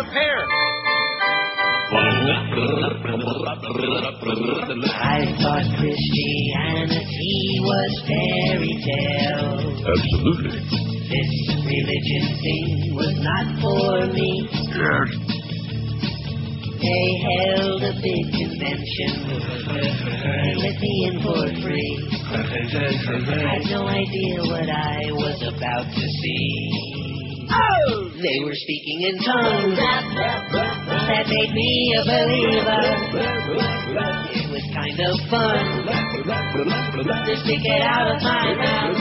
the pair. I thought Christianity was fairy tale. Absolutely. This religion thing was not for me. They held a big convention. Let me in for free. I had no idea what I was about to see. Oh! They were speaking in tongues. That made me a believer. It was kind of fun to stick it out of my mouth.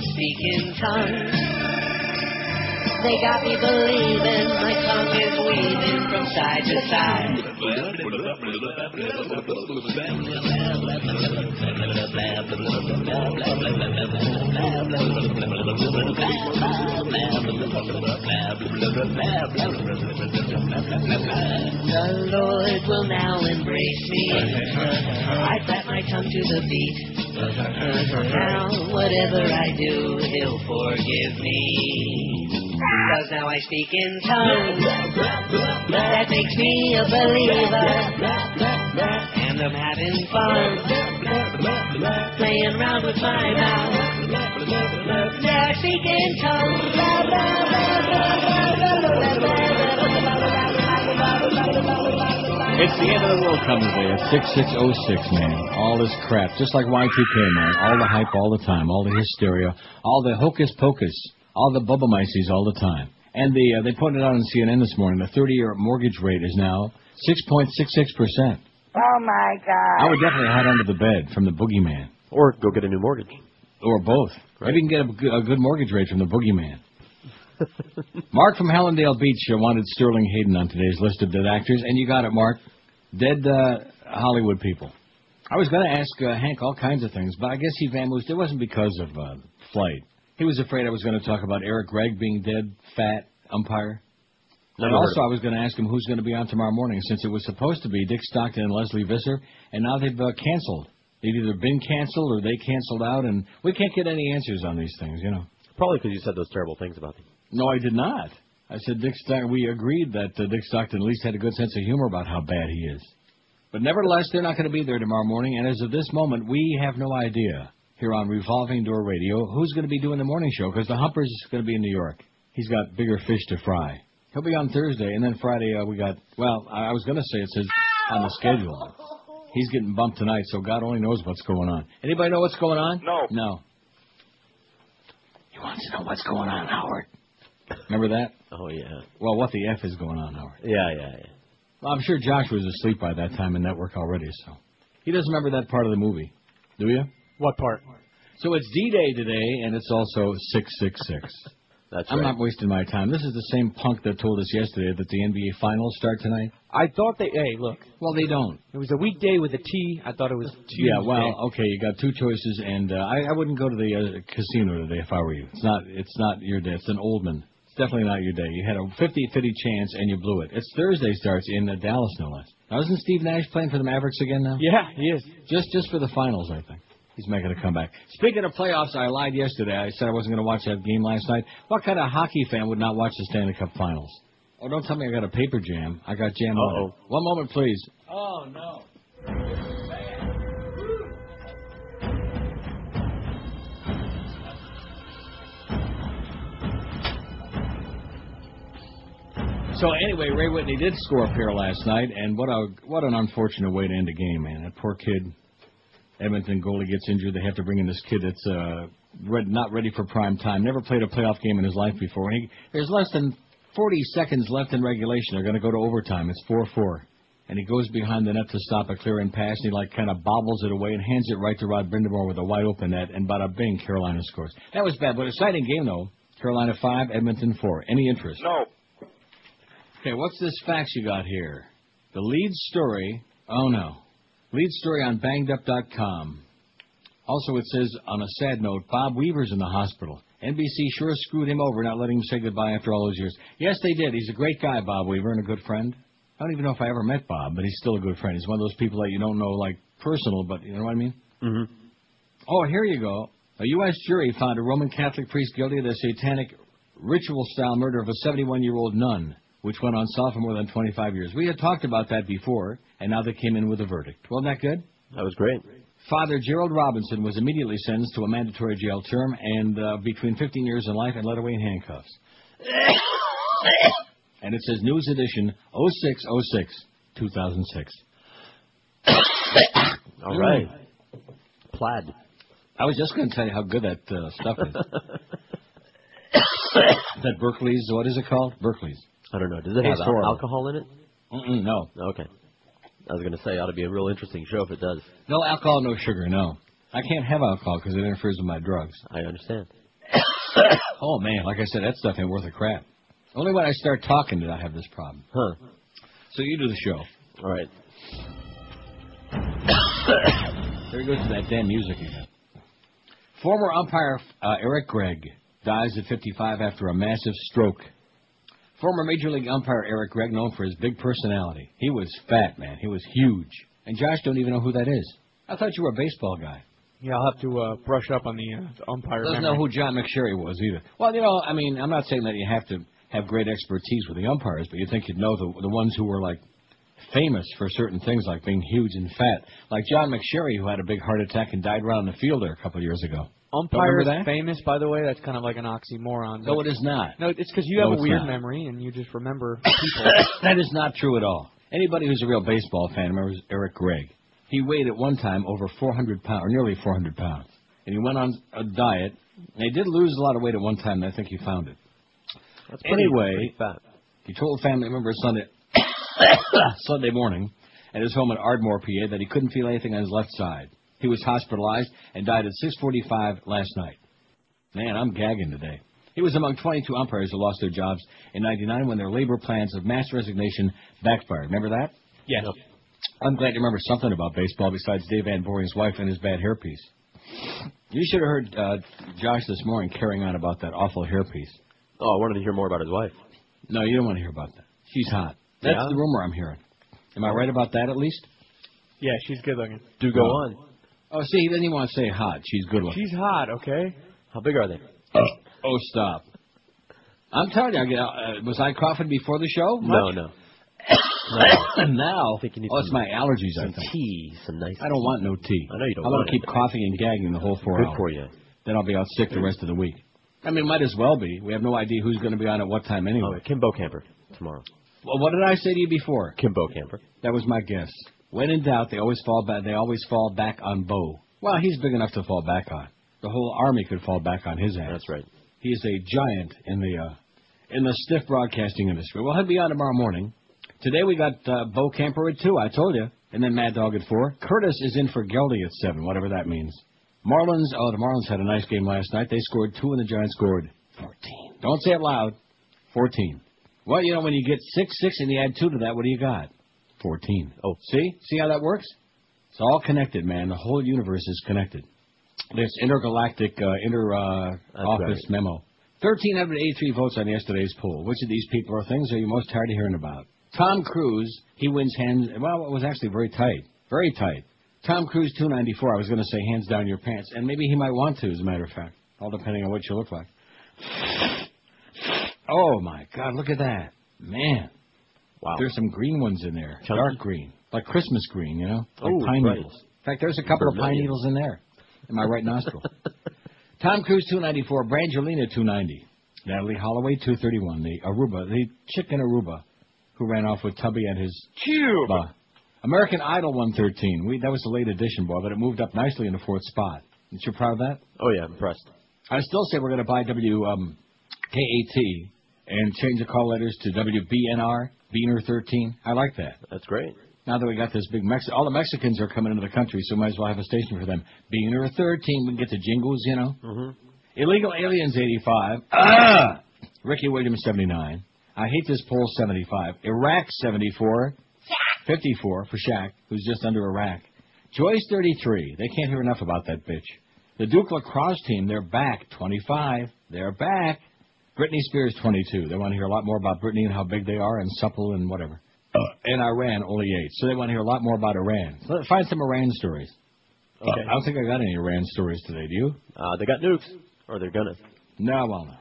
Speak in tongues. They got me believing my tongue is weaving from side to side. The Lord will now embrace me. I clap my tongue to the beat. Now, whatever I do, He'll forgive me. Cause now I speak in tongues. That makes me a believer. And I'm having fun. Playing around with my mouth. Now I speak in tongues. It's the end of the world coming today at 6606, man. All this crap. Just like Y2K, man. All the hype all the time. All the hysteria. All the hocus pocus. All the bubble mices all the time. And the uh, they put it out on CNN this morning. The 30-year mortgage rate is now 6.66%. Oh my God. I would definitely hide under the bed from the boogeyman. Or go get a new mortgage. Or both. Maybe you can get a, good- a good mortgage rate from the boogeyman. Mark from Hallandale Beach uh, wanted Sterling Hayden on today's list of dead actors, and you got it, Mark. Dead uh, Hollywood people. I was going to ask uh, Hank all kinds of things, but I guess he vamoosed. It wasn't because of uh, flight. He was afraid I was going to talk about Eric Gregg being dead, fat umpire. And also, I was going to ask him who's going to be on tomorrow morning, since it was supposed to be Dick Stockton and Lesley Visser, and now they've uh, canceled. They've either been canceled or they canceled out, and we can't get any answers on these things, you know. Probably because you said those terrible things about them. No, I did not. I said Dick Stockton. We agreed that uh, Dick Stockton at least had a good sense of humor about how bad he is. But nevertheless, they're not going to be there tomorrow morning, and as of this moment, we have no idea here on Revolving Door Radio who's going to be doing the morning show because the Humper's is going to be in New York. He's got bigger fish to fry. He'll be on Thursday, and then Friday uh, we got. Well, I I was going to say it says on the schedule. He's getting bumped tonight, so God only knows what's going on. Anybody know what's going on? No. No. He wants to know what's going on, Howard. Remember that? Oh yeah. Well, what the F is going on, Howard? Yeah, yeah, yeah. Well, I'm sure Josh was asleep by that time in network already, so he doesn't remember that part of the movie. Do you? What part? So it's D-Day today, and it's also 666. That's I'm right. not wasting my time. This is the same punk that told us yesterday that the NBA Finals start tonight. I thought they. Hey, look. Well, they don't. It was a weekday with a T. I thought it was Tuesday. Yeah, well, okay, you got two choices, and uh, I, I wouldn't go to the uh, casino today if I were you. It's not, it's not your day. It's an old man. It's definitely not your day. You had a 50-50 chance, and you blew it. It's Thursday starts in uh, Dallas, no less. Now, isn't Steve Nash playing for the Mavericks again now? Yeah, he is. Just, just for the finals, I think. He's making a comeback. Speaking of playoffs, I lied yesterday. I said I wasn't going to watch that game last night. What kind of hockey fan would not watch the Stanley Cup Finals? Oh, don't tell me I got a paper jam. I got jam on it. Uh-oh. One moment, please. Oh no. So anyway, Ray Whitney did score a pair last night, and what a what an unfortunate way to end a game, man. That poor kid, Edmonton goalie gets injured. They have to bring in this kid that's uh, red, not ready for prime time. Never played a playoff game in his life before. And he, there's less than 40 seconds left in regulation. They're going to go to overtime. It's 4-4. And he goes behind the net to stop a clearing pass, and he like kind of bobbles it away and hands it right to Rod Brind'Amour with a wide open net, and bada bing, Carolina scores. That was bad, but exciting game though. Carolina five, Edmonton four. Any interest? No. Okay, what's this fax you got here? The lead story. Oh no. Lead story on bangedup.com. Also, it says on a sad note, Bob Weaver's in the hospital. NBC sure screwed him over not letting him say goodbye after all those years. Yes, they did. He's a great guy, Bob Weaver, and a good friend. I don't even know if I ever met Bob, but he's still a good friend. He's one of those people that you don't know like personal, but you know what I mean? Mm-hmm. Oh, here you go. A U.S. jury found a Roman Catholic priest guilty of the satanic ritual-style murder of a 71-year-old nun, which went unsolved for more than 25 years. We had talked about that before, and now they came in with a verdict. Wasn't that good? That was great. Father Gerald Robinson was immediately sentenced to a mandatory jail term and uh, between 15 years in life and led away in handcuffs. and it says News Edition 0606 2006. All right. Plaid. I was just going to tell you how good that uh, stuff is. that Berkeley's, what is it called? Berkeley's. I don't know. Does it have al- alcohol in it? Mm-mm, no. Okay. I was going to say, it ought to be a real interesting show if it does. No alcohol, no sugar, no. I can't have alcohol because it interferes with my drugs. I understand. Oh, man, like I said, that stuff ain't worth a crap. Only when I start talking did I have this problem. Huh. So you do the show. All right. There he goes to that damn music again. Former umpire uh, Eric Gregg dies at 55 after a massive stroke. Former Major League umpire Eric Gregg, known for his big personality. He was fat, man. He was huge. And Josh don't even know who that is. I thought you were a baseball guy. Yeah, I'll have to uh, brush up on the uh, umpire. Doesn't memory. know who John McSherry was either. Well, you know, I mean, I'm not saying that you have to have great expertise with the umpires, but you think you'd know the the ones who were like famous for certain things, like being huge and fat, like John McSherry, who had a big heart attack and died right on the field there a couple of years ago. Umpire Remember that? famous, by the way. That's kind of like an oxymoron. No, it is not. No, it's because you No, have it's a weird not. memory and you just remember people. that is not true at all. Anybody who's a real baseball fan remembers Eric Gregg. He weighed at one time over 400 pounds, or nearly 400 pounds, and he went on a diet. And he did lose a lot of weight at one time. And I think he found it. That's pretty, Anyway, pretty fat. He told a family member Sunday Sunday morning at his home in Ardmore, PA, that he couldn't feel anything on his left side. He was hospitalized and died at 6:45 last night. Man, I'm gagging today. He was among 22 umpires who lost their jobs in '99 when their labor plans of mass resignation backfired. Remember that? yes. I'm glad you remember something about baseball besides Dave Van Boring's wife and his bad hairpiece. You should have heard uh, Josh this morning carrying on about that awful hairpiece. Oh, I wanted to hear more about his wife. No, you don't want to hear about that. She's hot. That's Yeah? the rumor I'm hearing. Am I right about that at least? Yeah, she's good looking. Do go No. on. Oh, see, he doesn't even want to say hot. She's good looking. She's hot, okay? How big are they? Oh, stop. I'm telling you, I get, uh, was I coughing before the show? No, Much? no. now, I think you need oh, it's my allergies, I Some think. tea, some nice. I don't want no tea. I know you don't want. I'm going want to keep it, coughing and gagging the whole four Good hours. for you. Then I'll be out sick the rest of the week. I mean, might as well be. We have no idea who's going to be on at what time anyway. Oh, Kim Bokamper tomorrow. Well, what did I say to you before? Kim Bokamper. That was my guess. When in doubt, they always fall back. They always fall back on Bo. Well, he's big enough to fall back on. The whole army could fall back on his ass. That's right. He is a giant in the uh, in the stiff broadcasting industry. Well, he'll be on tomorrow morning. Today we got uh, Bokamper at two. I told you, and then Mad Dog at four. Curtis is in for Geldy at seven, whatever that means. Marlins. Oh, the Marlins had a nice game last night. They scored two, and the Giants scored fourteen. Don't say it loud. Fourteen. Well, you know when you get six six and you add two to that, what do you got? Fourteen. Oh. see, see how that works? It's all connected, man. The whole universe is connected. This intergalactic uh, inter uh, office right. memo. 1,383 votes on yesterday's poll. Which of these people or things are you most tired of hearing about? Tom Cruise, he wins hands. Well, it was actually very tight. Very tight. Tom Cruise, 294. I was going to say hands down your pants. And maybe he might want to, as a matter of fact. All depending on what you look like. Oh, my God. Look at that. Man. Wow. There's some green ones in there. Chunky? Dark green. Like Christmas green, you know? Like Oh, pine right. needles. In fact, there's a couple of pine needles in there. In my right nostril. Tom Cruise 294, Brangelina 290, Natalee Holloway 231, the Aruba, the chicken Aruba, who ran off with Tubby and his Cube. American Idol 113. We that was the late edition, boy, but it moved up nicely in the fourth spot. Aren't you proud of that? Oh yeah, impressed. I still say we're going to buy W um, KAT and change the call letters to WBNR, Beaner 13. I like that. That's great. Now that we got this big Mex, all the Mexicans are coming into the country, so might as well have a station for them. Beaner 13, we can get the jingles, you know. Mm-hmm. Illegal Aliens 85. Ah! Ricky Williams 79. I hate this poll 75. Iraq 74. 54 for Shaq, who's just under Iraq. Joyce 33. They can't hear enough about that bitch. The Duke lacrosse team, they're back. 25. They're back. Britney Spears 22. They want to hear a lot more about Britney and how big they are and supple and whatever. And Iran only eight. So they want to hear a lot more about Iran. So let's find some Iran stories. Okay. I don't think I got any Iran stories today. Do you? Uh, they got nukes, or they're gonna. No, well, no.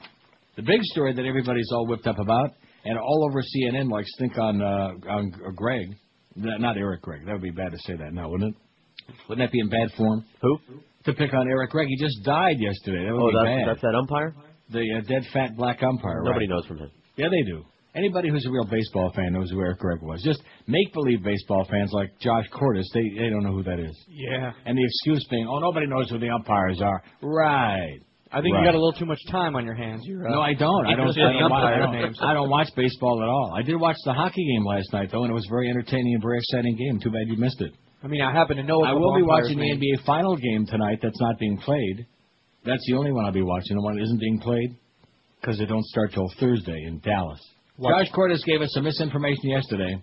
The big story that everybody's all whipped up about, and all over CNN like stink on uh, on Greg, not Eric Gregg. That would be bad to say that now, wouldn't it? Wouldn't that be in bad form? Who? To pick on Eric Gregg. He just died yesterday. That would Oh, be that's, bad. that's that umpire? The uh, dead fat black umpire. Nobody right? knows from him. Yeah, they do. Anybody who's a real baseball fan knows who Eric Gregg was. Just make believe baseball fans like Josh Cordes, they they don't know who that is. Yeah. And the excuse being, oh, nobody knows who the umpires are. Right. I think Right. you got a little too much time on your hands. You're, uh, No, I don't. I don't. I don't, watch, umpire I, don't. I don't watch baseball at all. I did watch the hockey game last night though, and it was a very entertaining and very exciting game. Too bad you missed it. I mean, I happen to know. a I couple will be umpires' watching the. NBA final game tonight. That's not being played. That's the only one I'll be watching. The one that isn't being played because they don't start till Thursday in Dallas. Watch- Josh Cordes gave us some misinformation yesterday.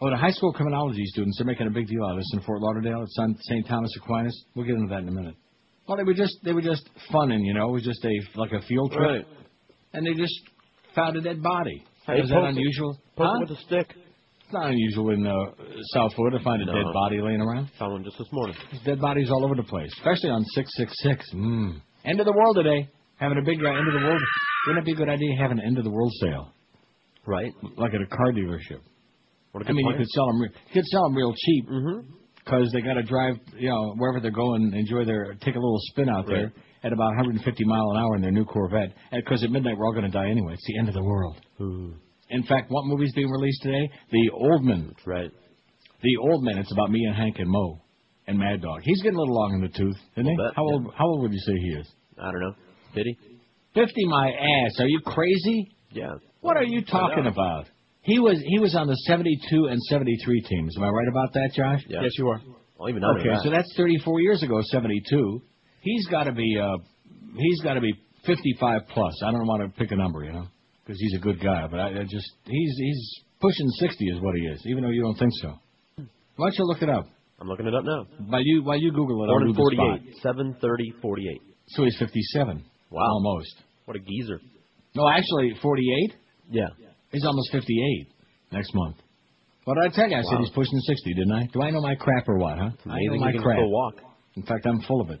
Oh, the high school criminology students are making a big deal out of this in Fort Lauderdale at San- St. Thomas Aquinas. We'll get into that in a minute. Well, they were just they were just funning, you know. It was just a like a field trip, Right. and they just found a dead body. Hey, Is that unusual? Poke Huh? with a stick. It's not unusual in uh, South Florida to find a No. dead body laying around. Found one just this morning. There's dead bodies all over the place, especially on 666. Mm. End of the world today. Having a big uh, end of the world. Wouldn't it be a good idea to have an end of the world sale, Right. like at a car dealership? What a I good mean, you plan. could sell them. Re- you could sell them real cheap Mm-hmm. because they got to drive, you know, wherever they're going, enjoy their, take a little spin out there Right. at about 150 mile an hour in their new Corvette. Because at midnight we're all going to die anyway. It's the end of the world. In fact, what movie's being released today? The Old Man. That's right. The Old Man. It's about me and Hank and Mo and Mad Dog. He's getting a little long in the tooth, isn't he? Little bit, How yeah. old? How old would you say he is? I don't know. Did he? Fifty, my ass. Are you crazy? Yeah. What are you talking about? He was he was on the 72 and 73 teams. Am I right about that, Josh? Yeah. Yes, you are. Well, even under Okay, that. so that's 34 years ago, 72. He's got to be uh he's got to be 55 plus. I don't want to pick a number, you know, because he's a good guy, but I, I just he's he's pushing 60 is what he is, even though you don't think so. Why don't you look it up? I'm looking it up now. While you while you Google it, Born in do 48. 730 48. So he's 57. Wow. Almost. What a geezer. No, actually 48. Yeah. He's almost 58 next month. What did I tell you? I said he's pushing 60, didn't I? Do I know my crap or what, huh? I know my crap. walk. In fact, I'm full of it.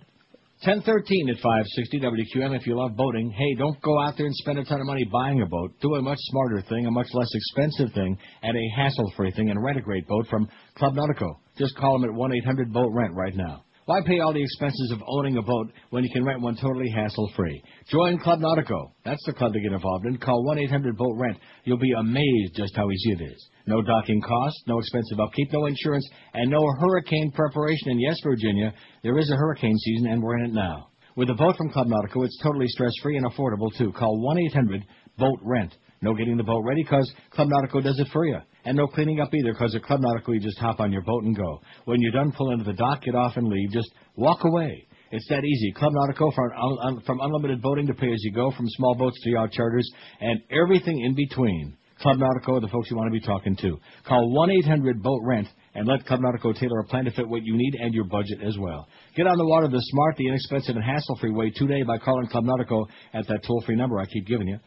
1013 at 560 WQM. If you love boating, hey, don't go out there and spend a ton of money buying a boat. Do a much smarter thing, a much less expensive thing, and a hassle-free thing, and rent a great boat from Club Nautico. Just call them at 1-800-BOAT-RENT right now. Why pay all the expenses of owning a boat when you can rent one totally hassle-free? Join Club Nautico. That's the club to get involved in. Call 1-800-BOAT-RENT. You'll be amazed just how easy it is. No docking costs, no expensive upkeep, no insurance, and no hurricane preparation. And yes, Virginia, there is a hurricane season, and we're in it now. With a boat from Club Nautico, it's totally stress-free and affordable, too. Call 1-800-BOAT-RENT. No getting the boat ready because Club Nautico does it for you. And no cleaning up either because at Club Nautico you just hop on your boat and go. When you're done pulling into the dock, get off and leave. Just walk away. It's that easy. Club Nautico from, un- from unlimited boating to pay as you go, from small boats to yacht charters, and everything in between. Club Nautico are the folks you want to be talking to. Call 1-800-BOAT-RENT and let Club Nautico tailor a plan to fit what you need and your budget as well. Get on the water the smart, the inexpensive, and hassle-free way today by calling Club Nautico at that toll-free number I keep giving you.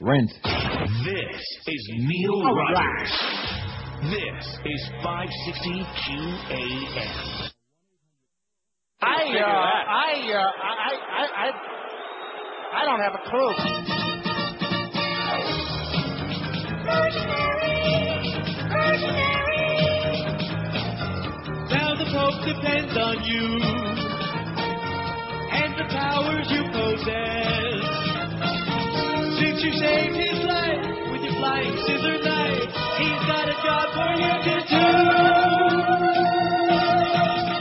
1-800-BOAT-RENT. This is Neil Rogers. This is 560 QAM. I, uh, I, uh, I, I, I, I don't have a clue. Now the Pope depends on you and the powers you possess. Since you saved his life with your flying scissor knife, he's got a job for you to do.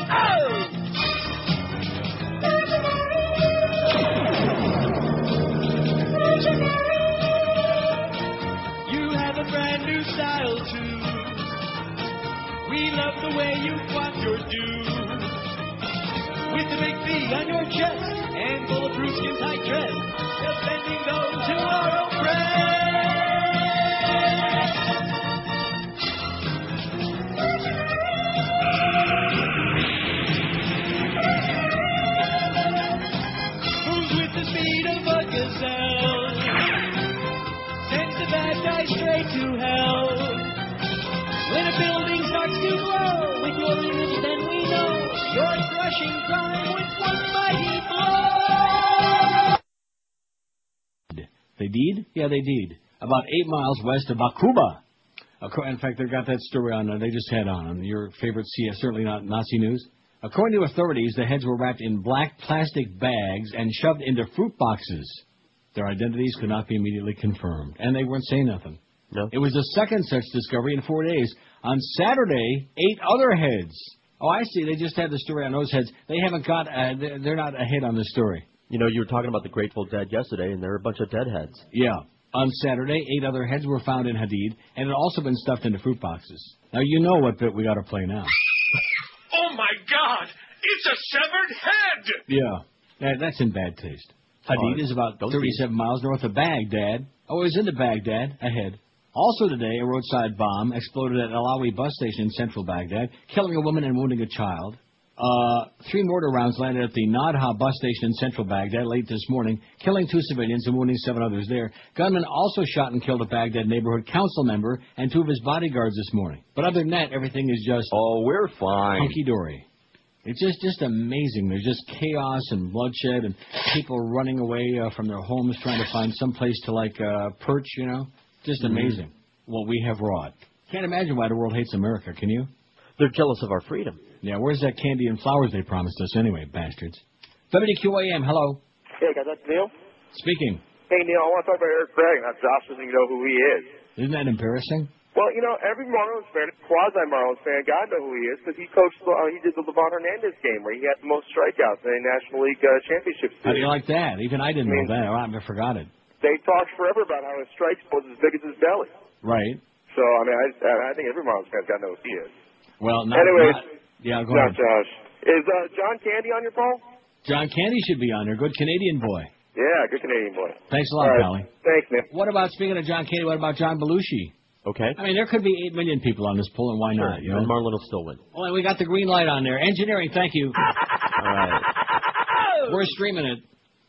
Oh! You have a brand new style too. We love the way you flaunt your due. With the big V on your chest and bulletproof skin tight dress, defending those who are oppressed. With the speed of a gazelle, sends the bad guy straight to hell. When a building starts to glow with your image, then we know you're crushing crime with one mighty blow. Did? Yeah, they did. About eight miles west of Bakuba. In fact, they've got that story on. Uh, they just had on your favorite CS, certainly not Nazi news. According to authorities, the heads were wrapped in black plastic bags and shoved into fruit boxes. Their identities could not be immediately confirmed, and they weren't saying nothing. No. It was the second such discovery in four days. On Saturday, eight other heads. Oh, I see. They just had the story on those heads. They haven't got. Uh, they're they're not ahead on the story. You know, you were talking about the Grateful Dead yesterday, and there are a bunch of deadheads. Yeah. On Saturday, eight other heads were found in Hadid and had also been stuffed into fruit boxes. Now you know what bit we got to play now. Oh my God! It's a severed head! Yeah. That, that's in bad taste. Hadid Oh, is about don't 37 miles north of Baghdad. Oh, it was into Baghdad, ahead. Also today, a roadside bomb exploded at Alawi bus station in central Baghdad, killing a woman and wounding a child. Uh, three mortar rounds landed at the Nadha bus station in central Baghdad late this morning, killing two civilians and wounding seven others there. Gunmen also shot and killed a Baghdad neighborhood council member and two of his bodyguards this morning. But other than that, everything is just Oh, we're fine. hunky dory. It's just just amazing. There's just chaos and bloodshed and people running away uh, from their homes trying to find some place to like uh, perch. You know, just Mm-hmm. amazing what we have wrought. Can't imagine why the world hates America. Can you? They're jealous of our freedom. Yeah, where's that candy and flowers they promised us anyway, bastards? WQAM, hello. Hey, guys, that's Neil. Speaking. Hey, Neil, I want to talk about Eric Bragg. Now, Josh doesn't even know who he is. Isn't that embarrassing? Well, you know, every Marlins fan, quasi Marlins fan, got to know who he is because he coached. Uh, he did the Livan Hernandez game where he had the most strikeouts in a National League uh, championship series. How do you like that? Even I didn't I mean- know that. Oh, I forgot it. They talked forever about how his strike was as big as his belly. Right. So, I mean, I, I think every Marlins fan's got to know who he is. Well, not, Anyways, not- yeah, go not ahead. Josh. Is uh, John Candy on your phone? John Candy should be on there. Good Canadian boy. Yeah, good Canadian boy. Thanks a lot, All right. Pally. Thanks, man. What about speaking of John Candy? What about John Belushi? Okay. I mean, there could be eight million people on this poll, and why Sure. not? You know. And Marlon will still win. Oh, and we got the green light on there. Engineering, thank you. All right. We're streaming it.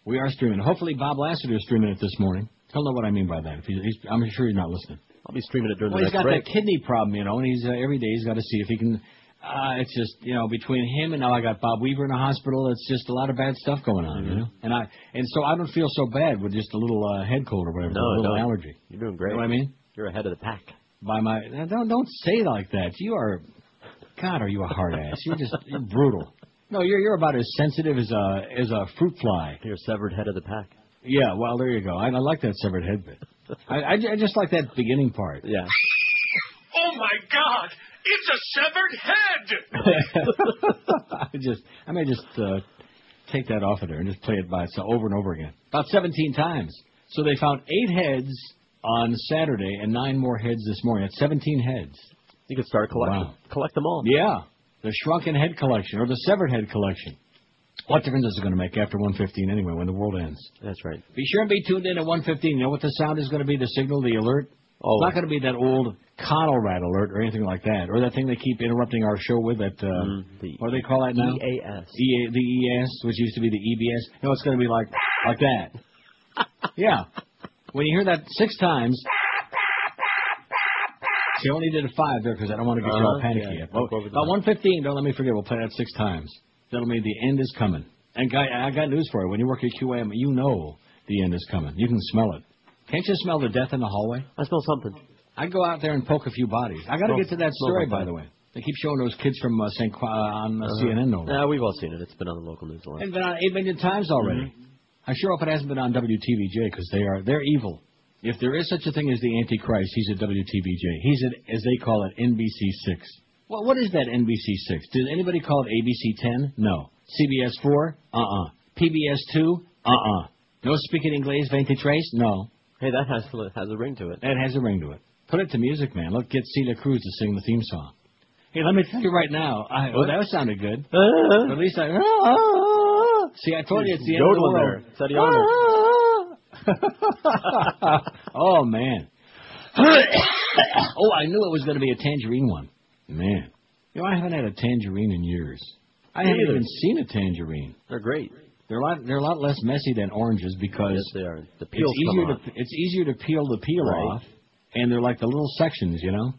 We are streaming. Hopefully, Bob Lassiter is streaming it this morning. He'll know what I mean by that. If he's, he's, I'm sure he's not listening. I'll be streaming it during Well, the He's got break. that kidney problem, you know, and he's uh, every day he's got to see if he can. Uh, it's just you know between him and now I got Bob Weaver in the hospital. It's just a lot of bad stuff going on, you know. And I and so I don't feel so bad with just a little uh, head cold or whatever, No, a little no. allergy. You're doing You great. know what I mean? You're ahead of the pack. By my don't don't say it like that. You are, God, are you a hard ass? You're just you're brutal. No, you're you're about as sensitive as a as a fruit fly. You're severed head of the pack. Yeah, well there you go. I, I like that severed head bit. I, I, I just like that beginning part. Yeah. Oh my God! It's a severed head! I just I may just uh, take that off of there and just play it by itself over and over again. About 17 times. So they found eight heads on Saturday and nine more heads this morning. That's 17 heads. You could start collecting. Wow. Collect them all. Yeah, the shrunken head collection or the severed head collection. What difference is it going to make after 115 anyway when the world ends? That's right. Be sure and be tuned in at 115. You know what the sound is going to be, the signal the alert? Oh, It's not going to be that old Conelrad alert or anything like that, or that thing they keep interrupting our show with. That uh, Mm, the what do they call that now? EAS. E- the ES, which used to be the EBS. No, it's going to be like like that. yeah. When you hear that six times. See, I only did it five there because I don't want to get you all Uh-huh, panicky yeah, yet. don't But go over the about 115, don't let me forget, we'll play that six times. That'll mean the end is coming. And guy, I got news for you. When you work at QAM, you know the end is coming. You can smell it. Can't you smell the death in the hallway? I smell something. I go out there and poke a few bodies. I got to get to that story, by the way. They keep showing those kids from uh, St. Uh, on uh, Uh-huh. CNN. No, Yeah, we've all seen it. It's been on the local news a lot. and been on eight million times already. I sure hope it hasn't been on WTVJ because they are they're evil. If there is such a thing as the Antichrist, he's at WTVJ. He's at, as they call it, NBC six. Well, what is that NBC six? Did anybody call it ABC ten? No. CBS four? Uh uh PBS two? Uh uh No speaking English, 23? No. Hey, that has has a ring to it. That has a ring to it. Put it to music, man. Let's get Celia Cruz to sing the theme song. Hey, let me tell you right now. I, oh, that sounded good. Uh-huh. At least I. Uh-huh. See, I told you it's the end of the world. there. It's Eddie oh man. oh, I knew it was going to be a tangerine one. Man, you know I haven't had a tangerine in years. I haven't even seen a tangerine. They're great. They're a lot. They're a lot less messy than oranges because Yes, they are. The it's peels come easier on. to it's easier to peel the peel Right. off, and they're like the little sections, you know.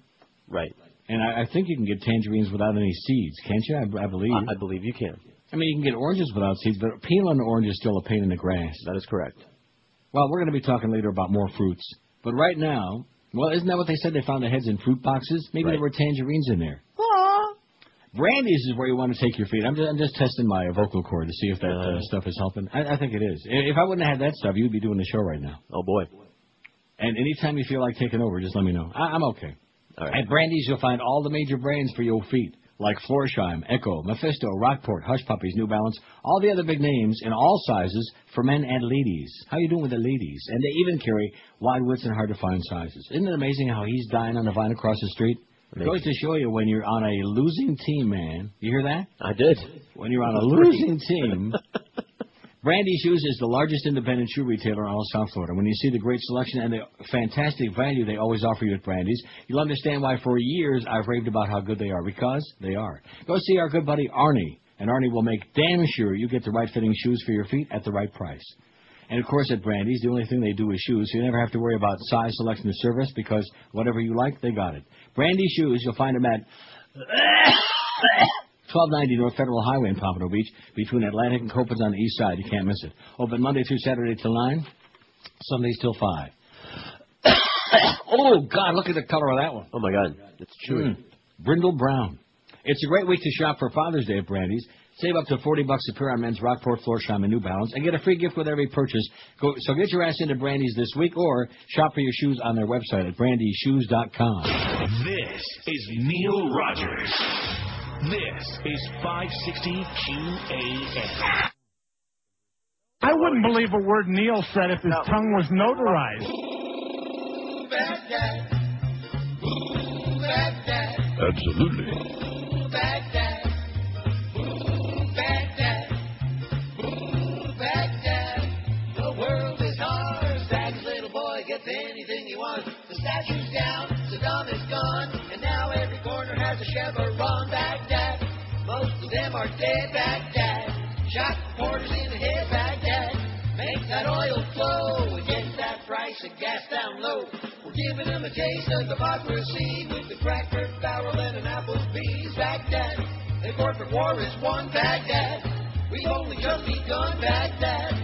Right. And I, I think you can get tangerines without any seeds, can't you? I, I believe. I, I believe you can. I mean, you can get oranges without seeds, but peeling an orange is still a pain in the grass. That is correct. Well, we're going to be talking later about more fruits. But right now, well, isn't that what they said? They found the heads in fruit boxes. Maybe Right. there were tangerines in there. Brandy's is where you want to take your feet. I'm just, I'm just testing my vocal cord to see if that uh, stuff is helping. I, I think it is. If I wouldn't have had that stuff, you'd be doing the show right now. Oh boy. And anytime you feel like taking over, just let me know. I, I'm okay. All right. At Brandy's, you'll find all the major brands for your feet, like Florsheim, Ecco, Mephisto, Rockport, Hush Puppies, New Balance, all the other big names in all sizes for men and ladies. How you doing with the ladies? And they even carry wide widths and hard to find sizes. Isn't it amazing how he's dying on the vine across the street? It goes to show you when you're on a losing team, man. You hear that? I did. When you're on a losing team, Brandy Shoes is the largest independent shoe retailer in all of South Florida. When you see the great selection and the fantastic value they always offer you at Brandy's, you'll understand why for years I've raved about how good they are, because they are. Go see our good buddy Arnie, and Arnie will make damn sure you get the right fitting shoes for your feet at the right price. And of course, at Brandy's, the only thing they do is shoes, so you never have to worry about size, selection, or service because whatever you like, they got it. Brandy Shoes, you'll find them at 1290 North Federal Highway in Pompano Beach, between Atlantic and Copans on the east side. You can't miss it. Open Monday through Saturday till 9, Sundays till 5. oh, God, look at the color of that one. Oh my God, it's chewy. Mm. Brindle Brown. It's a great week to shop for Father's Day at Brandy's. Save up to 40 bucks a pair on men's Rockport, Florsheim, and New Balance, and get a free gift with every purchase. Go, so get your ass into Brandy's this week, or shop for your shoes on their website at brandyshoes.com. This is Neil Rogers. This is 560 QAM. I wouldn't believe a word Neil said if his tongue was notarized. Absolutely. Chevron Baghdad. Most of them are dead Baghdad. Shot reporters in the head Baghdad. Make that oil flow and get that price of gas down low. We're giving them a taste of democracy with the cracker barrel and an Applebee's Baghdad. The corporate war is won Baghdad. We've only just begun Baghdad.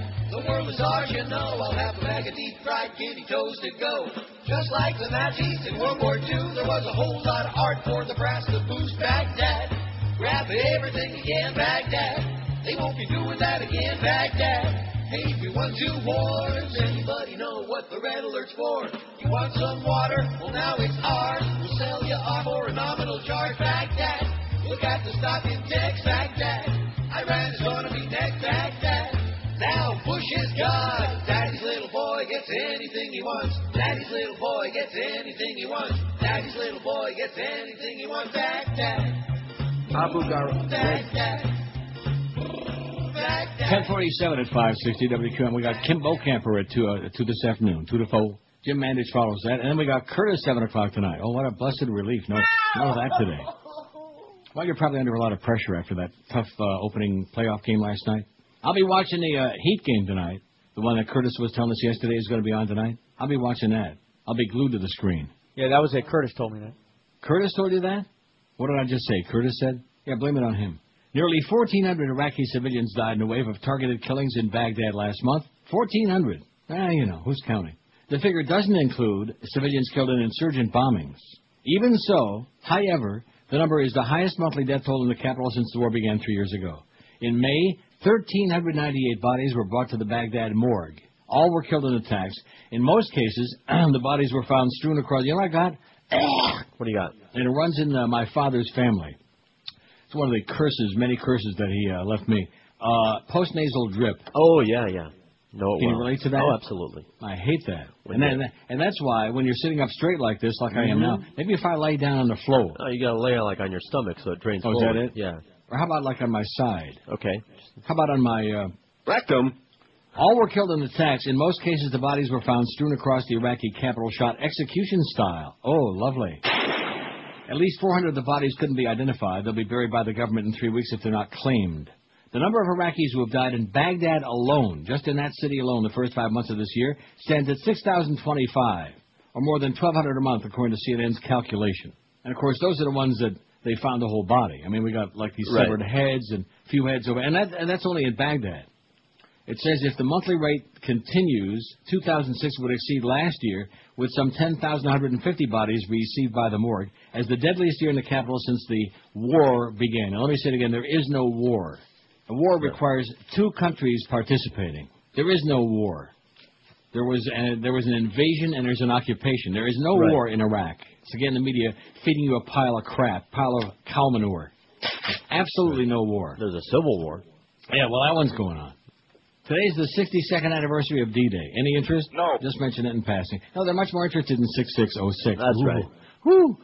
World is ours, you know. I'll have a bag of deep fried guinea toes to go. Just like the Nazis in World War II, there was a whole lot of art for the brass to boost Baghdad. Grab everything you can, Baghdad. They won't be doing that again, Baghdad. Hey, we won two wars. Anybody know what the red alert's for? You want some water? Well, now it's ours. We'll sell you off for a nominal charge, Baghdad. Look at the stock index, Baghdad. Iran is gonna be next, Baghdad. Now Bush is God. Daddy's little boy gets anything he wants. Daddy's little boy gets anything he wants. Daddy's little boy gets anything he wants. Baghdad, Abu Ghraib. Baghdad, Baghdad. 1047 at 560 WQM. We got Kim Camper at 2, uh, 2 this afternoon, 2 to 4. Jim Mandich follows that. And then we got Curtis 7 o'clock tonight. Oh, what a blessed relief. No, none of that today. Well, you're probably under a lot of pressure after that tough uh, opening playoff game last night. I'll be watching the uh, Heat game tonight. The one that Curtis was telling us yesterday is going to be on tonight. I'll be watching that. I'll be glued to the screen. Yeah, that was it. Curtis told me that. Curtis told you that? What did I just say? Curtis said? Yeah, blame it on him. Nearly 1,400 Iraqi civilians died in a wave of targeted killings in Baghdad last month. 1,400. Ah, you know, who's counting? The figure doesn't include civilians killed in insurgent bombings. Even so, however, the number is the highest monthly death toll in the capital since the war began three years ago. In May, 1,398 bodies were brought to the Baghdad morgue. All were killed in attacks. In most cases, the bodies were found strewn across. You know what I got? What do you got? and it runs in uh, my father's family. It's one of the curses, many curses that he uh, left me. Uh, postnasal drip. Oh yeah, yeah. No, it Can you relate to that? Oh, absolutely. I hate that. When And, then, and that's why when you're sitting up straight like this, like I am now, maybe if I lay down on the floor, Oh, you gotta lay like on your stomach so it drains Oh, is that it? Yeah. Or how about like on my side? Okay. How about on my? Uh, Rectum. all were killed in attacks. In most cases, the bodies were found strewn across the Iraqi capital, shot execution style. Oh, lovely. At least 400 of the bodies couldn't be identified. They'll be buried by the government in three weeks if they're not claimed. The number of Iraqis who have died in Baghdad alone, just in that city alone, the first five months of this year, stands at 6,025, or more than 1,200 a month, according to CNN's calculation. And of course, those are the ones that they found the whole body. I mean, we got like these Right. severed heads and a few heads over, and that and that's only in Baghdad. It says if the monthly rate continues, 2006 would exceed last year with some 10,150 bodies received by the morgue as the deadliest year in the capital since the war began. Now, let me say it again. There is no war. A war requires two countries participating. There is no war. There was a, there was an invasion and there's an occupation. There is no Right. war in Iraq. It's again the media feeding you a pile of crap, pile of cow manure. Absolutely no war. There's a civil war. Yeah, well, that one's going on. Today's the 62nd anniversary of D-Day. Any interest? No. Just mention it in passing. No, they're much more interested in 6606. That's Ooh. right. Woo.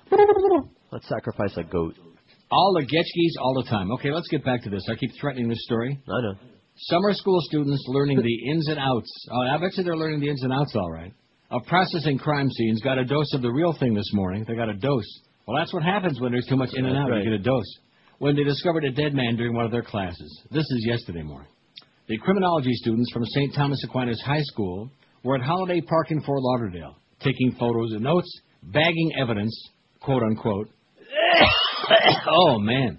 Let's sacrifice a goat. All the Getchkis all the time. Okay, let's get back to this. I keep threatening this story. I know. Summer school students learning the ins and outs. Oh, I bet you they're learning the ins and outs all right. Of processing crime scenes. Got a dose of the real thing this morning. They got a dose. Well, that's what happens when there's too much in and out. right. You get a dose. When they discovered a dead man during one of their classes. This is yesterday morning. The criminology students from St. Thomas Aquinas High School were at Holiday Park in Fort Lauderdale, taking photos and notes, bagging evidence, quote unquote. oh man.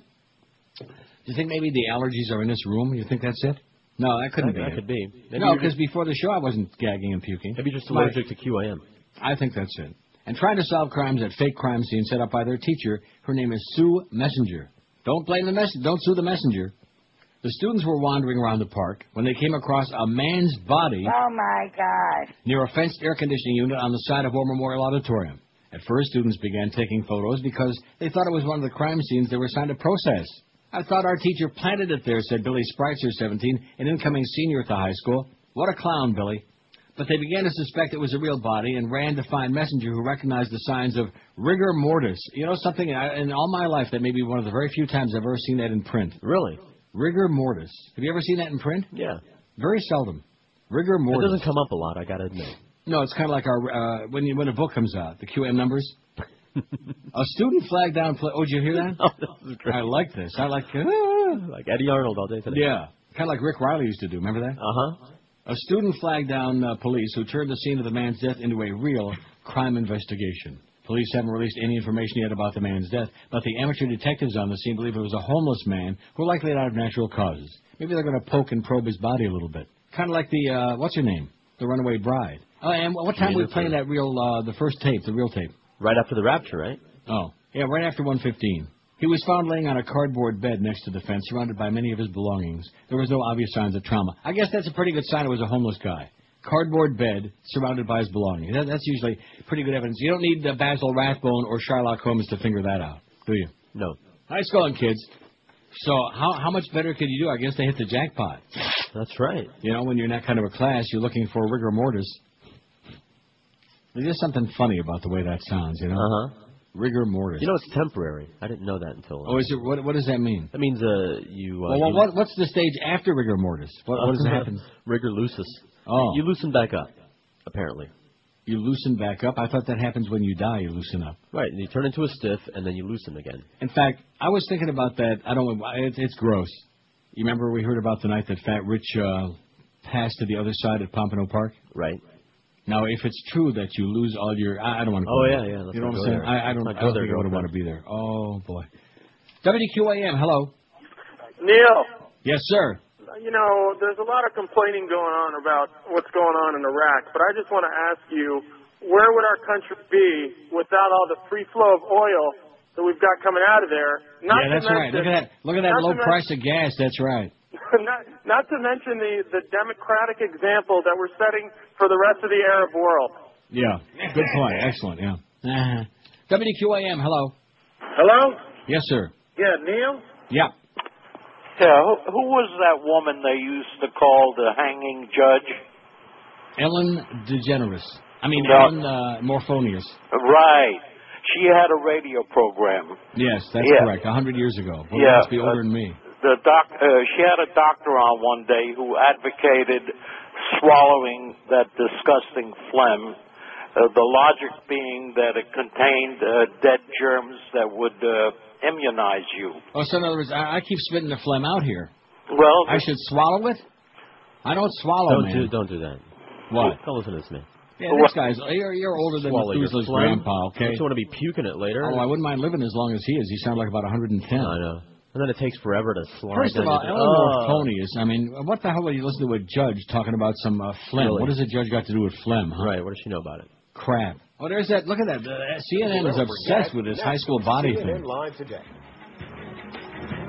Do you think maybe the allergies are in this room? You think that's it? No, that couldn't That- be. that it. could be. Maybe no, because before the show I wasn't gagging and puking. Maybe just My- allergic to QAM. I think that's it. And trying to solve crimes at fake crime scenes set up by their teacher. Her name is Sue Messenger. Don't blame the mess. Don't sue the messenger. The students were wandering around the park when they came across a man's body Oh my God. near a fenced air conditioning unit on the side of War Memorial Auditorium. At first, students began taking photos because they thought it was one of the crime scenes they were assigned to process. I thought our teacher planted it there, said Billy Spreitzer, 17, an incoming senior at the high school. What a clown, Billy. But they began to suspect it was a real body and ran to find Messenger, who recognized the signs of rigor mortis. You know something? I- In all my life, that may be one of the very few times I've ever seen that in print. Really? Rigor mortis. Have you ever seen that in print? Yeah. Very seldom. Rigor mortis. It doesn't come up a lot, I gotta admit. No, it's kind of like our uh, when you, when a book comes out, the QM numbers. a student flagged down. Play, oh, did you hear that? Oh, this is great. I like this. I like. ah. Like Eddy Arnold all day today. yeah, kind of like Rick Riley used to do. Remember that? Uh huh. A student flagged down uh, police who turned the scene of the man's death into a real crime investigation. Police haven't released any information yet about the man's death, but the amateur detectives on the scene believe it was a homeless man who likely died of natural causes. Maybe they're going to poke and probe his body a little bit, kind of like the uh, what's her name, the runaway bride. Oh, and what time were we playing that real, uh, the first tape, the real tape? Right after the rapture, right? Oh, yeah, right after 115. He was found laying on a cardboard bed next to the fence, surrounded by many of his belongings. There was no obvious signs of trauma. I guess that's a pretty good sign it was a homeless guy. Cardboard bed, surrounded by his belongings. That, that's usually pretty good evidence. You don't need uh, Basil Rathbone or Sherlock Holmes to figure that out, do you? No. Nice going, kids. So how how much better could you do? I guess they hit the jackpot. That's right. You know, when you're in that kind of a class, you're looking for rigor mortis. There's just something funny about the way that sounds, you know? Uh huh. Rigor mortis. You know it's temporary. I didn't know that until. oh, is it? What, what does that mean? That means uh you. Uh, Well, well, you- what, what's the stage after rigor mortis? What, what does happen? Rigor lucis. Oh, You loosen back up. Apparently. you loosen back up. I thought that happens when you die. You loosen up. Right. And you turn into a stiff, and then you loosen again. In fact, I was thinking about that. I don't. It's, it's gross. You remember we heard about the night that Fat Rich uh, passed to the other side at Pompano Park? Right. Now, if it's true that you lose all your, I, I don't want to. Oh, yeah, yeah, let's You know what I'm saying? there. I, I don't. I don't think I would want to be there. Oh boy. WQAM. Hello. Neil, Yes, sir. you know, there's a lot of complaining going on about what's going on in Iraq, but I just want to ask you, where would our country be without all the free flow of oil that we've got coming out of there? Not yeah, that's right. Look at that. Look at that low price of gas. That's right. not, not to mention the, the democratic example that we're setting for the rest of the Arab world. Yeah. Good point. Excellent. Yeah. Uh-huh. WQAM. Hello. Hello? Yes, sir. Yeah, Neil? Yeah. Yeah, who, who was that woman they used to call the hanging judge? Ellen DeGeneres. I mean, No. Ellen uh, Morphonios. Right. She had a radio program. Yes, that's Yeah. correct. A hundred years ago. Well, Yeah, must be older uh, than me. The doc, uh, she had a doctor on one day who advocated swallowing that disgusting phlegm. Uh, the logic being that it contained uh, dead germs that would uh, immunize you. Oh, so in other words, I, I keep spitting the phlegm out here. Well, I should swallow it? I don't swallow, don't man. do don't do that. What? Don't listen to this man. Yeah, this guy's you're, you're older than Swallow your Methuselah's phlegm. grandpa, okay? Don't you want to be puking it later? Oh, I wouldn't mind living as long as he is. He sounds like about 110. I know. And then it takes forever to slide. First of down all, your- Eleanor Oh. Phony is. I mean, what the hell are you listening to a judge talking about some uh, phlegm? Really? What does a judge got to do with phlegm? Huh? Right. What does she know about it? Crap. Oh, there's that. Look at that. Uh, CNN is obsessed with this high school body thing. Live today.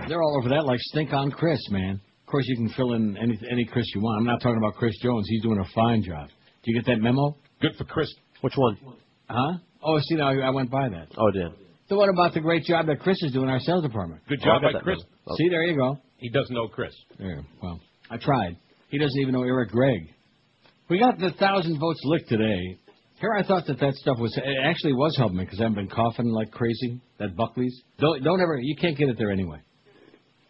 They're all over that like stink on Chris, man. Of course, you can fill in any any Chris you want. I'm not talking about Chris Jones. He's doing a fine job. Do you get that memo? Good for Chris. Which one? Huh? Oh, see, now I went by that. Oh, damn. The one about the great job that Chris is doing in our sales department. Good Oh, job got by Chris. memo. Oh. See, there you go. He doesn't know Chris. There. Well, I tried. He doesn't even know Eric Gregg. We got the thousand votes licked today. Here, I thought that that stuff was it actually was helping me because I've been coughing like crazy. That Buckley's. Don't don't ever. You can't get it there anyway.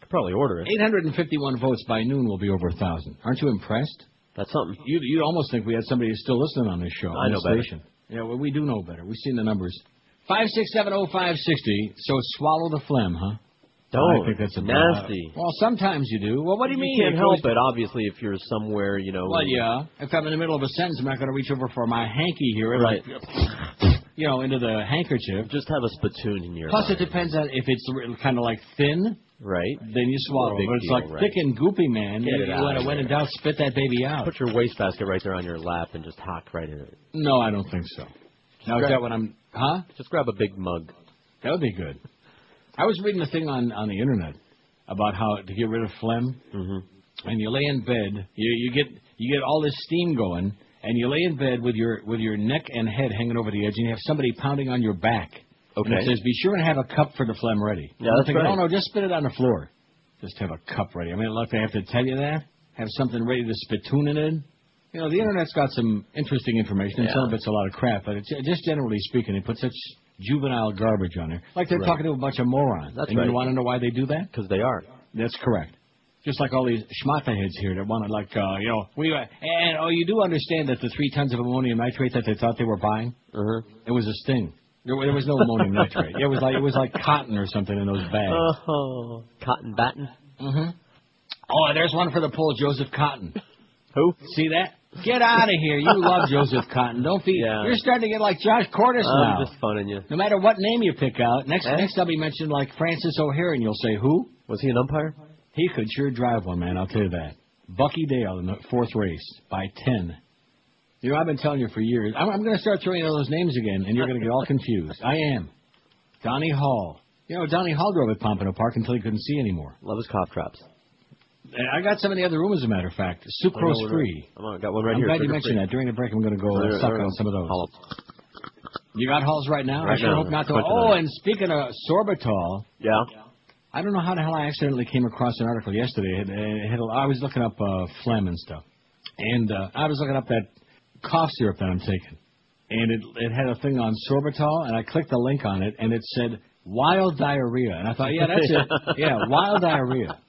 Could probably order it. 851 votes by noon will be over a thousand. Aren't you impressed? That's something. You you'd almost think we had somebody who's still listening on this show. I on know this better. Yeah, well, we do know better. We've seen the numbers. Five six seven oh five sixty. So swallow the phlegm, huh? Don't. I think that's a nasty. well, sometimes you do. Well, what do you, mean? You can't help it, obviously, if you're somewhere, you know. Well, yeah. If I'm in the middle of a sentence, I'm not going to reach over for my hanky here, Right. you know, into the handkerchief. Just have a spittoon in your. Plus, it depends on if it's kind of like thin, Right. then you swallow. But it's deal, like right. thick and goopy, man. Get you want to of when in there. doubt, spit that baby out. Put your wastebasket right there on your lap and just hock right in it. No, I don't think so. Now is that what I'm? Huh? Just grab a big mug. That would be good. I was reading a thing on on the internet about how to get rid of phlegm. Mm-hmm. and you lay in bed, you you get you get all this steam going, and you lay in bed with your with your neck and head hanging over the edge, and you have somebody pounding on your back. And Okay. it says, "Be sure and have a cup for the phlegm ready." Yeah, that's thinking, right. Oh no, just spit it on the floor. Just have a cup ready. I mean, look, they have to tell you that. Have something ready to spittoon it in. You know, the internet's got some interesting information, and Yeah. some of it's a lot of crap. But it's, just generally speaking, they put such juvenile garbage on there, like they're Right. talking to a bunch of morons. That's and right. you want to know why they do that? Because they are. That's correct. Just like all these schmata heads here that want to, like, uh, you know, we and oh, you do understand that the three tons of ammonium nitrate that they thought they were buying, Uh-huh. it was a sting. There, there was no ammonium nitrate. It was like it was like cotton or something in those bags. Oh, cotton batten. hmm Oh, there's one for the poll, Joseph Cotten. Who? See that? Get out of here! You love Joseph Cotten. Don't be. Yeah. You're starting to get like Josh Cordes now. I'm just funning you. No matter what name you pick out, next Eh? next I'll be mentioned like Francis O'Hare, and you'll say who? Was he an umpire? He could sure drive one, man. I'll tell you that. Bucky Dale in the fourth race by ten. You know, I've been telling you for years. I'm, I'm going to start throwing out those names again, and you're going to get all confused. I am. Donnie Hall. You know, Donnie Hall drove at Pompano Park until he couldn't see anymore. Love his cop drops. I got some in the other room, as a matter of fact. Sucrose free. I'm on, got one right I'm here. glad you mentioned that. During the break, I'm going to go uh, suck on some of those. You got Halls right now? I Right sure now. hope not to. Oh, and speaking of sorbitol, Yeah. I don't know how the hell I accidentally came across an article yesterday. It, it I was looking up uh, phlegm and stuff, and uh, I was looking up that cough syrup that I'm taking, and it it had a thing on sorbitol, and I clicked the link on it, and it said wild diarrhea, and I thought, yeah, that's it, yeah, wild diarrhea.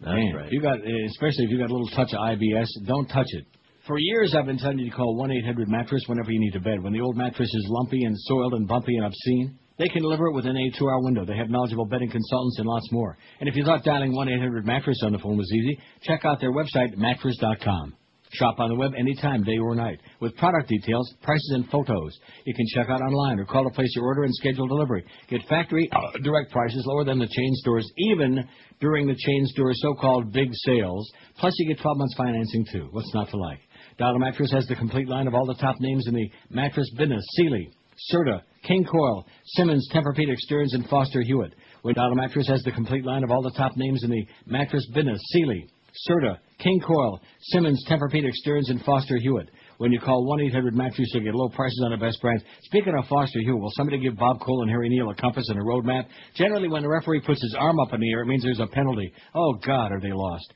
That's Man, right. you got, especially if you got a little touch of IBS, don't touch it. For years, I've been telling you to call one eight hundred mattress whenever you need a bed. When the old mattress is lumpy and soiled and bumpy and obscene, they can deliver it within a two-hour window. They have knowledgeable bedding consultants and lots more. And if you thought dialing one eight hundred mattress on the phone was easy, check out their website mattress.com. Shop on the web anytime, day or night, with product details, prices, and photos. You can check out online or call to place your order and schedule delivery. Get factory uh, direct prices lower than the chain stores, even during the chain store's so-called big sales. Plus, you get 12 months financing too. What's not to like? Dial-A-Mattress has the complete line of all the top names in the mattress business: Sealy, Serta, King Coil, Simmons, Tempur-Pedic, Stearns, and Foster Hewitt. When Dial-A-Mattress has the complete line of all the top names in the mattress business: Sealy, Serta, King Coil, Simmons, Tempur-Pedic, Stearns, and Foster Hewitt. When you call 1-800-MATTRESS, you'll get low prices on the best brands. Speaking of Foster Hewitt, will somebody give Bob Cole and Harry Neale a compass and a road map? Generally, when the referee puts his arm up in the air, it means there's a penalty. Oh, God, are they lost.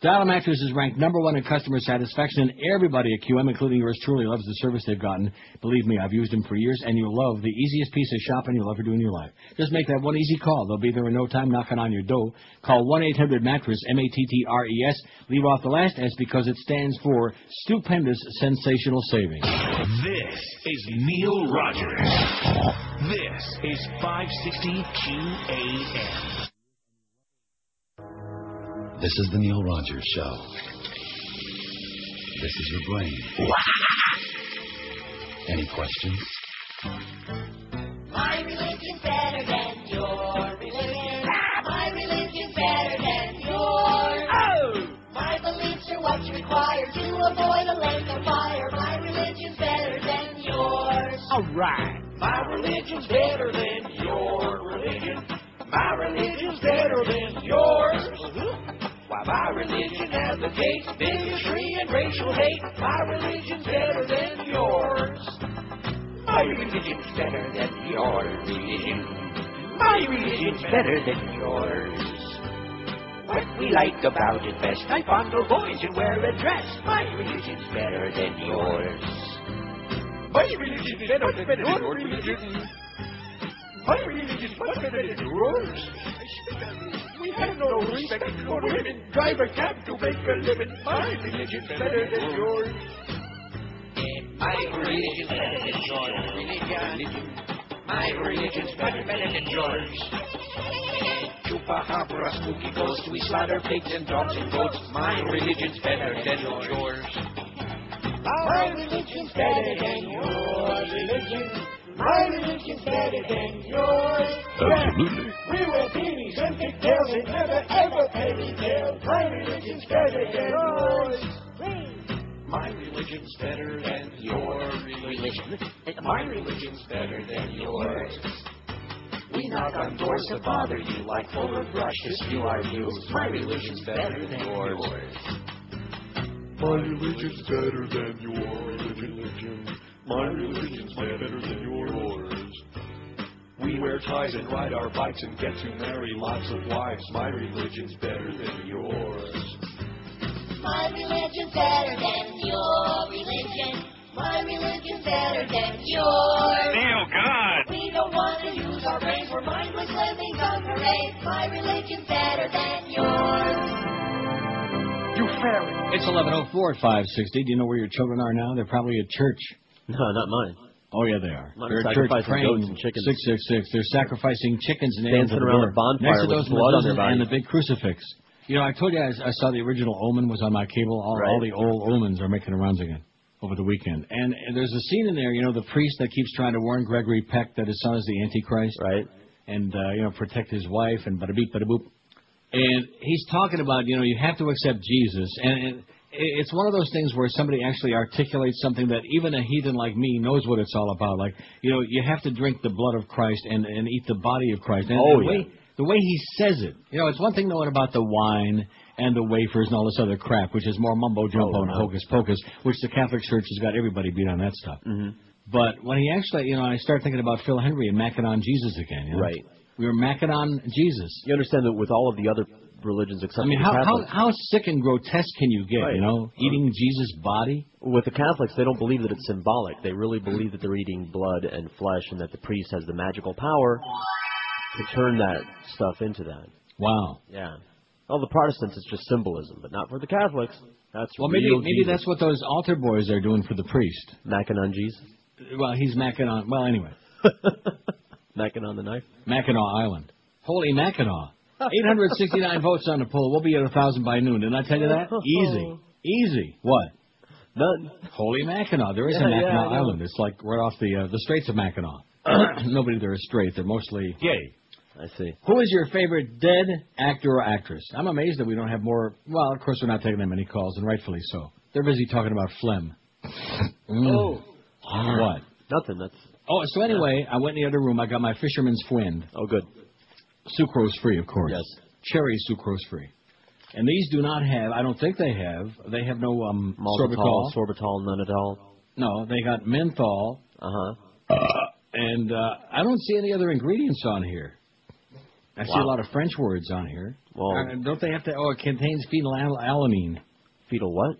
Dial Mattress is ranked number one in customer satisfaction, and everybody at QM, including yours truly, loves the service they've gotten. Believe me, I've used them for years, and you'll love the easiest piece of shopping you'll ever do in your life. Just make that one easy call. They'll be there in no time knocking on your door. Call 1-800-MATTRESS, M-A-T-T-R-E-S. Leave off the last S because it stands for Stupendous Sensational Savings. This is Neil Rogers. This is 560 QAM. This is the Neil Rogers Show. This is your brain. Any questions? My religion's better than your religion. My religion's better than yours. Oh! My beliefs are what's required to avoid a lake of fire. My religion's better than yours. All right. My religion's better than your religion. My religion's better than yours. Why, my religion advocates bigotry and racial hate. My religion's better than yours. My religion's better than your religion. My religion's better than yours. What we like about it best, I fondle boys and wear a dress. My religion's better than yours. My religion's better than your religion. My religion's much better than yours. Respect for women. Drive a cab to make a living. My religion's better than yours. My religion's better than your religion. My religion's better, better than yours. Chupacabra, spooky ghosts, we slaughter pigs and dogs and goats. My religion's better than yours. My religion's better than your religion. My religion's better than yours. Absolutely. We wear beanies and pigtails and never ever penny tail. My religion's better than yours. My religion's better than your religion. My religion's better than yours. We knock on doors to bother you like full of brush to spew our views. My religion's better than yours. My religion's better than your religion. My religion's better than yours. We wear ties and ride our bikes and get to marry lots of wives. My religion's better than yours. My religion's better than your religion. My religion's better than yours. Neil, God. We don't want to use our brains. We're mindless lemmings on parade. My religion's better than yours. You fairy. It's 11:04 at 560. Do you know where your children are now? They're probably at church. No, not mine. Oh yeah, they are. Mine They're are church sacrificing praying. goats and chickens. Six six six. They're sacrificing chickens and Dancing animals at the around a bonfire next to with those blood on their and the big crucifix. You know, I told you I, I saw the original Omen was on my cable. All, all the old Omens are making the rounds again over the weekend. And, and there's a scene in there. You know, the priest that keeps trying to warn Gregory Peck that his son is the Antichrist. Right. And uh, you know, protect his wife and bada beep bada boop. And he's talking about, you know, you have to accept Jesus. And, and it's one of those things where somebody actually articulates something that even a heathen like me knows what it's all about. Like, you know, you have to drink the blood of Christ and, and eat the body of Christ. And Oh, the yeah. way the way he says it, you know, it's one thing knowing about the wine and the wafers and all this other crap, which is more mumbo jumbo Oh, and hocus pocus, which the Catholic Church has got everybody beat on that stuff. Mm-hmm. But when he actually, you know, I start thinking about Phil Henry and macking on Jesus again. You know? Right. We were macking on Jesus. You understand that with all of the other religions except I mean, how, how how sick and grotesque can you get? Right. You know, uh, eating Jesus' body. with the Catholics, they don't believe that it's symbolic. They really believe that they're eating blood and flesh, and that the priest has the magical power to turn that stuff into that. Wow. Yeah. Well, the Protestants, it's just symbolism, but not for the Catholics. That's Well, maybe maybe Jesus. that's what those altar boys are doing for the priest. Macking on Jesus. Well, he's macking on. Well, anyway, Macking on the knife. Mackinac Island. Holy Mackinac. 869 votes on the poll. We'll be at a thousand by noon. Didn't I tell you that? Easy, easy. What? None. Holy Mackinac. There is Yeah, a yeah, Mackinac know. Island. It's like right off the uh, the Straits of Mackinac. Nobody there is straight. They're mostly gay. I see. Who is your favorite dead actor or actress? I'm amazed that we don't have more. Well, of course, we're not taking that many calls, and rightfully so. They're busy talking about phlegm. Mm. Oh. What? Nothing. That's. Oh, so anyway, I went in the other room. I got my fisherman's friend. Oh, good. Sucrose free, of course. Yes. Cherry sucrose free. And these do not have. I don't think they have. They have no um Maltitol, sorbitol. sorbitol, none at all. No, they got menthol. Uh huh. And uh, I don't see any other ingredients on here. I see a lot of French words on here. Well- Uh, don't they have to? Oh, it contains phenylalanine. Fetal what?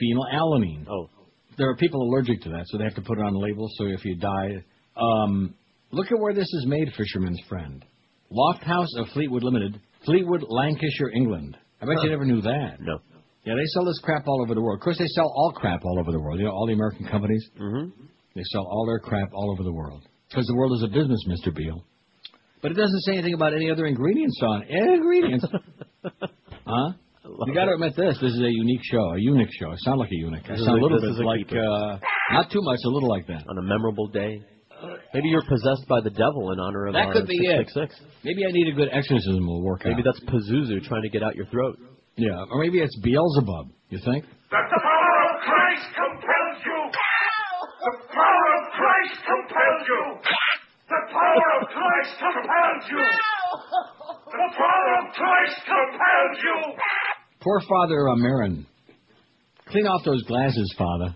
Phenylalanine. Oh. There are people allergic to that, so they have to put it on the label. So if you die, um, look at where this is made, Fisherman's Friend. Lofthouse of Fleetwood Limited, Fleetwood, Lancashire, England. I bet you never knew that. No. Yeah, they sell this crap all over the world. Of course, they sell all crap all over the world. You know, all the American companies. Mm-hmm. They sell all their crap all over the world. Because the world is a business, Mr. Beale. But it doesn't say anything about any other ingredients on it. Ingredients. huh? You got to admit this. This is a unique show, a unique show. I sound like a eunuch. I sound a a- little bit a like, uh, not too much, a little like that. On a memorable day. Maybe you're possessed by the devil in honor of That our could be it. 666. Maybe I need a good exorcism will work Maybe out. that's Pazuzu trying to get out your throat. Yeah, or maybe it's Beelzebub. You think? That the power of Christ compels you. The power of Christ compels you. The power of Christ compels you. The power of Christ compels you. Poor Father uh, Merrin. Clean off those glasses, Father.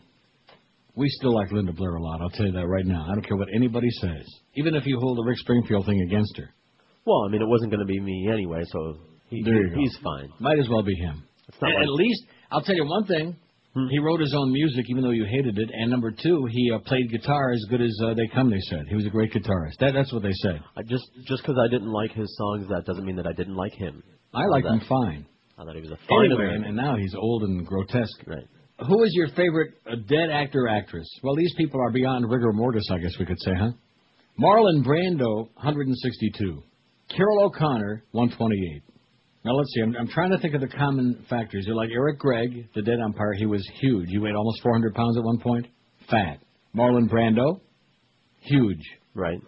We still like Linda Blair a lot, I'll tell you that right now. I don't care what anybody says. Even if you hold the Rick Springfield thing against her. Well, I mean, it wasn't going to be me anyway, so he, There you go. he's fine. Might as well be him. At, like- at least, I'll tell you one thing. He wrote his own music, even though you hated it. And number two, he uh, played guitar as good as uh, they come. They said he was a great guitarist. That, that's what they said. I just just because I didn't like his songs, that doesn't mean that I didn't like him. I liked him fine. I thought he was a fine Anyway, and, and now he's old and grotesque. Right. Who is your favorite uh, dead actor actress? Well, these people are beyond rigor mortis, I guess we could say, huh? Marlon Brando, 162. Carroll O'Connor, 128. Now let's see. I'm, I'm trying to think of the common factors. You're like Eric Gregg, the dead umpire. He was huge. He weighed almost 400 pounds at one point. Fat. Marlon Brando, huge. Right.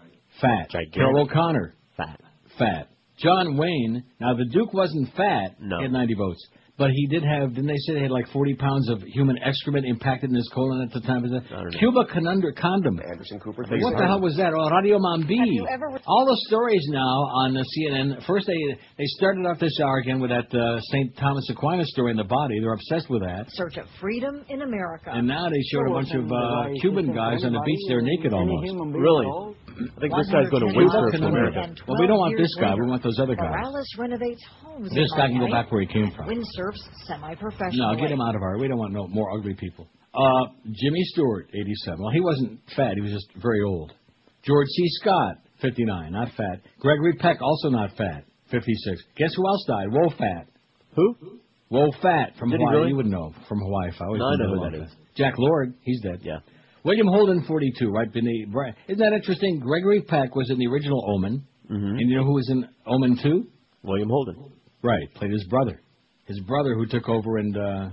Fat. Gigantic. Carroll O'Connor, Fat. fat. John Wayne. Now the Duke wasn't fat. No. He had 90 votes. But he did have, didn't they say they had like 40 pounds of human excrement impacted in his colon at the time of that? Cuba Conundrum Condom. Anderson Cooper. What the hell was that? Oh, Radio Mambi. you ever- All the stories now on the CNN. First, they they started off this hour again with that uh, St. Thomas Aquinas story in the body. They're obsessed with that. Search of freedom in America. And now they showed a bunch of uh, Cuban guys on the beach. They're naked almost. Really? I think this guy's going to win Cuba for Conundrum. America. Well, we don't want this guy. We want those other guys. Morales renovates homes. This guy can go back where he came from. Windsurfs semi-professional. No, get him out of our. We don't want no more ugly people. Uh, Jimmy Stewart, 87. Well, he wasn't fat. He was just very old. George C. Scott, 59, not fat. Gregory Peck, also not fat, 56. Guess who else died? Wo Fat. Who? Wo Fat from Did he Hawaii. really? You would know from Hawaii. If I always No, I know who Wo that Jack Lord, he's dead. Yeah. William Holden, 42, right beneath. Isn't that interesting? Gregory Peck was in the original Omen. Mm-hmm. And you know who was in Omen 2? William Holden. Right, played his brother. His brother who took over and uh,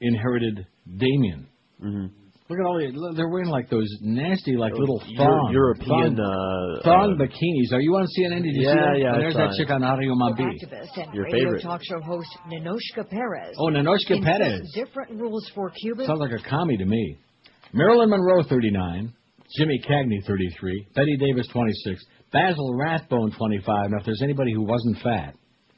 inherited Damien. Mm-hmm. Look at all the, they're wearing like those nasty, like Those little Eu- thong, European, thong, uh, thong uh, bikinis. Are you on CNN? Did you Yeah, see that? yeah, Oh, I there's saw that it. chick on Radio Mambi. Activist and Your radio favorite. talk show host Ninoska Perez. Oh, Ninoska Perez. Different rules for Cubans. Sounds like a commie to me. Marilyn Monroe, 39. Jimmy Cagney, 33. Bette Davis, 26. Basil Rathbone, 25. Now, if there's anybody who wasn't fat,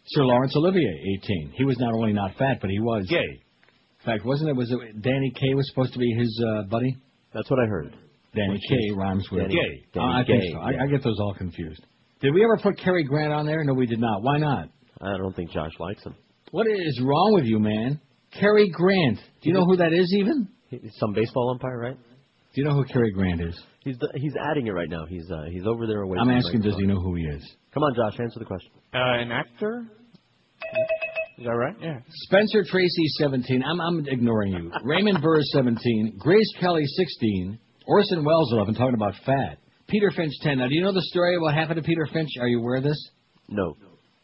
Sir Laurence Olivier, 18. He was not only not fat, but he was Gay. In fact, wasn't it? Was it Danny Kaye was supposed to be his uh, buddy? That's what I heard. Danny Which Kaye rhymes with Danny- gay. Danny Uh, I Gay, think so. I. I get those all confused. Did we ever put Cary Grant on there? No, we did not. Why not? I don't think Josh likes him. What is wrong with you, man? Cary Grant. Do you know who that is? Even? He's some baseball umpire, right? Do you know who Cary Grant is? He's the, he's adding it right now. He's uh, he's over there away. I'm asking, does he know who he is? Come on, Josh, answer the question. Uh, an actor? Is that right? Yeah. Spencer Tracy, 17. I'm, I'm ignoring you. Raymond Burr, 17. Grace Kelly, 16. Orson Welles, 11. Talking about fat. Peter Finch, 10. Now, do you know the story of what happened to Peter Finch? Are you aware of this? No.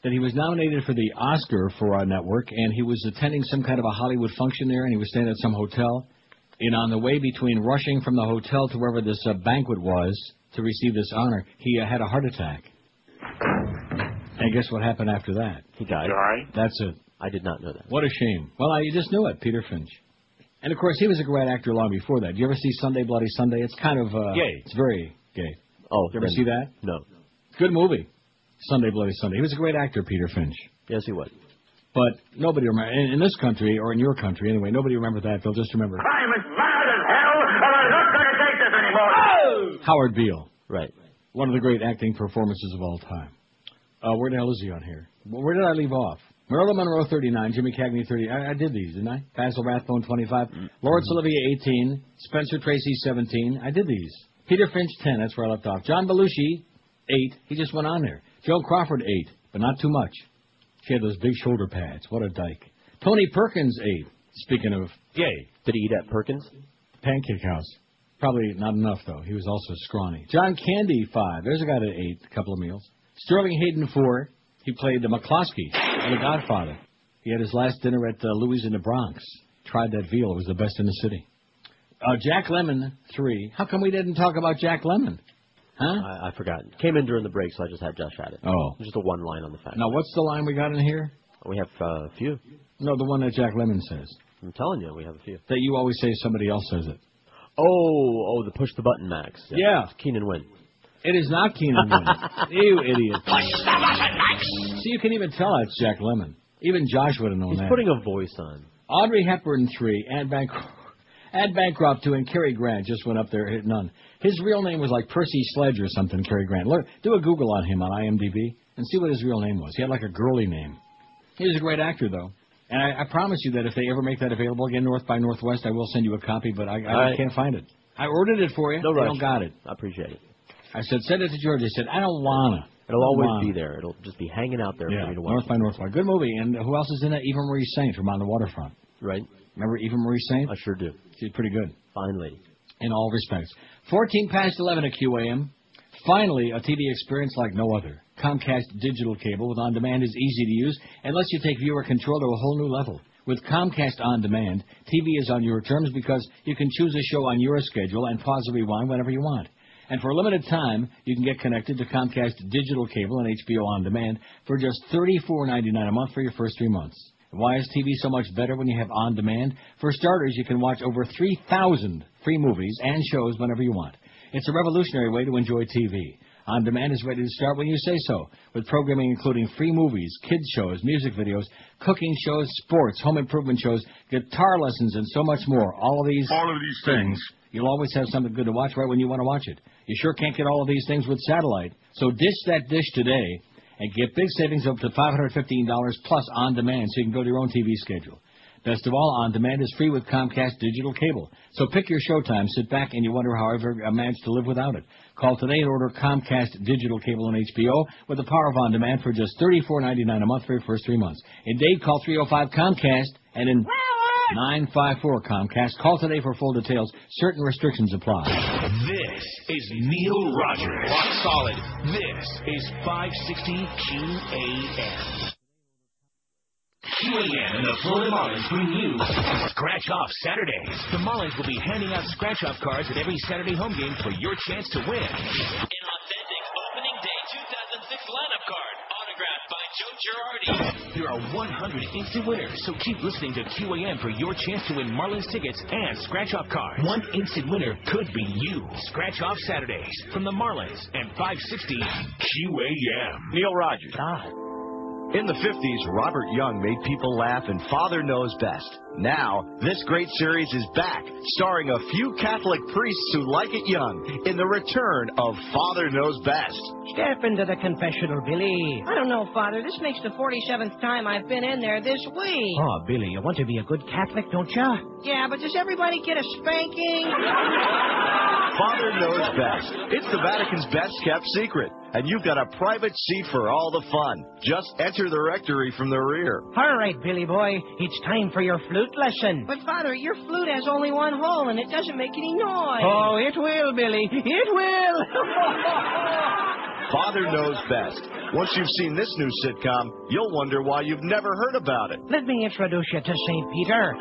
That he was nominated for the Oscar for our network, and he was attending some kind of a Hollywood function there, and he was staying at some hotel. And on the way between rushing from the hotel to wherever this uh, banquet was to receive this honor, he uh, had a heart attack. And guess what happened after that? He died. That's it. I did not know that. What a shame. Well, I, you just knew it, Peter Finch. And of course, he was a great actor long before that. Do you ever see Sunday Bloody Sunday? It's kind of uh, Gay. It's very gay. Oh, you ever see that? No. Good movie. Sunday Bloody Sunday. He was a great actor, Peter Finch. Yes, he was. But nobody remember in, in this country or in your country anyway. Nobody remember that. They'll just remember I'm as mad as hell, and I'm not going to take this anymore. Howard Beale. Right. One of the great acting performances of all time. Uh, where the hell is he on here? Where did I leave off? Marilyn Monroe, 39. Jimmy Cagney, 30. I, I did these, didn't I? Basil Rathbone, 25. Laurence Olivier, 18. Spencer Tracy, 17. I did these. Peter Finch, 10. That's where I left off. John Belushi, 8. He just went on there. Joan Crawford, 8. But not too much. She had those big shoulder pads. What a dyke. Tony Perkins, ate. Speaking of Gay. Did he eat at Perkins? Pancake House. Probably not enough, though. He was also scrawny. John Candy, 5. There's a guy that ate a couple of meals. Sterling Hayden, 4. He played the McCluskey, in the Godfather. He had his last dinner at uh, Louis in the Bronx. Tried that veal. It was the best in the city. Uh, Jack Lemmon, 3. How come we didn't talk about Jack Lemmon? Huh? I, I forgot. Came in during the break, so I just had Josh at it. Oh. Just a one line on the fact. Now, what's the line we got in here? We have uh, a few. No, the one that Jack Lemmon says. I'm telling you, we have a few. That you always say somebody else says it. Oh, oh, the push the button, Max. Yeah. It's Keenan Wynn. It is not Keenan Wynn. you idiot. Push the button max. See, you can even tell it's Jack Lemmon. Even Josh would have known He's that. He's putting a voice on. Audrey Hepburn three, Ed Bancroft, Ed Bancroft two, and Cary Grant just went up there hit none. His real name was like Percy Sledge or something. Cary Grant. Look, do a Google on him on IMDb and see what his real name was. He had like a girly name. He was a great actor though. And I, I promise you that if they ever make that available again, North by Northwest, I will send you a copy. But I, I right. can't find it. I ordered it for you. No I rush. don't got it. I appreciate it. I said send it to George. He said I don't wanna. It'll don't always wanna. be there. It'll just be hanging out there Yeah, for me to watch. North by Northwest. Good movie. And who else is in it? Eva Marie Saint from On the Waterfront. Right. Remember Eva Marie Saint? I sure do. Pretty good. Finally. In all respects. 14 past 11 at QAM. Finally, a TV experience like no other. Comcast digital cable with on demand is easy to use and lets you take viewer control to a whole new level. With Comcast On Demand, TV is on your terms because you can choose a show on your schedule and pause or rewind whenever you want. And for a limited time, you can get connected to Comcast digital cable and HBO On Demand for just $34.99 a month for your first three months. Why is TV so much better when you have on demand? For starters, you can watch over 3,000 free movies and shows whenever you want. It's a revolutionary way to enjoy TV. On demand is ready to start when you say so, with programming including free movies, kids shows, music videos, cooking shows, sports, home improvement shows, guitar lessons, and so much more. All of these All of these things. You'll always have something good to watch right when you want to watch it. You sure can't get all of these things with satellite. So dish that dish today and get big savings up to $515 plus on demand so you can go to your own TV schedule. Best of all, on demand is free with Comcast digital cable. So pick your showtime, sit back, and you wonder how I ever managed to live without it. Call today and order Comcast digital cable and HBO with the power of on demand for just $34.99 a month for your first three months. In Dade, call 305 Comcast and in 954 Comcast. Call today for full details. Certain restrictions apply. This is Neil Rogers. Rock solid. This is 560 QAM. QAM and the Florida Marlins bring you Scratch Off Saturdays. The Marlins will be handing out scratch off cards at every Saturday home game for your chance to win. An authentic opening day 2006 lineup card, autographed by Joe Girardi. There are 100 instant winners, so keep listening to QAM for your chance to win Marlins tickets and scratch off cards. One instant winner could be you. Scratch Off Saturdays from the Marlins and 560 QAM. Neil Rogers. In the 50s, Robert Young made people laugh and Father Knows Best. Now, this great series is back, starring a few Catholic priests who like it young, in the return of Father Knows Best. Step into the confessional, Billy. I don't know, Father. This makes the 47th time I've been in there this week. Oh, Billy, you want to be a good Catholic, don't you? Yeah, but does everybody get a spanking? Father Knows Best. It's the Vatican's best kept secret, and you've got a private seat for all the fun. Just enter the rectory from the rear. All right, Billy boy, it's time for your flute lesson. But, Father, your flute has only one hole and it doesn't make any noise. Oh, it will, Billy. It will. Father Knows Best. Once you've seen this new sitcom, you'll wonder why you've never heard about it. Let me introduce you to St. Peter.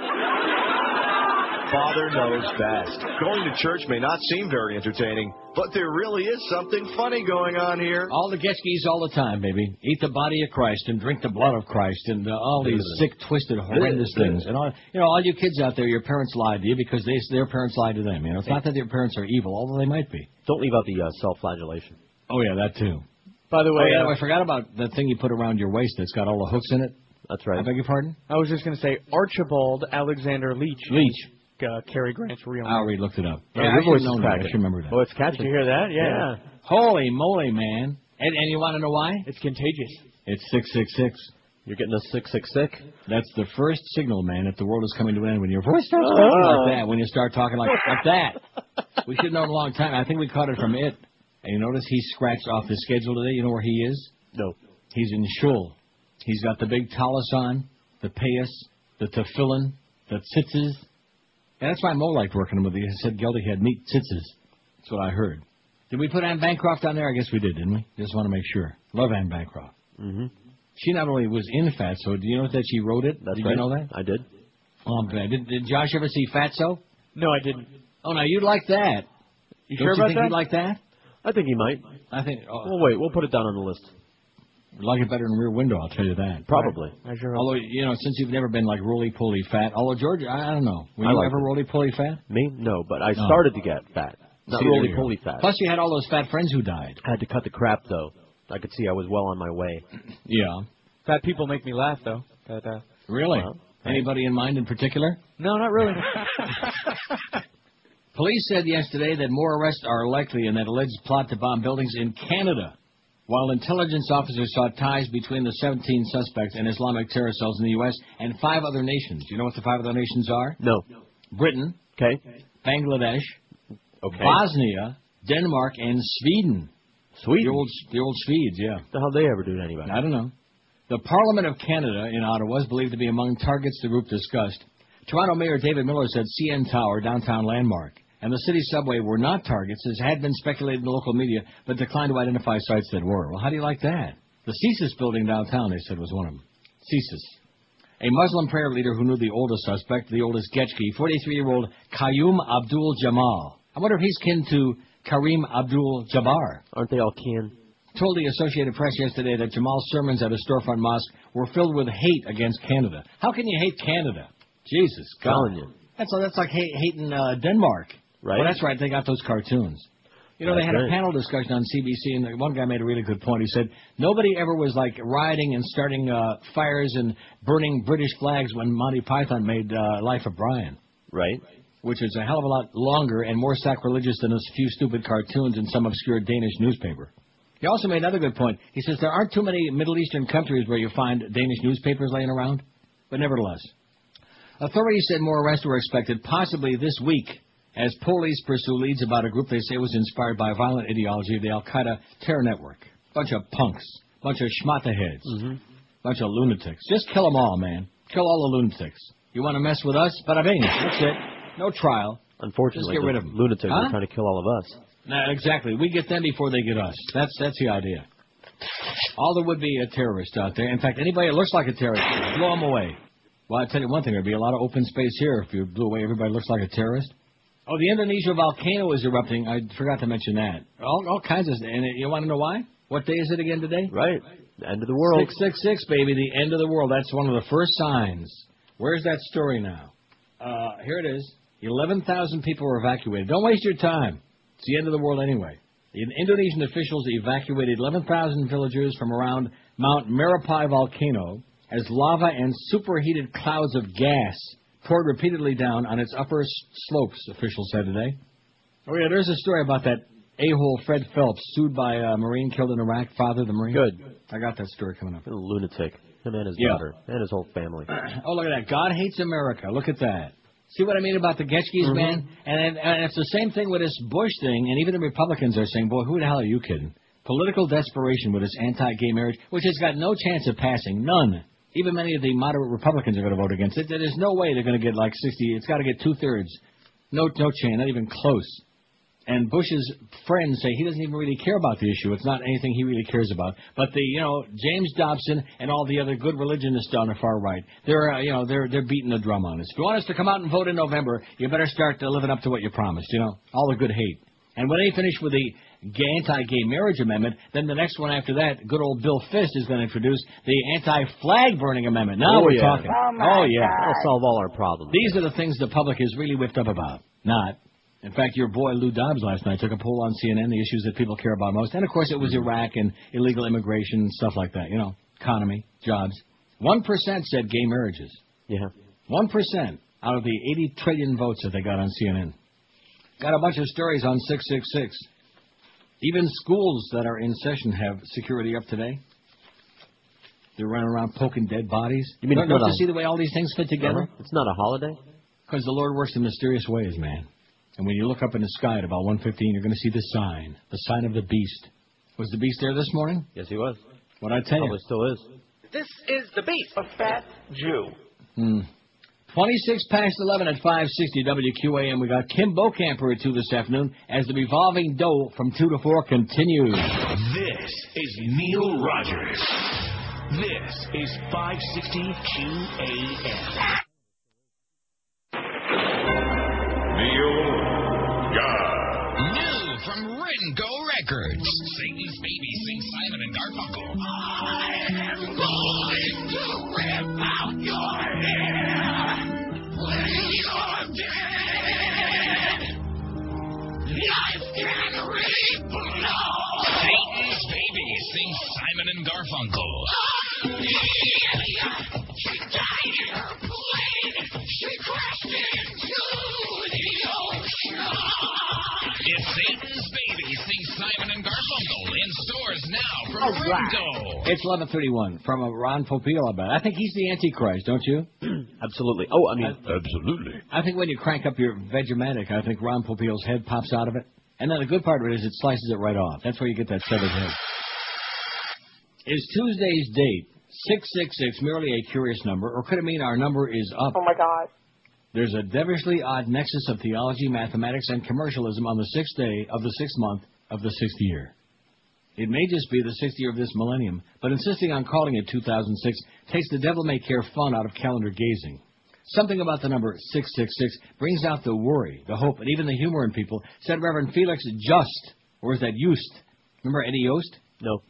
Father Knows Best. Going to church may not seem very entertaining, but there really is something funny going on here. All the Getskis all the time, baby. Eat the body of Christ and drink the blood of Christ and uh, all these sick, twisted, horrendous things. And all, you know, all you kids out there, your parents lied to you because they, their parents lied to them. You know, it's not that your parents are evil, although they might be. Don't leave out the uh, self-flagellation. Oh yeah, that too. By the way, oh, yeah, uh, I forgot about the thing you put around your waist that's got all the hooks in it. That's right. I beg your pardon. I was just going to say Archibald Alexander Leach. Leach. Uh, Cary Grant's real I already looked it up. Oh, Yeah, your I voice have is that. I should remember that. Oh, it's catchy. Did you hear that? Yeah. Holy moly, man! And, and you want to know why? It's contagious. It's six six six. You're getting a sick, sick, sick. That's the first signal, man, that the world is coming to an end. When your voice starts talking like that, when you start talking like like that, we should have known a long time. I think we caught it from it. And you notice he scratched off his schedule today. You know where he is? No. He's in shul. He's got the big tallis on, the payas, the tefillin, the tzitzis. And that's why Mo liked working with you. He said Geldy had neat tzitzis. That's what I heard. Did we put Anne Bancroft on there? I guess we did, didn't we? Just want to make sure. Love Anne Bancroft. Mm-hmm. She not only was in Fatso, do you know that she wrote it? That's did right. you know that? I did. Oh, I'm glad. Did, did Josh ever see Fatso? No, I didn't. Oh, now you'd like that. You Don't sure you about think that? you'd like that? I think he might. I think. Oh, Well, wait. We'll put it down on the list. Like it better in Rear Window, I'll tell you that. Probably. Although you know, since you've never been like roly poly fat. Although George, I, I don't know. Were I you like ever roly poly fat? Me? No, but I Oh. started to get fat. Not See, roly poly fat. Plus, you had all those fat friends who died. I had to cut the crap though. I could see I was well on my way. Yeah. Fat people make me laugh though. But, uh, Really? Well, Anybody in mind in particular? no, not really. Police said yesterday that more arrests are likely in that alleged plot to bomb buildings in Canada. While intelligence officers saw ties between the 17 suspects and Islamic terror cells in the U.S. and five other nations. You know what the five other nations are? No. Britain, Okay. Bangladesh, Okay. Bosnia, Denmark, and Sweden. Sweden. The old, the old Swedes, yeah. The hell they ever do to anybody? I don't know. The Parliament of Canada in Ottawa is believed to be among targets the group discussed. Toronto Mayor David Miller said CN Tower, downtown landmark, and the city subway were not targets, as had been speculated in the local media, but declined to identify sites that were. Well, how do you like that? The CSIS building downtown, they said, was one of them. CSIS. A Muslim prayer leader who knew the oldest suspect, the oldest Getchki, 43-year-old Qayyum Abdul Jamal. I wonder if he's kin to Kareem Abdul Jabbar. Aren't they all kin? Told the Associated Press yesterday that Jamal's sermons at a storefront mosque were filled with hate against Canada. How can you hate Canada? Jesus, God. That's that's like hate, hating uh, Denmark. Right. Well, that's right. They got those cartoons. You know, they That's had a panel discussion on CBC, and one guy made a really good point. He said nobody ever was like rioting and starting uh, fires and burning British flags when Monty Python made uh, Life of Brian, Right. which is a hell of a lot longer and more sacrilegious than those few stupid cartoons in some obscure Danish newspaper. He also made another good point. He says there aren't too many Middle Eastern countries where you find Danish newspapers laying around, but nevertheless. Authorities said more arrests were expected, possibly this week, as police pursue leads about a group they say was inspired by a violent ideology of the Al Qaeda terror network. Bunch of punks, bunch of schmata-heads, Mm-hmm. bunch of lunatics. Just kill them all, man. Kill all the lunatics. You want to mess with us? Bada bing. That's it. No trial. Unfortunately, Just get rid of of 'em. lunatics Huh? are trying to kill all of us. Exactly. We get them before they get us. That's that's the idea. All there would be a terrorist out there. In fact, anybody that looks like a terrorist, blow them away. Well, I tell you one thing: there'd be a lot of open space here if you blew away everybody that looks like a terrorist. Oh, the Indonesia volcano is erupting. I forgot to mention that. All all kinds of. And you want to know why? What day is it again today? Right. The end of the world. Six six six, baby. The end of the world. That's one of the first signs. Where's that story now? Uh, here it is. Eleven thousand people were evacuated. Don't waste your time. It's the end of the world anyway. The Indonesian officials evacuated 11,000 villagers from around Mount Merapi volcano as lava and superheated clouds of gas poured repeatedly down on its upper slopes, officials said today. Oh, yeah, there's a story about that a-hole Fred Phelps, sued by a Marine killed in Iraq, father of the Marine. Good. I got that story coming up. A lunatic. Him and his Yeah. daughter. And his whole family. Oh, look at that. God hates America. Look at that. See what I mean about the Getchkis, Mhm. man? And, and it's the same thing with this Bush thing, and even the Republicans are saying, boy, who the hell are you kidding? Political desperation with this anti-gay marriage, which has got no chance of passing. None. Even many of the moderate Republicans are going to vote against it. There's no way they're going to get like 60. It's got to get two-thirds. No, no chance. Not even close. And Bush's friends say he doesn't even really care about the issue. It's not anything he really cares about. But the, you know, James Dobson and all the other good religionists on the far right, they're, uh, you know, they're they're beating the drum on us. If you want us to come out and vote in November, you better start living up to what you promised. You know, all the good hate. And when they finish with the anti-gay marriage amendment, then the next one after that, good old Bill Frist is going to introduce the anti-flag burning amendment. Now Oh, we're yeah. talking. Oh, oh yeah, That'll solve all our problems. these are the things the public is really whipped up about. Not. In fact, your boy Lou Dobbs last night took a poll on CNN, the issues that people care about most. And of course, it was Iraq and illegal immigration and stuff like that. You know, economy, jobs. 1% said gay marriages. Yeah. 1% out of the 80 trillion votes that they got on CNN. Got a bunch of stories on 666. Even schools that are in session have security up today. They're running around poking dead bodies. You mean don't, it's don't not you a- see the way all these things fit together? Uh-huh. It's not a holiday? Because the Lord works in mysterious ways, man. And when you look up in the sky at about 115, you're going to see the sign, the sign of the beast. Was the beast there this morning? Yes, he was. What I tell Probably you? still is. This is the beast, a fat Jew. Hmm. 26 past 11 at 560 WQAM. We got Kim Bokamper at 2 this afternoon as the revolving dough from 2 to 4 continues. This is Neil Rogers. This is 560 QAM. Neil God. New from Ringo Records. Satan's baby sings Simon and Garfunkel. I am going to rip out your hair Satan's baby sings Simon and Garfunkel. She died in her plane. She crashed into the. It's Satan's baby sings Simon and Garfunkel in stores now from All right. Ringo. It's 1131 from a Ron Popeil about it. I think he's the Antichrist, don't you? Absolutely. Oh, I mean, absolutely. I think when you crank up your Vegematic, I think Ron Popeil's head pops out of it. And then the good part of it is it slices it right off. That's where you get that severed head. Is Tuesday's date 666 merely a curious number, or could it mean our number is up? Oh my God. There's a devilishly odd nexus of theology, mathematics, and commercialism on the sixth day of the sixth month of the sixth year. It may just be the sixth year of this millennium, but insisting on calling it 2006 takes the devil may care fun out of calendar gazing. Something about the number 666 brings out the worry, the hope, and even the humor in people, said Reverend Felix Just, or is that Yost? Remember Eddie Yost? No.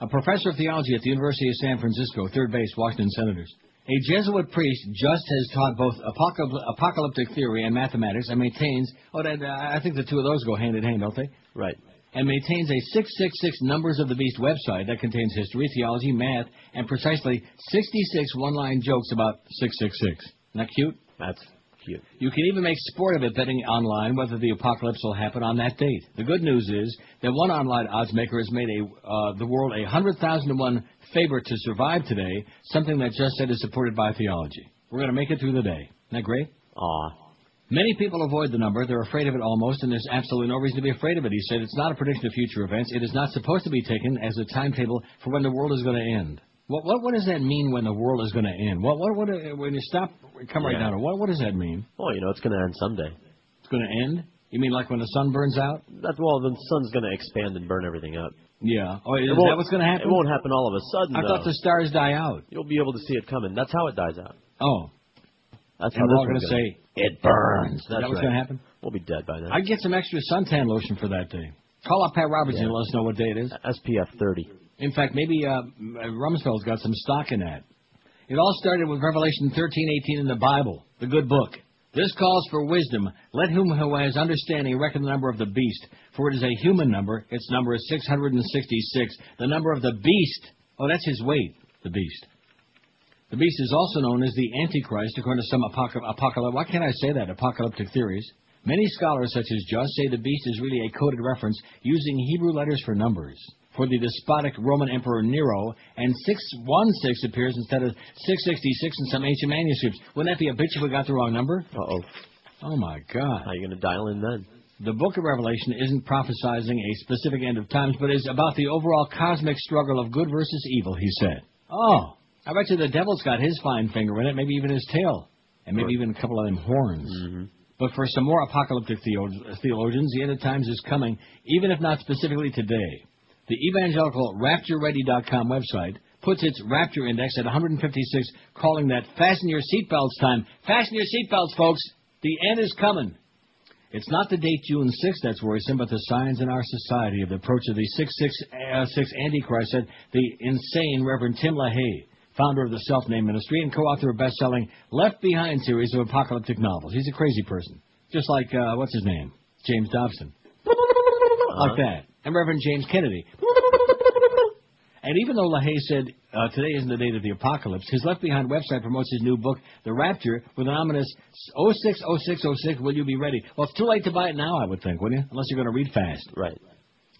A professor of theology at the University of San Francisco, third base, Washington Senators. A Jesuit priest just has taught both apocalyp- apocalyptic theory and mathematics and maintains, oh, that, uh, I think the two of those go hand in hand, don't they? Right. And maintains a 666 Numbers of the Beast website that contains history, theology, math, and precisely 66 one-line jokes about 666. Isn't that cute? That's cute. You can even make sport of it betting online whether the apocalypse will happen on that date. The good news is that one online odds maker has made a, uh, the world a 100,000 to 1 favorite to survive today, something that just said is supported by theology. We're going to make it through the day. Isn't that great? Aw. Many people avoid the number. They're afraid of it almost, and there's absolutely no reason to be afraid of it. He said it's not a prediction of future events. It is not supposed to be taken as a timetable for when the world is going to end. What, what, what does that mean when the world is going to end? What, what, what, uh, when you stop, come right Yeah. down to what, what does that mean? Well, you know, it's going to end someday. It's going to end? You mean like when the sun burns out? That's, well, the sun's going to expand and burn everything up. Yeah. Oh, is that what's going to happen? It won't happen all of a sudden. I thought the stars die out. You'll be able to see it coming. That's how it dies out. Oh. That's And how we're all gonna gonna- say, "It burns." Is that That's what's right. gonna happen? We'll be dead by then. I'd get some extra suntan lotion for that day. Call up Pat Robertson Yeah. and let us know what day it is. SPF 30. In fact, maybe uh, Rumsfeld's got some stock in that. It all started with Revelation 13:18 in the Bible, the good book. This calls for wisdom. Let whom who has understanding reckon the number of the beast, for it is a human number. Its number is 666. The number of the beast. Oh, that's his weight, the beast. The beast is also known as the Antichrist, according to some apocalyptic. Apocalypse. Why can't I say that? Apocalyptic theories. Many scholars, such as Just, say the beast is really a coded reference using Hebrew letters for numbers. For the despotic Roman Emperor Nero, and 616 appears instead of 666 in some ancient manuscripts. Wouldn't that be a bitch if we got the wrong number? Uh oh. Oh my God. How are you going to dial in then? The book of Revelation isn't prophesizing a specific end of times, but is about the overall cosmic struggle of good versus evil, he said. Oh, I bet you the devil's got his fine finger in it, maybe even his tail, and maybe even a couple of them horns. But for some more apocalyptic theologians, the end of times is coming, even if not specifically today. The evangelical RaptureReady.com website puts its Rapture Index at 156, calling that fasten your seatbelts time. Fasten your seatbelts, folks. The end is coming. It's not the date June 6th that's worrisome, but the signs in our society of the approach of the 666 Antichrist, said the insane Reverend Tim LaHaye, founder of the Self-Named Ministry and co-author of best-selling Left Behind series of apocalyptic novels. He's a crazy person. Just like, uh, what's his name? James Dobson. Like that. And Reverend James Kennedy. And even though LaHaye said uh, today isn't the date of the apocalypse, his Left Behind website promotes his new book, The Rapture, with an ominous 060606, will you be ready? Well, it's too late to buy it now, I would think, wouldn't you? Unless you're going to read fast. Right.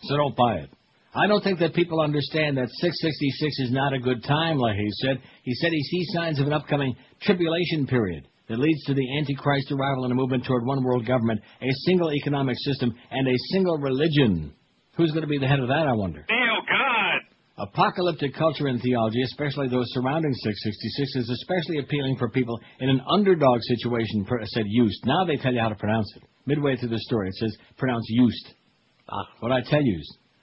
So don't buy it. I don't think that people understand that 666 is not a good time, LaHaye said. He said he sees signs of an upcoming tribulation period that leads to the Antichrist arrival and a movement toward one world government, a single economic system, and a single religion. Who's going to be the head of that, I wonder? Oh, God! Apocalyptic culture and theology, especially those surrounding 666, is especially appealing for people in an underdog situation, said Used. Now they tell you how to pronounce it. Midway through the story, it says pronounce Used. Ah, what I tell you.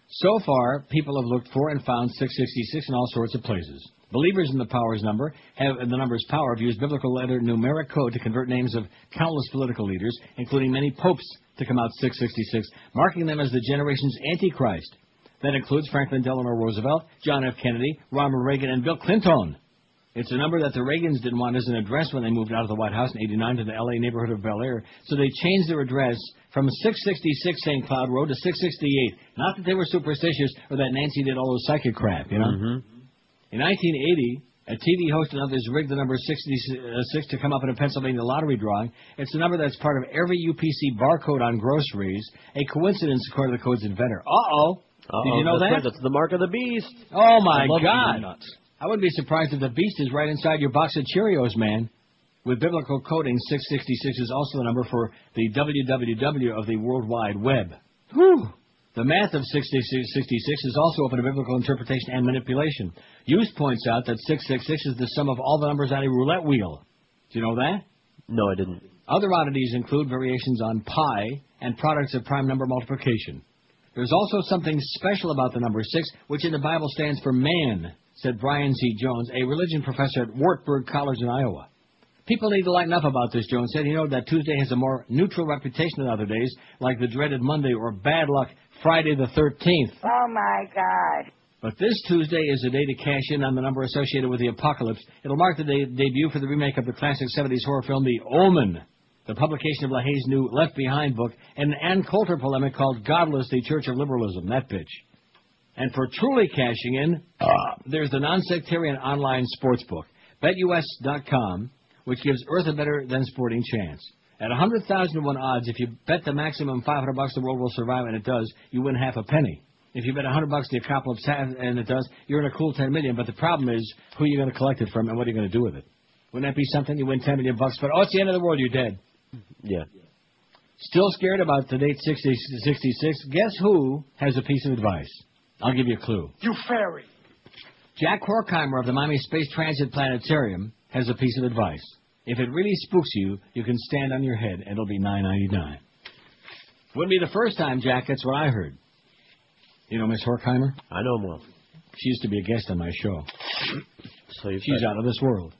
So far, people have looked for and found 666 in all sorts of places. Believers in the powers number have the number's power have used biblical letter numeric code to convert names of countless political leaders, including many popes, to come out 666, marking them as the generation's antichrist. That includes Franklin Delano Roosevelt, John F. Kennedy, Ronald Reagan, and Bill Clinton. It's a number that the Reagans didn't want as an address when they moved out of the White House in 89 to the L.A. neighborhood of Bel Air, so they changed their address from 666 St. Cloud Road to 668. Not that they were superstitious or that Nancy did all those psychic crap, you know? Mm-hmm. In 1980, a TV host and others rigged the number 66 uh, to come up in a Pennsylvania lottery drawing. It's a number that's part of every UPC barcode on groceries. A coincidence according to the code's inventor. Uh-oh. Did Uh-oh, you know that's that? right, That's the mark of the beast. Oh my I God! I wouldn't be surprised if the beast is right inside your box of Cheerios, man. With biblical coding, 666 is also the number for the www of the World Wide Web. Whew. The math of 666 is also open to biblical interpretation and manipulation. Use points out that 666 is the sum of all the numbers on a roulette wheel. Do you know that? No, I didn't. Other oddities include variations on pi and products of prime number multiplication. There's also something special about the number 6, which in the Bible stands for man, said Brian C. Jones, a religion professor at Wartburg College in Iowa. People need to lighten up about this, Jones said. You know that Tuesday has a more neutral reputation than other days, like the dreaded Monday or bad luck Friday the 13th. Oh my God. But this Tuesday is a day to cash in on the number associated with the apocalypse. It'll mark the de- debut for the remake of the classic 70s horror film The Omen, the publication of LaHaye's new Left Behind book, and an Ann Coulter polemic called Godless, the Church of Liberalism. That bitch. And for truly cashing in, ah. there's the non-sectarian online sports book, BetUS.com, which gives Earth a better than sporting chance. At 100,000 to 1 odds, if you bet the maximum 500 bucks the world will survive, and it does, you win half a penny. If you bet 100 bucks the apocalypse has, and it does, you're in a cool 10 million. But the problem is, who are you going to collect it from, and what are you going to do with it? Wouldn't that be something? You win 10 million bucks, but oh, it's the end of the world. You're dead. Yeah. Still scared about the date 60, 66? Guess who has a piece of advice? I'll give you a clue. You fairy. Jack Horkheimer of the Miami Space Transit Planetarium has a piece of advice. If it really spooks you, you can stand on your head and it'll be nine ninety nine. Wouldn't be the first time, Jack. That's what I heard. You know Miss Horkheimer? I know well. She used to be a guest on my show. So She's out of this world.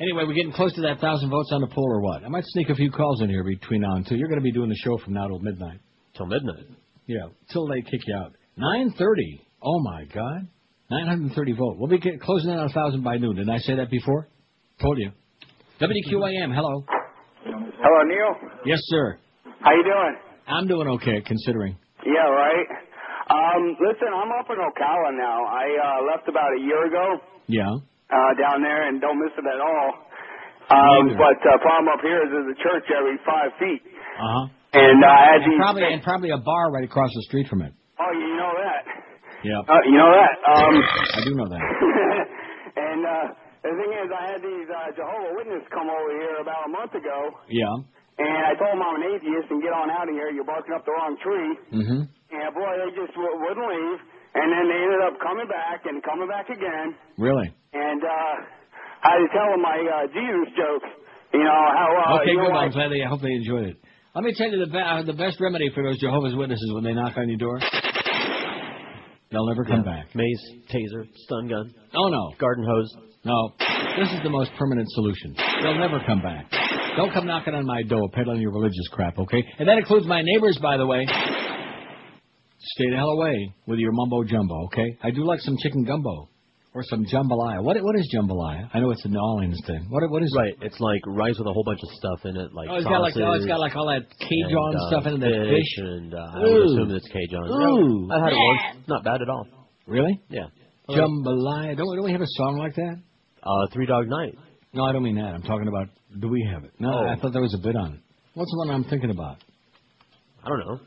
Anyway, we're getting close to that thousand votes on the poll or what? I might sneak a few calls in here between now and two. You're going to be doing the show from now till midnight. Till midnight. Yeah, till they kick you out. Nine thirty. Oh my God. Nine hundred and thirty vote. We'll be closing in on a thousand by noon. Didn't I say that before? Told you. WQAM. Hello. Hello, Neil. Yes, sir. How you doing? I'm doing okay, considering. Yeah, right. Um, listen, I'm up in Ocala now. I uh, left about a year ago Yeah. uh, down there and don't miss it at all. Um, Neither. but uh, problem up here is there's a church every five feet, Uh huh. and uh, had and probably and probably a bar right across the street from it. Oh, you know that. Yeah. Uh, you know that. Um, I do know that. and uh, the thing is, I had these uh, Jehovah Witnesses come over here about a month ago, Yeah. and I told them I'm an atheist and get on out of here. You're barking up the wrong tree. Mm-hmm. And boy, they just w- wouldn't leave. And then they ended up coming back and coming back again. Really? And uh, I had to tell them my uh, Jesus jokes. You know how. Uh, okay, you know, good. I'm glad they. I hope they enjoyed it. Let me tell you the be- uh, the best remedy for those Jehovah's Witnesses when they knock on your door. They'll never come back. Mace, taser, stun gun. Oh no. Garden hose. No. This is the most permanent solution. They'll never come back. Don't come knocking on my door peddling your religious crap, okay? And that includes my neighbors, by the way. Stay the hell away with your mumbo jumbo, okay? I do like some chicken gumbo or some jambalaya. What what is jambalaya? I know it's a New Orleans thing. What what is Right. It's like rice with a whole bunch of stuff in it, like Oh, it's got like oh, it's sausage got like all that Cajun and, uh, stuff in it, that fish, fish. and uh, I would Ooh. assume it's Cajun. Ooh. I've had it once. Not bad at all. Really? Yeah. Jambalaya. Don't, don't we have a song like that? Uh, Three Dog Night. No, I don't mean that. I'm talking about do we have it? No, Oh. I thought there was a bit on it. What's the one I'm thinking about? I don't know.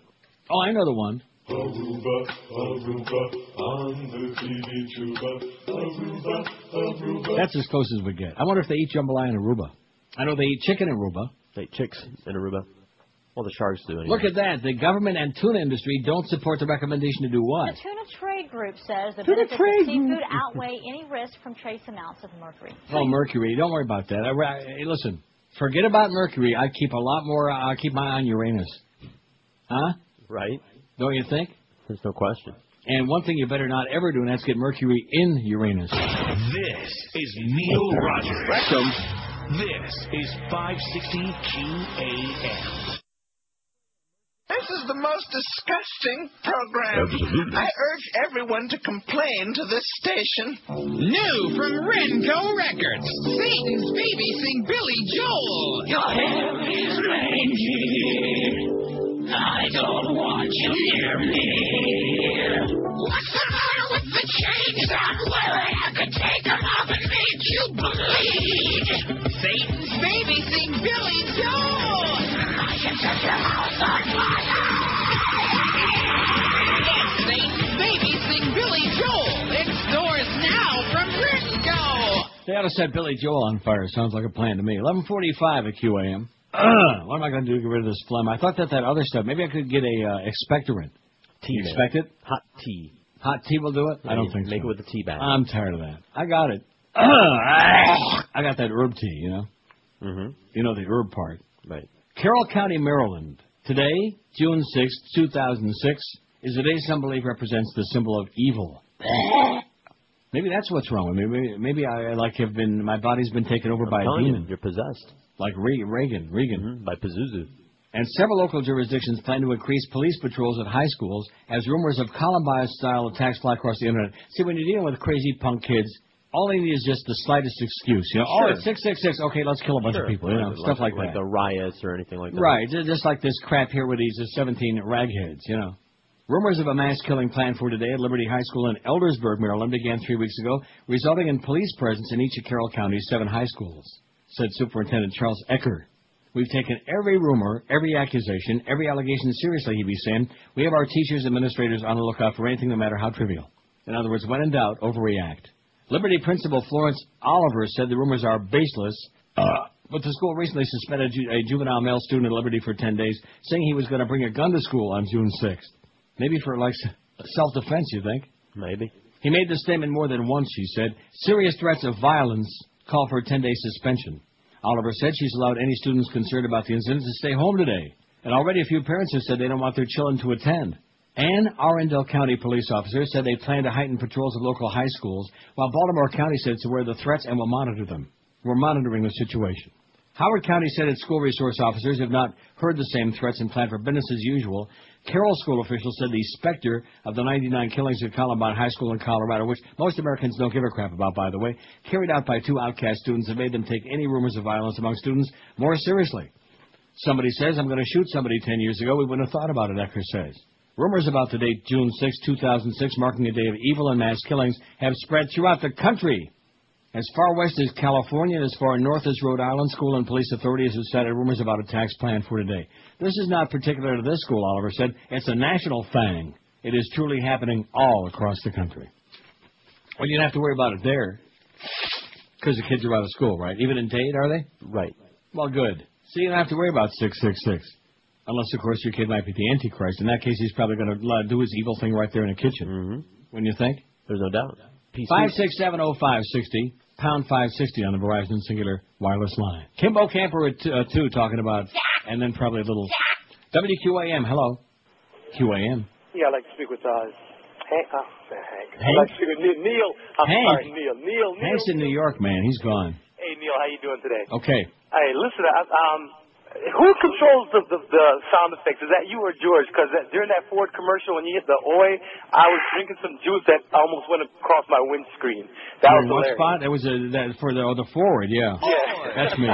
Oh, I know the one. Aruba, Aruba, on the TV tuba. Aruba, Aruba. That's as close as we get. I wonder if they eat jambalaya in Aruba. I know they eat chicken in Aruba. They eat chicks in Aruba. Well, the sharks do anyway. Look at that. The government and tuna industry don't support the recommendation to do what? The Tuna Trade Group says that the Tuna benefits Trade of seafood Group. outweigh any risk from trace amounts of mercury. Oh, mercury. Don't worry about that. I, I, hey, listen, forget about mercury. I keep a lot more. Uh, I keep my eye on Uranus. Huh? Right. Don't you think? There's no question. And one thing you better not ever do, and that's get mercury in Uranus. This is Neil Rogers. This is 560 QAM. This is the most disgusting program. Absolutely. I urge everyone to complain to this station. New from Renco Records. Satan's baby sing Billy Joel. Your hair is reindeer. I don't want you near me. What's the matter with the chains I'm wearing? I could take them off and make you bleed. Satan's baby sing Billy Joel. I can set your house on fire. Satan's baby sing Billy Joel. In stores now from Renco. They ought to set Billy Joel on fire. Sounds like a plan to me. 11:45 at QAM. Ugh, what am I going to do to get rid of this phlegm? I thought that that other stuff. Maybe I could get a uh, expectorant. Tea, You expect it? Hot tea. Hot tea will do it. I don't think make so. it with the tea bag. I'm tired of that. I got it. I got that herb tea. You know. Mm-hmm. You know the herb part. Right. Carroll County, Maryland. Today, June sixth, 2006, is the day some believe represents the symbol of evil. Maybe that's what's wrong with me. Maybe, maybe I like have been my body's been taken over by a telling you, demon. You're possessed. Like Re- Reagan, Reagan. Mm-hmm. By Pazuzu. And several local jurisdictions plan to increase police patrols at high schools as rumors of Columbine-style attacks fly across the internet. See, when you're dealing with crazy punk kids, all they need is just the slightest excuse. You know, oh, Sure. it's six six six. Okay, let's kill a bunch Sure. of people. You know, stuff like, like that. the riots or anything like that. Right, just like this crap here with these uh, 17 ragheads, you know. Rumors of a mass killing planned for today at Liberty High School in Eldersburg, Maryland began three weeks ago, resulting in police presence in each of Carroll County's seven high schools, said Superintendent Charles Ecker. We've taken every rumor, every accusation, every allegation seriously, he'd be saying. We have our teachers and administrators on the lookout for anything, no matter how trivial. In other words, when in doubt, overreact. Liberty Principal Florence Oliver said the rumors are baseless, uh, but the school recently suspended ju- a juvenile male student at Liberty for 10 days, saying he was going to bring a gun to school on June 6th. Maybe for, like, self-defense, you think? Maybe. He made the statement more than once, she said. Serious threats of violence call for a 10-day suspension. Oliver said she's allowed any students concerned about the incident to stay home today. And already a few parents have said they don't want their children to attend. Anne Arundel County police officers said they plan to heighten patrols of local high schools, while Baltimore County said it's aware of the threats and will monitor them. We're monitoring the situation. Howard County said its school resource officers have not heard the same threats and plan for business as usual. Carroll school officials said the specter of the 99 killings at Columbine High School in Colorado, which most Americans don't give a crap about, by the way, carried out by two outcast students have made them take any rumors of violence among students more seriously. Somebody says, I'm going to shoot somebody 10 years ago. We wouldn't have thought about it, Ecker says. Rumors about the date June 6, 2006, marking a day of evil and mass killings, have spread throughout the country. As far west as California and as far north as Rhode Island, school and police authorities have cited rumors about attacks planned for today. This is not particular to this school, Oliver said. It's a national thing. It is truly happening all across the country. Well, you don't have to worry about it there because the kids are out of school, right? Even in Dade, are they? Right. Well, good. So you don't have to worry about 666. Unless, of course, your kid might be the Antichrist. In that case, he's probably going to do his evil thing right there in the kitchen. Mm-hmm. When you think? There's no doubt. Five six seven oh five sixty pound five sixty on the Verizon Cingular wireless line. Kim Bokamper at t- uh, two talking about, and then probably a little WQAM. Hello, QAM. Yeah, I'd like to speak with uh, Hank. Uh, Hank. I'd like to speak with Neil. Neil. I'm Hank? sorry, Neil. Neil. Neil. Hank's in New York, man. He's gone. Hey, Neil. How you doing today? Okay. Hey, listen. I, um, who controls the, the the sound effects? Is that you or George? Because during that Ford commercial, when you hit the oi, I was drinking some juice that almost went across my windscreen. That was one hilarious. spot? That was a, that for the oh, the forward. Yeah. Yeah. That's me.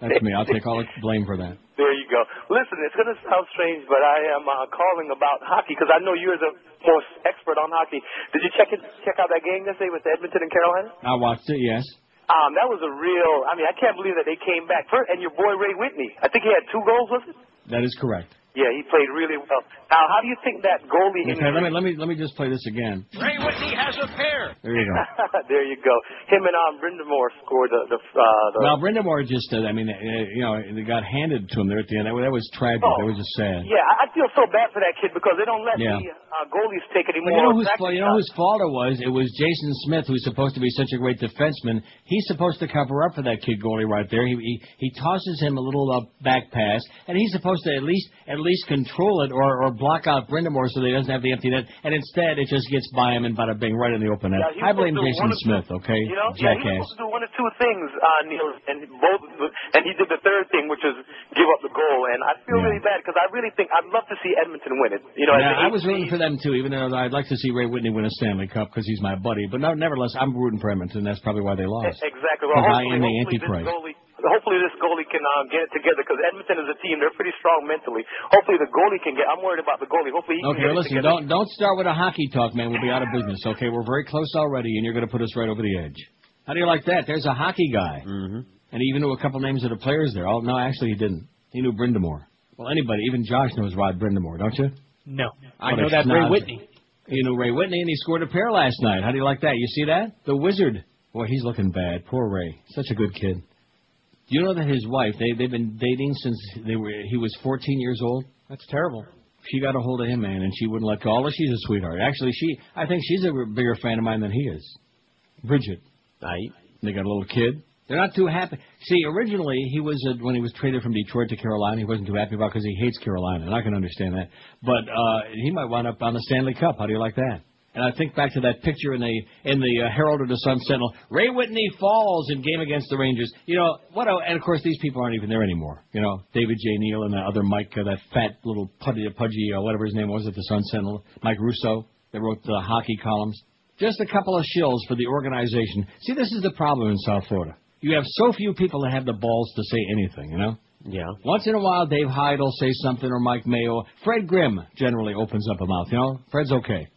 That's me. I'll take all the blame for that. There you go. Listen, it's going to sound strange, but I am uh, calling about hockey because I know you're the most expert on hockey. Did you check it, check out that game yesterday with Edmonton and Carolina? I watched it. Yes. Um, that was a real. I mean, I can't believe that they came back. First, and your boy Ray Whitney. I think he had two goals, was it? That is correct. Yeah, he played really well. Now, how do you think that goalie? Okay. Let me let me let me just play this again. Ray Whitney has a pair. There you go. there you go. Him and um, Brind'Amour scored the the. Uh, the Well, Brenda Moore just, uh, I mean, uh, you know, it got handed to him there at the end. That, was- that was tragic. Oh. That was just sad. yeah, I I feel so bad for that kid because they don't let Yeah. the uh, goalies take any But more. you know whose practice fault? You know whose fault it was? It was Jason Smith, who's supposed to be such a great defenseman. He's supposed to cover up for that kid goalie right there. He he, he tosses him a little uh, back pass, and he's supposed to at least at least control it or or block out Brind'Amour so that he doesn't have the empty net. And instead, it just gets by him and bada bing, right in the open. Yeah, I blame supposed to do Jason Smith, okay? You know, yeah, he was supposed to do one or two things, uh, Neil, and both, and he did the third thing, which is give up the goal. And I feel Yeah. really bad because I really think I'd love to see Edmonton win it. You know, yeah, I was rooting for them too, even though I'd like to see Ray Whitney win a Stanley Cup because he's my buddy. But no, nevertheless, I'm rooting for Edmonton. That's probably why they lost. Exactly. Well, I am the Antichrist. Goalie, hopefully this goalie can uh, get it together because Edmonton is a team. They're pretty strong mentally. Hopefully the goalie can get. I'm worried about the goalie. Hopefully he can Okay, get it listen, together. don't don't start with a hockey talk, man. We'll be out of business. Okay, we're very close already, and you're going to put us right over the edge. How do you like that? There's a hockey guy, mm-hmm. and he even knew a couple names of the players there. Oh no, actually he didn't. He knew Brind'Amour. Well, anybody, even Josh knows Rod Brind'Amour, don't you? No. I What a know that Ray. Whitney. You know Ray Whitney, and he scored a pair last night. How do you like that? You see that? The Wizard. Boy, he's looking bad. Poor Ray. Such a good kid. Do you know that his wife? They they've been dating since they were. He was 14 years old. That's terrible. She got a hold of him, man, and she wouldn't let go. Although she's a sweetheart. Actually, she. I think she's a bigger fan of mine than he is. Bridget. Right. They got a little kid. They're not too happy. See, originally he was uh, when he was traded from Detroit to Carolina. He wasn't too happy about because he hates Carolina, and I can understand that. But uh he might wind up on the Stanley Cup. How do you like that? And I think back to that picture in the in the uh, Herald of the Sun Sentinel. Ray Whitney falls in game against the Rangers. You know what? A, and of course these people aren't even there anymore. You know David J. Neal and the other Mike, uh, that fat little pudgy, pudgy uh, whatever his name was at the Sun Sentinel, Mike Russo. That wrote the hockey columns. Just a couple of shills for the organization. See, this is the problem in South Florida. You have so few people that have the balls to say anything, you know? Yeah. Once in a while, Dave Hyde will say something, or Mike Mayo. Fred Grimm generally opens up a mouth, you know? Fred's okay.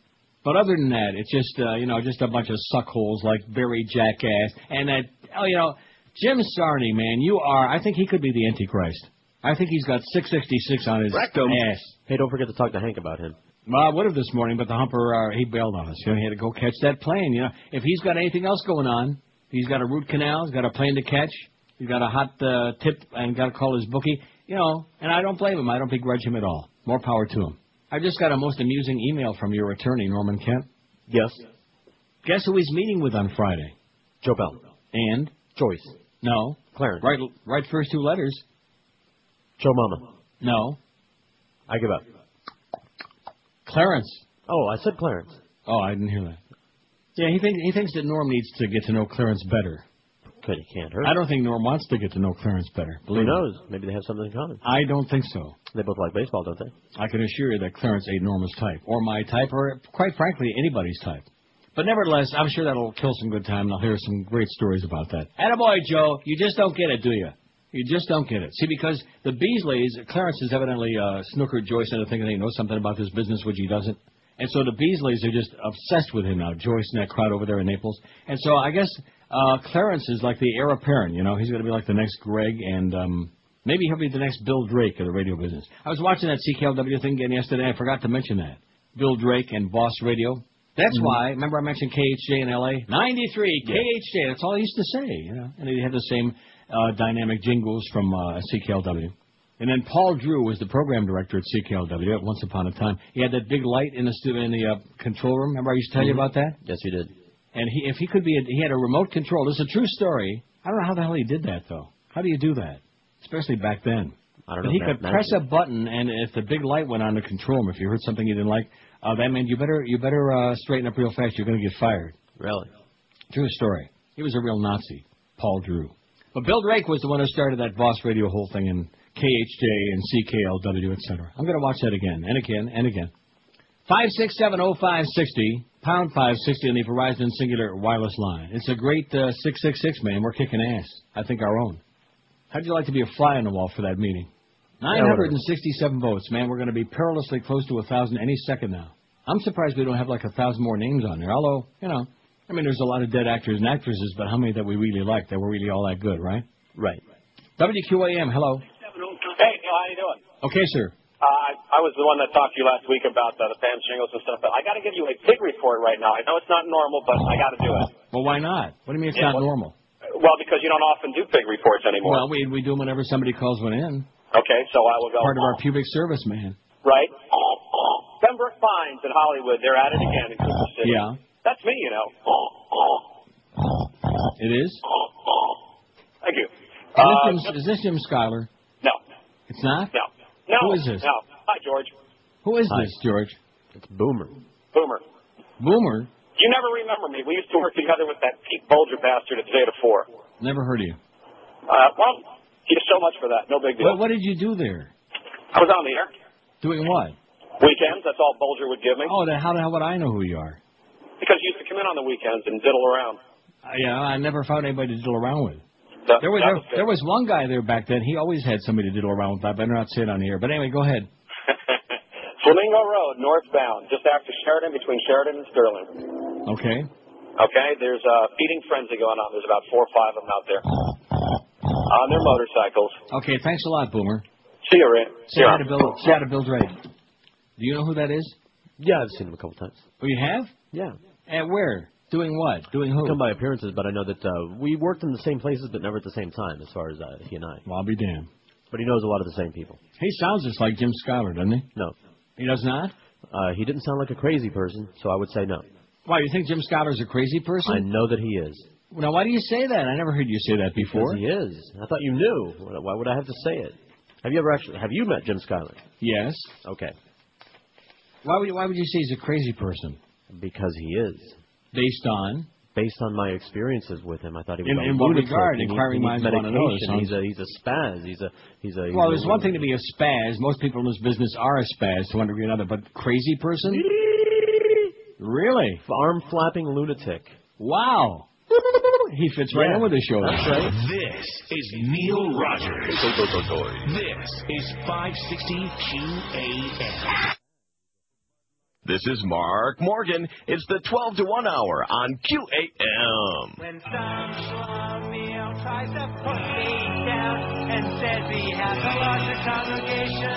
But other than that, it's just, uh, you know, just a bunch of suckholes like Barry Jackass. And that, oh, you know, Jim Sarney, man, you are, I think he could be the Antichrist. I think he's got 666 on his Rectum. ass. Hey, don't forget to talk to Hank about him. Well, I would have this morning, but the humper uh, he bailed on us. You know, he had to go catch that plane. You know, if he's got anything else going on, he's got a root canal, he's got a plane to catch, he's got a hot uh, tip, and got to call his bookie. You know, and I don't blame him. I don't begrudge him at all. More power to him. I just got a most amusing email from your attorney, Norman Kent. Yes. Guess who he's meeting with on Friday? Joe Bell. And Joyce. no, Clarence. right, right first two letters. Joe Mama. No, I give up. Clarence. Oh, I said Clarence. Oh, I didn't hear that. Yeah, he thinks he thinks that Norm needs to get to know Clarence better. He can't hurt. I don't think Norm wants to get to know Clarence better. Who Believe me. knows? Maybe they have something in common. I don't think so. They both like baseball, don't they? I can assure you that Clarence ain't Norma's type, or my type, or quite frankly, anybody's type. But nevertheless, I'm sure that'll kill some good time, and I'll hear some great stories about that. Attaboy, Joe. You just don't get it, do you? You just don't get it. See, because the Beasleys, Clarence has evidently uh, snookered Joyce into thinking he knows something about this business, which he doesn't. And so the Beasleys are just obsessed with him now, Joyce and that crowd over there in Naples. And so I guess uh, Clarence is like the heir apparent, you know. He's going to be like the next Greg, and um, maybe he'll be the next Bill Drake of the radio business. I was watching that CKLW thing again yesterday. I forgot to mention that. Bill Drake and Boss Radio. That's Mhm. why, remember I mentioned KHJ in LA? 93, Yeah. KHJ. That's all he used to say, you know. And he had the same uh, dynamic jingles from uh, CKLW. And then Paul Drew was the program director at CKLW at once upon a time. He had that big light in the stu- in the uh, control room. Remember I used to tell you Mhm. about that? Yes, he did. And he, if he could be, a, he had a remote control. This is a true story. I don't know how the hell he did that though. How do you do that? Especially back then. I don't But know. he could press a button, and if the big light went on to control him, if you heard something you didn't like, uh, that meant you better you better uh, straighten up real fast. You're going to get fired. Really? True story. He was a real Nazi, Paul Drew. But Bill Drake was the one who started that Boss Radio whole thing in KHJ and CKLW, etc. I'm going to watch that again and again and again. Five six seven oh five sixty pound five sixty on the Verizon Cingular Wireless line. It's a great uh, six six six man. We're kicking ass. I think our own. How'd you like to be a fly on the wall for that meeting? Nine hundred and sixty-seven votes, man. We're going to be perilously close to a thousand any second now. I'm surprised we don't have like a thousand more names on there. Although, you know, I mean, there's a lot of dead actors and actresses, but how many that we really like that were really all that good, right? Right. WQAM, hello. Hey, how you doing? Okay, sir. Uh, I, was the one that talked to you last week about uh, the Pam shingles and stuff, but I got to give you a pig report right now. I know it's not normal, but I got to do it. Well, why not? What do you mean it's Yeah, not well- normal? Well, because you don't often do pig reports anymore. Well, we we do them whenever somebody calls one in. okay, so I will go. Part of our pubic service, man. Right? Pembroke Pines in Hollywood. They're at it again in Cooper City. Yeah, That's me, you know. it is. Thank you. Is this Uh, Jim, is this Jim Schuyler? no, It's not. no, no. Who is this? No. Hi, George. Who is Hi. this, George? It's Boomer. Boomer. Boomer. You never remember me. We used to work together with that Pete Bulger bastard at Zeta 4. Never heard of you. Uh, well, he's so much for that. No big deal. What, what did you do there? I was on the air. Doing what? Weekends, that's all Bulger would give me. Oh, then how the hell would I know who you are? Because he used to come in on the weekends and diddle around. Uh, yeah, I never found anybody to diddle around with. That, There was that there, there was one guy there back then. He always had somebody to diddle around with. I better not say it on the air. But anyway, go ahead. Flamingo Road, northbound, just after Sheridan, between Sheridan and Sterling. Okay. Okay, there's a feeding frenzy going on. There's about four or five of them out there on their motorcycles. Okay. Thanks a lot, Boomer. See you, Ray. Say hi to Bill. Say hi to Bill Drake. Do you know who that is? Yeah, I've seen him a couple times. Oh, you have? Yeah. At where? Doing what? Doing who? Come by appearances, but I know that uh, we worked in the same places, but never at the same time, as far as uh, he and I. Well, I'll be damned. But he knows a lot of the same people. He sounds just like Jim Schuyler, doesn't he? No. He does not? Uh, he didn't sound like a crazy person, so I would say no. Why, you think Jim Schuyler's a crazy person? I know that he is. Now, why do you say that? I never heard you say that before. Because he is. I thought you knew. Why would I have to say it? Have you ever actually? Have you met Jim Schuyler? Yes. Okay. Why would you, why would you say he's a crazy person? Because he is. Based on? Based on my experiences with him, I thought he was In- a in what regard? He needs- Inquiring he minds needs want to know, medication. He's a he's a spaz. He's a he's a. Well, there's a- one thing to be a spaz. Most people in this business are a spaz to one degree or another, but crazy person? really? Arm flapping lunatic. Wow. He fits right Yeah, in with the show. that's right. This is Neil Rogers. This is 560 QAM. This is Mark Morgan. It's the 12 to 1 hour on QAM. When some schlumio tries to put me down and says he has a larger congregation,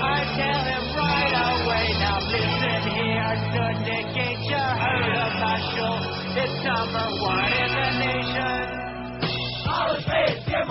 I tell him right away, now listen here, Syndicate, you heard of my show, it's number one in the nation. All the space, give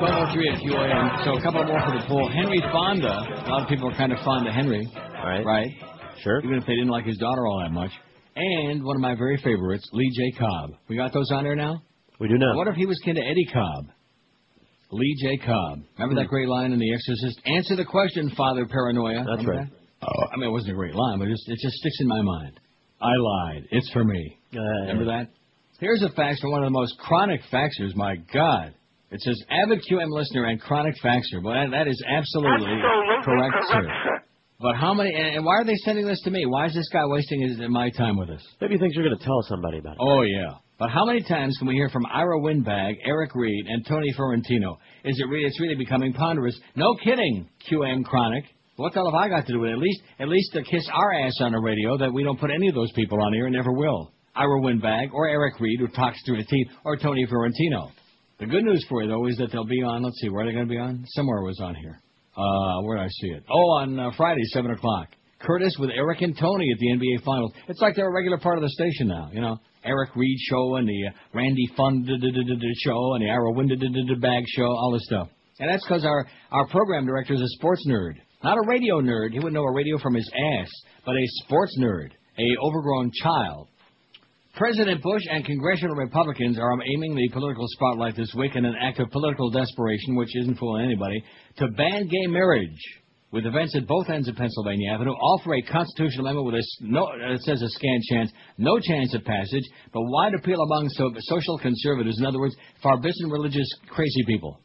1203 at QAM. Um, so a couple more for the poll. Henry Fonda. A lot of people are kind of fond of Henry. Right. Right. Sure. Even if they didn't like his daughter all that much. And one of my very favorites, Lee J. Cobb. We got those on there now? We do now. What if he was kin to Eddie Cobb? Lee J. Cobb. Remember Hmm. that great line in The Exorcist? Answer the question, Father Paranoia. That's Remember right. that? Oh, I mean, it wasn't a great line, but it just, it just sticks in my mind. I lied. It's for me. Uh, Remember that? Here's a fax from one of the most chronic faxers. My God. It says, avid QM listener and chronic faxer. Well, that, that is absolutely, Absolutely correct, correct, sir. But how many, and, why are they sending this to me? Why is this guy wasting his, my time with us? Maybe he thinks you're going to tell somebody about it. Oh, yeah. But how many times can we hear from Ira Winbag, Eric Reid, and Tony Fiorentino? Is it really? It's really becoming ponderous. No kidding, QM Chronic. What the hell have I got to do with it? At least, at least to kiss our ass on the radio that we don't put any of those people on here and never will. Ira Winbag or Eric Reid, who talks through his teeth, or Tony Fiorentino. The good news for you though is that they'll be on. Let's see, where are they going to be on? Somewhere was on here. Uh, where did I see it? Oh, on uh, Friday, seven o'clock. Curtis with Eric and Tony at the NBA Finals. It's like they're a regular part of the station now. You know, Eric Reid show and the uh, Randy Fun show and the Ira Wind Bag show, all this stuff. And that's because our our program director is a sports nerd, not a radio nerd. He wouldn't know a radio from his ass, but a sports nerd, a overgrown child. President Bush and congressional Republicans are aiming the political spotlight this week in an act of political desperation, which isn't fooling anybody, to ban gay marriage. With events at both ends of Pennsylvania Avenue, all for a constitutional amendment with a no, uh, it says a scant chance, no chance of passage, but wide appeal among so, social conservatives. In other words, farbissant religious crazy people.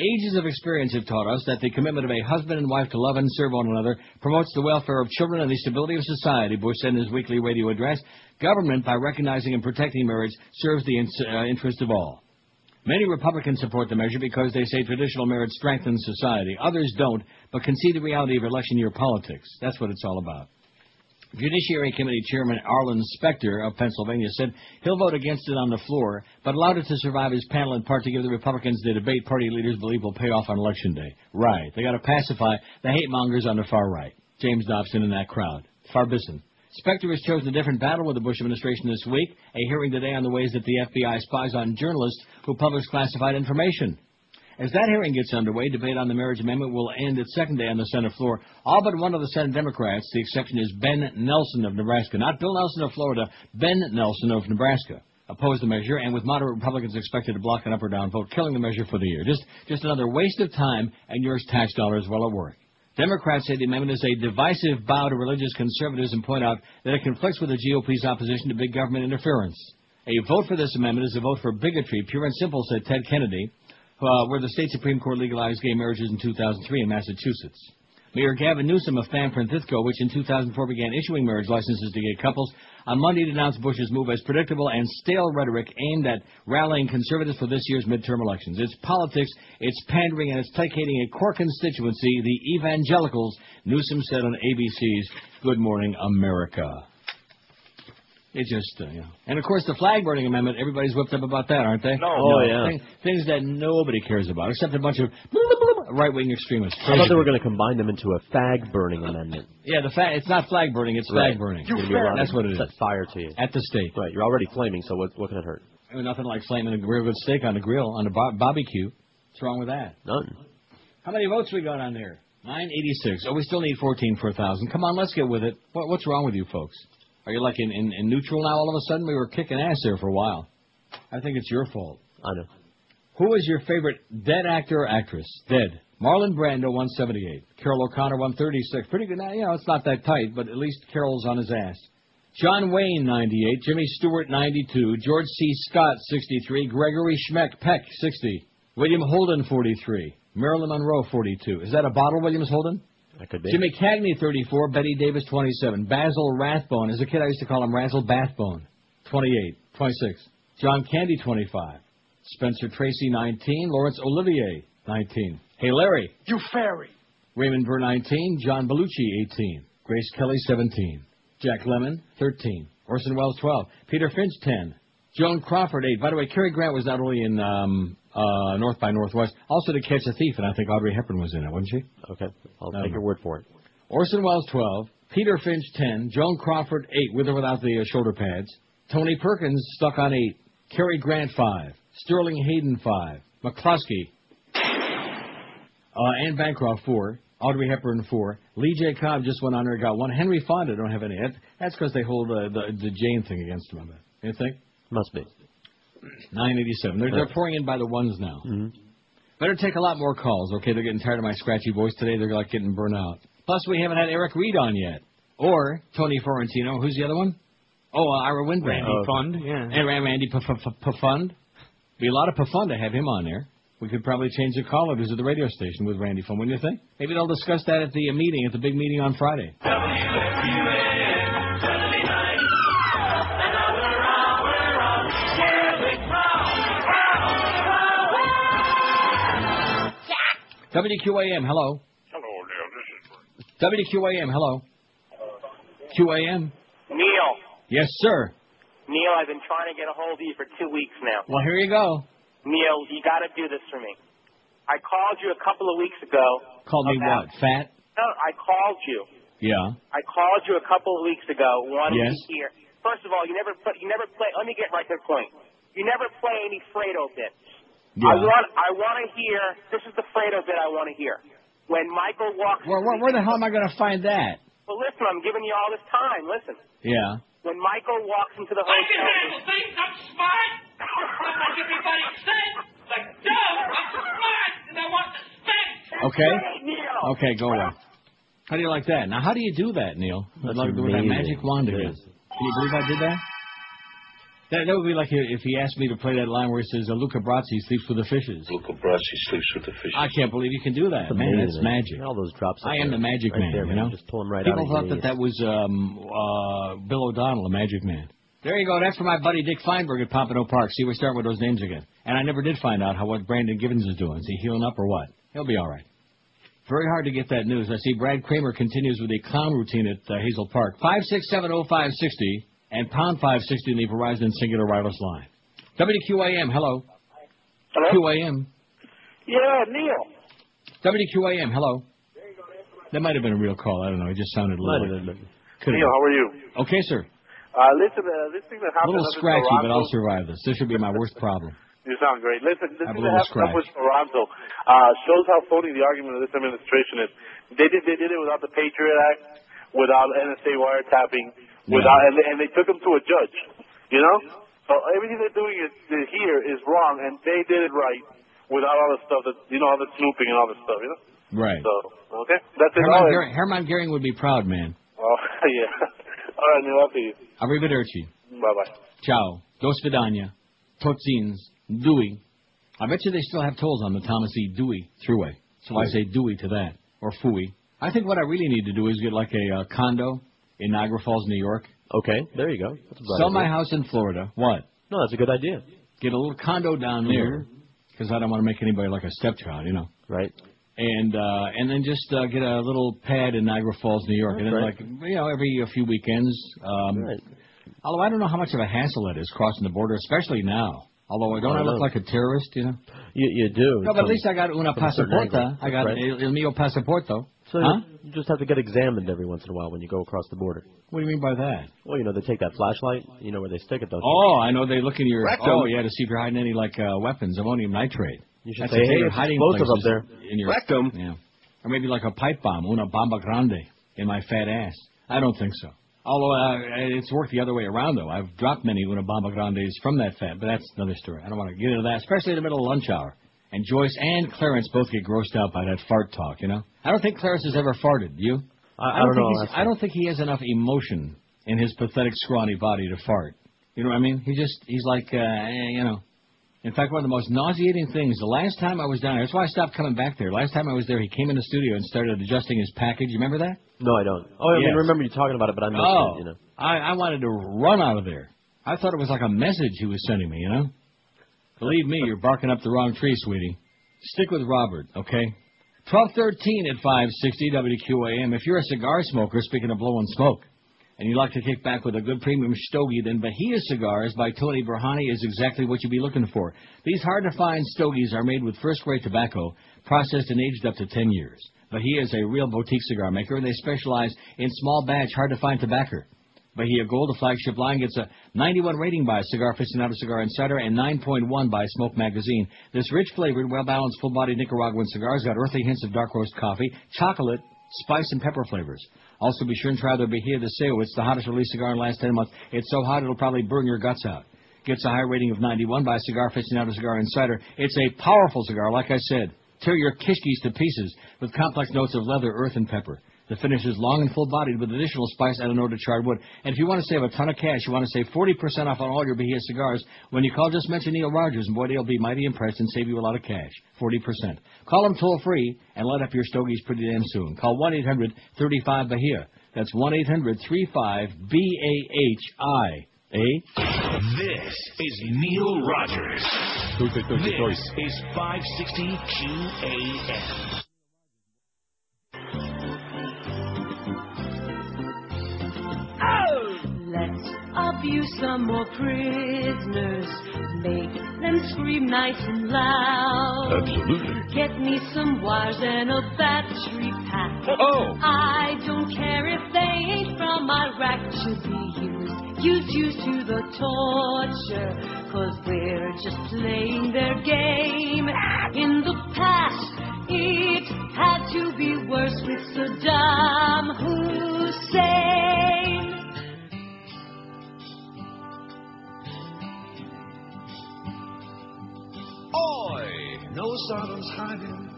Ages of experience have taught us that the commitment of a husband and wife to love and serve one another promotes the welfare of children and the stability of society, Bush said in his weekly radio address. Government, by recognizing and protecting marriage, serves the ins- uh, interest of all. Many Republicans support the measure because they say traditional marriage strengthens society. Others don't, but can see the reality of election year politics. That's what it's all about. Judiciary Committee Chairman Arlen Specter of Pennsylvania said he'll vote against it on the floor, but allowed it to survive his panel in part to give the Republicans the debate party leaders believe will pay off on election day. Right. They got to pacify the hate mongers on the far right. James Dobson and that crowd. Farbison. Specter has chosen a different battle with the Bush administration this week, a hearing today on the ways that the FBI spies on journalists who publish classified information. As that hearing gets underway, debate on the marriage amendment will end its second day on the Senate floor. All but one of the Senate Democrats, the exception is Ben Nelson of Nebraska, not Bill Nelson of Florida, Ben Nelson of Nebraska, opposed the measure, and with moderate Republicans expected to block an up or down vote, killing the measure for the year. Just, just another waste of time and yours tax dollars well at work. Democrats say the amendment is a divisive bow to religious conservatives and point out that it conflicts with the GOP's opposition to big government interference. A vote for this amendment is a vote for bigotry, pure and simple, said Ted Kennedy, Uh, where the state Supreme Court legalized gay marriages in 2003 in Massachusetts. Mayor Gavin Newsom of San Francisco, which in 2004 began issuing marriage licenses to gay couples, on Monday denounced Bush's move as predictable and stale rhetoric aimed at rallying conservatives for this year's midterm elections. It's politics, it's pandering, and it's placating a core constituency, the evangelicals, Newsom said on ABC's Good Morning America. It just, uh, you know. And of course, the flag burning amendment, everybody's whipped up about that, aren't they? No. Oh, yeah. Thing- things that nobody cares about, except a bunch of right wing extremists. I thought they were going to combine them into a fag burning amendment. Yeah, the fa- it's not flag burning, it's Right. flag burning. You're gonna be allowed That's what it is. Set fire to you. At the stake. Right. You're already flaming, so what, what can it hurt? I mean, nothing like flaming a real good steak on the grill, on the bar- barbecue. What's wrong with that? None. How many votes we got on there? 986. Oh, we still need 14 for a 1,000. Come on, let's get with it. What, what's wrong with you folks? Are you like in, neutral now all of a sudden? We were kicking ass there for a while. I think it's your fault. I know. Who is your favorite dead actor or actress? Dead. Marlon Brando, 178. Carroll O'Connor, 136. Pretty good. Now, You know, it's not that tight, but at least Carroll's on his ass. John Wayne, 98. Jimmy Stewart, 92. George C. Scott, 63. Gregory Schmeck, Peck, 60. William Holden, 43. Marilyn Monroe, 42. Is that a bottle, Williams Holden? That could be. Jimmy Cagney, 34. Bette Davis, 27. Basil Rathbone. As a kid, I used to call him Razzle Bathbone, 28. 26. John Candy, 25. Spencer Tracy, 19. Laurence Olivier, 19. Hey, Larry. You fairy. Raymond Burr, 19. John Belushi, 18. Grace Kelly, 17. Jack Lemmon, 13. Orson Welles, 12. Peter Finch, 10. Joan Crawford, 8. By the way, Cary Grant was not only in um, uh, North by Northwest, also to Catch a Thief, and I think Audrey Hepburn was in it, wasn't she? Okay. I'll take your word for it. Orson Welles, 12. Peter Finch, 10. Joan Crawford, 8, with or without the uh, shoulder pads. Tony Perkins, stuck on 8. Cary Grant, 5. Sterling Hayden, 5. McCluskey. Uh, Anne Bancroft, 4. Audrey Hepburn, 4. Lee J. Cobb just went on there and got 1. Henry Fonda don't have any. That, that's because they hold uh, the, the Jane thing against him, I bet. You think? Must be. 987. They're, they're pouring in by the ones now. Better take a lot more calls, okay? They're getting tired of my scratchy voice today. They're like getting burnt out. Plus, we haven't had Eric Reid on yet. Or Tony Fiorentino. Who's the other one? Oh, uh, Ira Winbrand. Randy Oh, Fund, yeah. And Randy P- P- P- Pufund. Be a lot of Pufund to have him on there. We could probably change the call letters at the radio station with Randy Fund, wouldn't you think? Maybe they'll discuss that at the uh, meeting, at the big meeting on Friday. WQAM, hello. Hello, Neil. This is WQAM, hello. QAM. Neil, Yes, sir. Neil, I've been trying to get a hold of you for two weeks now. Well, here you go. Neil, you got to do this for me. I called you a couple of weeks ago. Called me what? Fat? No, I called you. Yeah. I called you a couple of weeks ago, wanting Yes. to hear. First of all, you never play. You never play. Let me get right to the point. You never play any Fredo bits. I want. I want to hear. This is the Fredo bit I want to hear. When Michael walks. Where, where, where the hell am I going to find that? Well, listen. I'm giving you all this time. Listen. Yeah. When Michael walks into the I can hotel. handle things. I'm smart. Not like everybody says. Like, dumb. I'm smart, and I want to spend. Okay. Okay, go away. How do you like that? Now, how do you do that, Neil? That's like with that magic wand again. is. Can you believe I did that? That, that would be like if he asked me to play that line where he says, uh, Luca Brasi sleeps with the fishes. Luca Brasi sleeps with the fishes. I can't believe you can do that. That's Man, that's magic. All those drops. I am there. the magic Right man, there, you know? Just pull them right People out of thought that that was um, uh, Bill O'Donnell, the magic man. There you go. That's for my buddy Dick Feinberg at Pompano Park. See, we're starting with those names again. And I never did find out how what Brandon Givens is doing. Is he healing up or what? He'll be all right. Very hard to get that news. I see Brad Kramer continues with a clown routine at uh, Hazel Park. 5670560 and pound 560 in the Verizon Cingular Wireless line. WQAM, hello. Hello? QAM. Yeah, Neil. WQAM, hello. That might have been a real call. I don't know. It just sounded a little. Might have been. Neil, been. how are you? Okay, sir. Uh, listen, uh, this thing that A little up in scratchy, but I'll survive this. This should be my worst problem. You sound great. Listen, this I have thing a that little happened up with Toronto uh, shows how phony the argument of this administration is. They did they did it without the Patriot Act, without NSA wiretapping, without and they, and they took them to a judge. You know, so everything they're doing is, here is wrong, and they did it right without all the stuff that you know, all the snooping and all the stuff. You know. Right. So okay, that's it. Herman, All right. Gehring, Herman Gehring would be proud, man. Oh yeah. All right, Neil. I'll see you. Arrivederci. Bye bye. Ciao. Dos vidania. Totsins. Dewey. I bet you they still have tolls on the Thomas E. Dewey Thruway. So I say Dewey to that. Or Fooey. I think what I really need to do is get like a uh, condo in Niagara Falls, New York. Okay, there you go. That's Sell idea. my house in Florida. What? No, that's a good idea. Get a little condo down there. Because I don't want to make anybody like a stepchild, you know. Right. And uh and then just uh, get a little pad in Niagara Falls, New York, and then Right. like you know every a few weekends. Um, Right. Although I don't know how much of a hassle it is crossing the border, especially now. Although I don't I I look know. like a terrorist, you know? You you do. No, but at least I got una pasaporta. I got Right. el, el mio pasaporto. So huh? you just have to get examined every once in a while when you go across the border. What do you mean by that? Well, you know they take that flashlight. You know where they stick it, don't you? Oh, I know they look in your. Rectum. Oh, yeah, to see if you're hiding any like uh, weapons, ammonium nitrate. You should That's say, hey, hiding explosive up there. In your Rectum. Yeah, or maybe like a pipe bomb, una bomba grande in my fat ass. I don't think so. Although uh, it's worked the other way around though. I've dropped many una bomba grandes from that fat, but that's another story. I don't want to get into that, especially in the middle of lunch hour. And Joyce and Clarence both get grossed out by that fart talk. You know, I don't think Clarence has ever farted. Do you? I- I don't don't think know, I don't think he has enough emotion in his pathetic, scrawny body to fart. You know what I mean? He just he's like uh, eh, you know. In fact, one of the most nauseating things. The last time I was down there, that's why I stopped coming back there. Last time I was there, he came in the studio and started adjusting his package. You remember that? No, I don't. Oh, I mean, remember you talking about it, but I missed Oh, it. You know. I, I wanted to run out of there. I thought it was like a message he was sending me, you know? Believe me, you're barking up the wrong tree, sweetie. Stick with Robert, okay? 1213 at 560 WQAM. If you're a cigar smoker, speaking of blowing smoke, and you'd like to kick back with a good premium stogie, then Bahia Cigars by Tony Borhani is exactly what you'd be looking for. These hard-to-find stogies are made with first-rate tobacco, processed and aged up to 10 years. Bahia is a real boutique cigar maker, and they specialize in small batch, hard-to-find tobacco. Bahia Gold, a flagship line, gets a 91 rating by Cigar Aficionado Cigar Insider and 9.1 by Smoke Magazine. This rich flavored, well balanced, full bodied Nicaraguan cigar has got earthy hints of dark roast coffee, chocolate, spice, and pepper flavors. Also, be sure and try their Bahia Deseo. It's the hottest release cigar in the last 10 months. It's so hot it'll probably burn your guts out. Gets a high rating of 91 by Cigar Aficionado Cigar Insider. It's a powerful cigar, like I said. Tear your kishkis to pieces with complex notes of leather, earth, and pepper. The finish is long and full-bodied with additional spice and a note of charred wood. And if you want to save a ton of cash, you want to save 40% off on all your Bahia cigars, when you call, just mention Neil Rogers, and boy, they'll be mighty impressed and save you a lot of cash. 40%. Call them toll-free and light up your stogies pretty damn soon. Call 1-800-35-BAHIA. That's 1-800-35-B-A-H-I. Eight. Eh? This is Neil Rogers. This is 560 QAM. Let's abuse some more prisoners. Make them scream nice and loud. Absolutely. Get me some wires and a battery pack. Oh. I don't care if they ain't from Iraq. Should be used, used, used to the torture. Cause we're just playing their game. In the past, it had to be worse with Saddam Hussein. Oi! No Saddam's hiding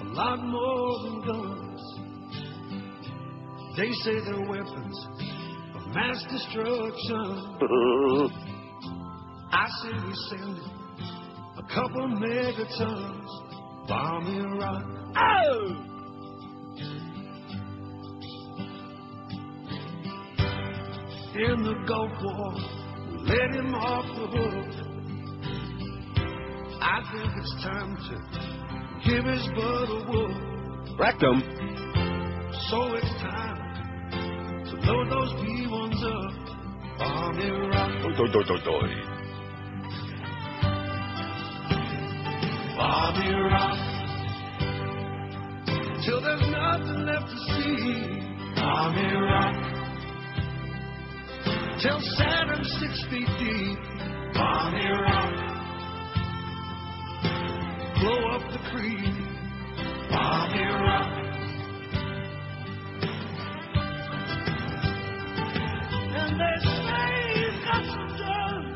a lot more than guns. They say they're weapons of mass destruction. I say we send a couple megatons, bomb Iraq. Oh! In the Gulf War, we let him off the hook. I think it's time to give his butt a whoop. Rectum. So it's time to load those B-1s up. Bomb Iraq. Doi, doi, doi, doi. Bomb Iraq. Till there's nothing left to see. Bomb Iraq. Till Saturn's six feet deep. Bomb Iraq. Blow up the creek. Bomb Iraq. And they say he's got some drugs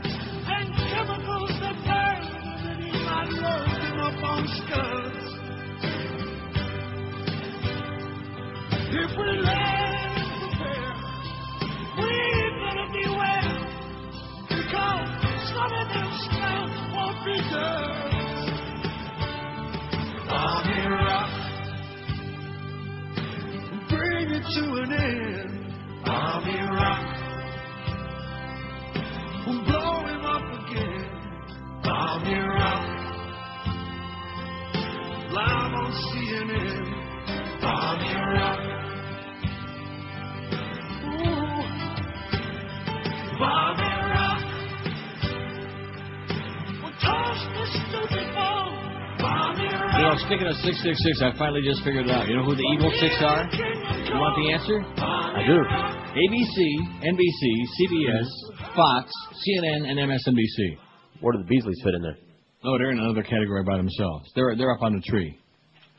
666, I finally just figured it out. You know who the evil six are? You want the answer? I do. ABC, NBC, CBS, Fox, CNN, and MSNBC. Where do the Beasleys fit in there? Oh, they're in another category by themselves. They're they're up on the tree.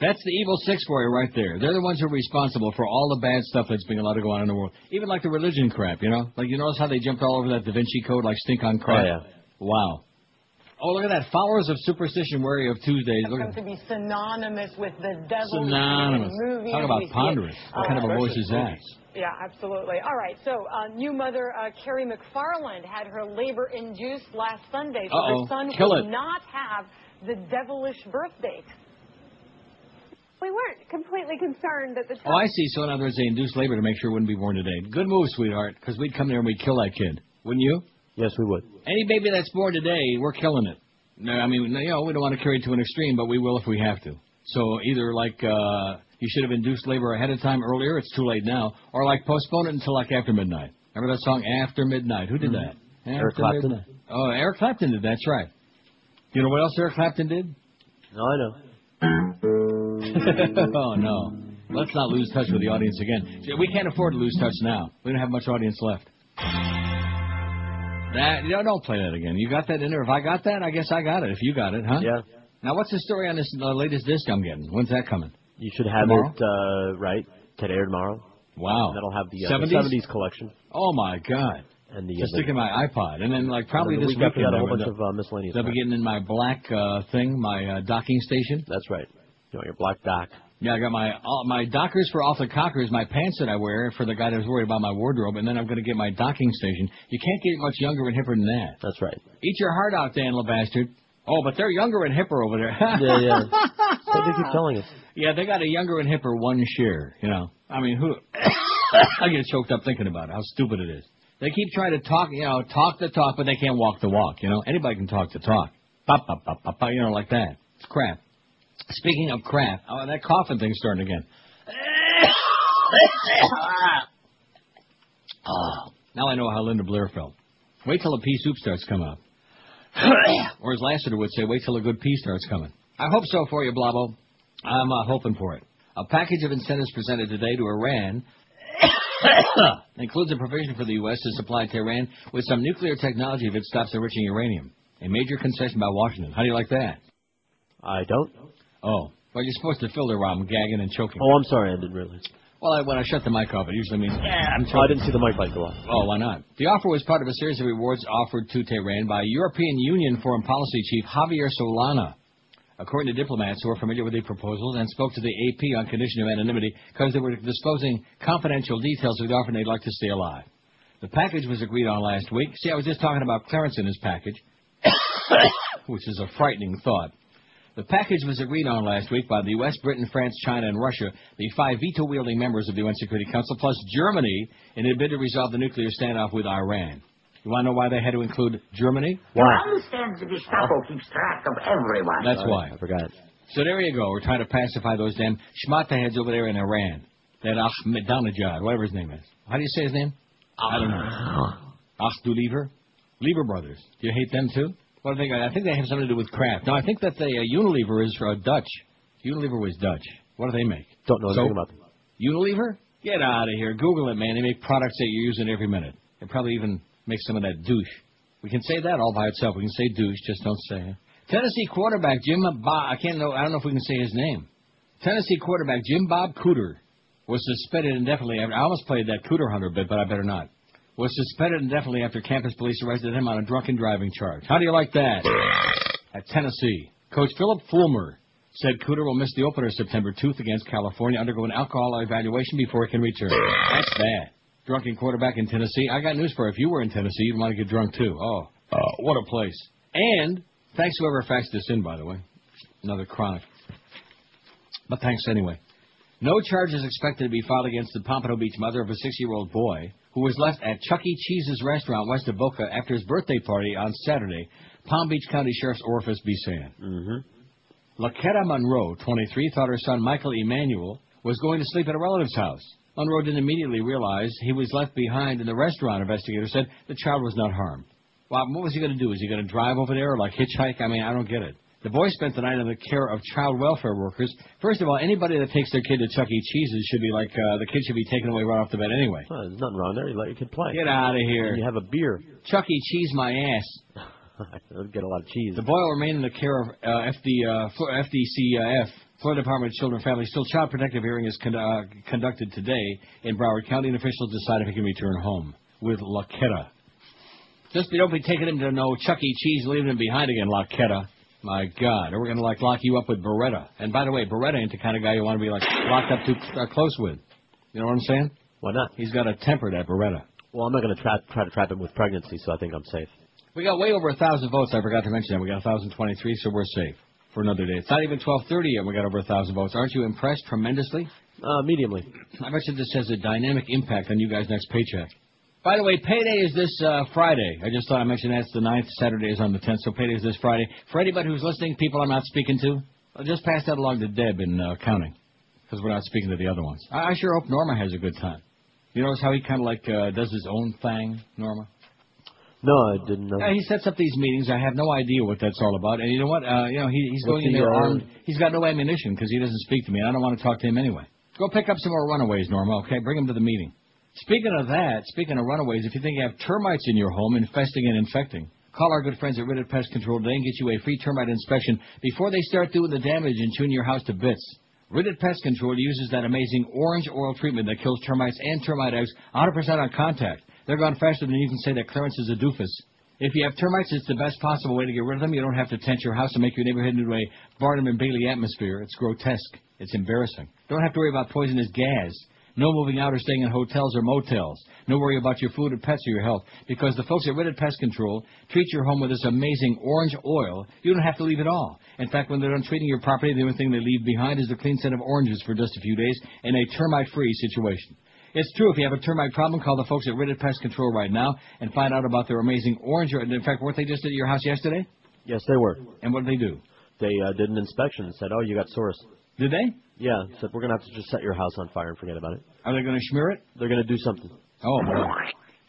That's the evil six for you right there. They're the ones who are responsible for all the bad stuff that's being allowed to go on in the world. Even like the religion crap, you know? Like you notice how they jumped all over that Da Vinci Code like stink on crap? Oh, yeah. Wow. Oh, look at that. Followers of superstition wary of Tuesdays. Look come at to be synonymous with the devil synonymous. in movies. Talk about We see ponderous. What uh, kind of a voice is that? Yeah, absolutely. All right, so uh, new mother uh, Carrie McFarland had her labor induced last Sunday, so Uh-oh. her son Kill will it. not have the devilish birth date. We weren't completely concerned that the Oh, I see. So in other words, they induced labor to make sure it wouldn't be born today. Good move, sweetheart, because we'd come there and we'd kill that kid. Wouldn't you? Yes, we would. Any baby that's born today, we're killing it. No, I mean, you know, we don't want to carry it to an extreme, but we will if we have to. So either like uh you should have induced labor ahead of time earlier, it's too late now, or like postpone it until like after midnight. Remember that song After Midnight? Who did that? Mm-hmm. Eric After Clapton. Midnight. Oh, Eric Clapton did. That, that's right. You know what else Eric Clapton did? No, I know. oh no. Let's not lose touch with the audience again. We can't afford to lose touch now. We don't have much audience left. That don't play that again. You got that in there. If I got that, I guess I got it. If you got it, huh? Yeah. Now, what's the story on this uh, latest disc I'm getting? When's that coming? You should have Tomorrow? it uh, right today or tomorrow. Wow. And that'll have the, uh, 70s? the 70s collection. Oh my God! And the, Just uh, stick in my iPod, and then like probably the this week weekend that, a whole bunch of uh, miscellaneous. they'll be getting in my black uh, thing, my uh, docking station. That's right. You know, your black dock. Yeah, I got my all, my dockers for off the cockers, my pants that I wear for the guy that was worried about my wardrobe, and then I'm going to get my docking station. You can't get much younger and hipper than that. That's right. Eat your heart out, Dan LeBastard. Oh, but they're younger and hipper over there. Yeah, yeah. They keep telling us. Yeah, they got a younger and hipper one share. You know, I mean, who? I get choked up thinking about it. How stupid it is. They keep trying to talk, you know, talk the talk, but they can't walk the walk. You know, anybody can talk the talk. Pop, pop, pop, pop, pop, you know, like that. It's crap. Speaking of crap, oh, that coughing thing's starting again. Oh, now I know how Linda Blair felt. Wait till a pea soup starts coming up. or as Lassiter would say, wait till a good pea starts coming. I hope so for you, Blabo. I'm uh, hoping for it. A package of incentives presented today to Iran includes a provision for the U.S. to supply Tehran with some nuclear technology if it stops enriching uranium. A major concession by Washington. How do you like that? I don't. Oh, well, you're supposed to fill the Rob, gagging and choking. Oh, I'm sorry, I didn't realize. Well, I, when I shut the mic off, it usually means, yeah, I'm Oh, I didn't see the mic light go off. Oh, why not? The offer was part of a series of rewards offered to Tehran by European Union Foreign Policy Chief Javier Solana. According to diplomats who are familiar with the proposals and spoke to the AP on condition of anonymity because they were disclosing confidential details of the offer and they'd like to stay alive. The package was agreed on last week. See, I was just talking about Clarence in his package, which is a frightening thought. The package was agreed on last week by the U.S., Britain, France, China, and Russia, the five veto-wielding members of the UN Security Council, plus Germany, in a bid to resolve the nuclear standoff with Iran. You want to know why they had to include Germany? You understand the Gestapo keeps track of everyone. That's why. I forgot. So there you go. We're trying to pacify those damn schmata heads over there in Iran. That Ahmadinejad, whatever his name is. How do you say his name? I don't know. Achdulever? Lever Brothers. Do you hate them too? They got? I think they have something to do with Kraft. No, I think that the uh, Unilever is uh, Dutch. Unilever was Dutch. What do they make? Don't know anything about them. Unilever? Get out of here. Google it, man. They make products that you're using every minute. They probably even make some of that douche. We can say that all by itself. We can say douche, just don't say it. Tennessee quarterback Jim Bob. I can't know. I don't know if we can say his name. Tennessee quarterback Jim Bob Cooter was suspended indefinitely. I almost played that Cooter Hunter bit, but I better not. Was suspended indefinitely after campus police arrested him on a drunken driving charge. How do you like that? At Tennessee, Coach Philip Fulmer said Cooter will miss the opener September 2nd against California, undergo an alcohol evaluation before he can return. That's bad. Drunken quarterback in Tennessee. I got news for you. If you were in Tennessee, you'd want to get drunk too. Oh, oh, what a place. And thanks whoever faxed this in, by the way. Another chronic. But thanks anyway. No charges expected to be filed against the Pompano Beach mother of a six-year-old boy who was left at Chuck E. Cheese's restaurant west of Boca after his birthday party on Saturday, Palm Beach County Sheriff's Office be saying. Mm-hmm. Monroe, 23, thought her son Michael Emanuel was going to sleep at a relative's house. Monroe didn't immediately realize he was left behind in the restaurant, investigators said. The child was not harmed. Well, what was he going to do? Is he going to drive over there or like hitchhike? I mean, I don't get it. The boy spent the night in the care of child welfare workers. First of all, anybody that takes their kid to Chuck E. Cheese's should be like, uh, the kid should be taken away right off the bat anyway. Oh, there's nothing wrong there. You let your kid play. Get out of here. And you have a beer. Chuck E. Cheese my ass. I'll get a lot of cheese. The boy will remain in the care of uh, FD, uh, FDCF, Florida Department of Children and Families. Still, child protective hearing is con- uh, conducted today in Broward County, and officials decide if he can return home with Laquetta. Just don't be taking him to no Chuck E. Cheese, leaving him behind again, Laquetta. My God, or we're gonna like lock you up with Beretta. And by the way, Beretta ain't the kind of guy you want to be like locked up too uh, close with. You know what I'm saying? Why not? He's got a temper, that Beretta. Well, I'm not going to try, try to trap him with pregnancy, so I think I'm safe. We got way over a thousand votes. I forgot to mention that. We got a 1,023, so we're safe for another day. It's not even 12:30 yet. and We got over a thousand votes. Aren't you impressed tremendously? Uh, mediumly. I bet you this has a dynamic impact on you guys' next paycheck. By the way, payday is this uh, Friday. I just thought I'd mention that. It's the 9th. Saturday is on the 10th, so payday is this Friday. For anybody who's listening, people I'm not speaking to, I'll just pass that along to Deb in uh, accounting, because we're not speaking to the other ones. I, I sure hope Norma has a good time. You notice how he kind of like uh, does his own thing, Norma? No, I didn't know. Yeah, he sets up these meetings. I have no idea what that's all about. And you know what? Uh, you know, he, he's What's going in there uh, armed. He's got no ammunition because he doesn't speak to me. and I don't want to talk to him anyway. Go pick up some more runaways, Norma. Okay, bring them to the meeting. Speaking of that, speaking of runaways, if you think you have termites in your home infesting and infecting, call our good friends at Rid Pest Control today and get you a free termite inspection before they start doing the damage and chewing your house to bits. Rid Pest Control uses that amazing orange oil treatment that kills termites and termite eggs 100% on contact. They're gone faster than you can say that clearance is a doofus. If you have termites, it's the best possible way to get rid of them. You don't have to tent your house and make your neighborhood into a Barnum and Bailey atmosphere. It's grotesque. It's embarrassing. Don't have to worry about poisonous gas. No moving out or staying in hotels or motels. No worry about your food or pets or your health. Because the folks at Rid Pest Control treat your home with this amazing orange oil. You don't have to leave it all. In fact, when they're done treating your property, the only thing they leave behind is the clean set of oranges for just a few days in a termite-free situation. It's true. If you have a termite problem, call the folks at Riddick Pest Control right now and find out about their amazing orange. In fact, weren't they just at your house yesterday? Yes, they were. And what did they do? They uh, did an inspection and said, "Oh, you got source." Did they? Yeah, said we're gonna have to just set your house on fire and forget about it. Are they going to smear it? They're gonna do something. Oh, boy.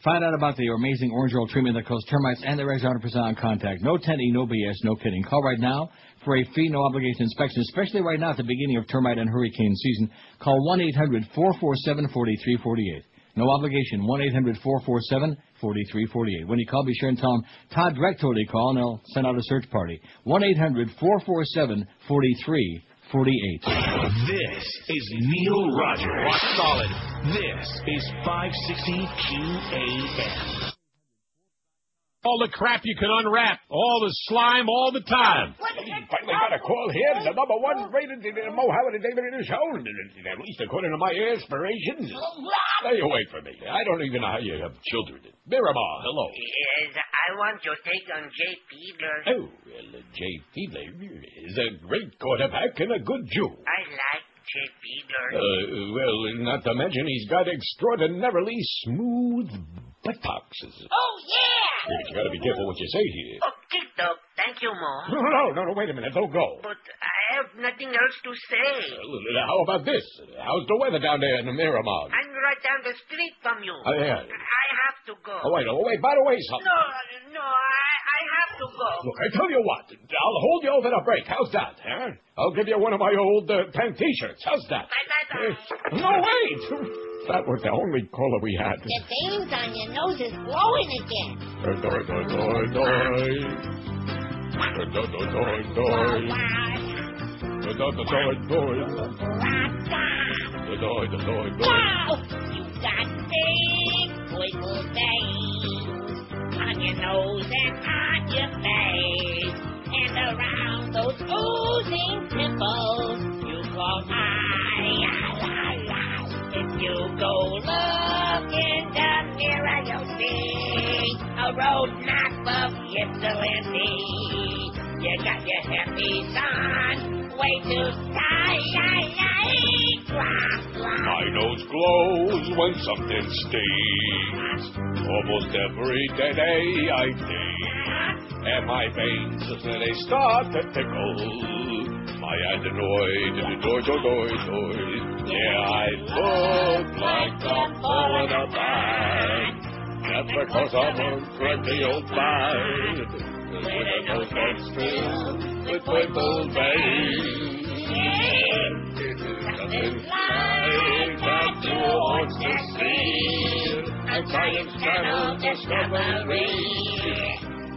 Find out about the amazing orange oil treatment that kills termites and their eggs 100% on contact. No 10E, no BS, no kidding. Call right now for a free, no obligation inspection, especially right now at the beginning of termite and hurricane season. Call 1 800 447 4348. No obligation, 1 800 447 4348. When you call, be sure and tell them Todd Direct told you call, and they'll send out a search party. 1 800 447 4348. This is Neil Rogers. Rock solid. This is 560 QAM. All the crap you can unwrap, all the slime, all the time. Finally got a call here. The number one rated uh, Mohammed and David in his show. At least according to my aspirations. Stay away from me. I don't even know how you have children. Miramar, hello. Yes, I want your take on Jay Fiedler. Oh, well, uh, Jay Fiedler is a great quarterback and a good Jew. I like Jay Fiedler. Uh, well, not to mention he's got extraordinarily smooth buttocks. oh, yeah! You gotta be careful what you say here. Okay, Doc. Thank you, Mo. No, no, no, no, wait a minute. Don't go. But I have nothing else to say. Well, how about this? How's the weather down there in the Miramar? I'm right down the street from you. Oh, yeah. I have to go. Oh, wait, oh, wait, by the way, something. No, no, I, I have to go. Look, I tell you what, I'll hold you over the break. How's that, huh? I'll give you one of my old uh, pen T-shirts. How's that? Uh, no, wait. That was the only caller we had. The veins on your nose is glowing again. Doi, doi, doi, doi, doi. Wow! You got big veins on your nose and on your face. And around those oozing pimples, you eye, eye. If you go look road map of Ypsilanti. You got your hippies on, way too tight. My nose glows when something stings. Almost every day I think. And my veins, they start to tickle. My adenoid, doi, doi, doi, doi. Yeah, I look like the bull in a bag. That's because I'm a cranky old bag. With a nose filled with purple veins. Nothing like that you want to see. A science channel discovery.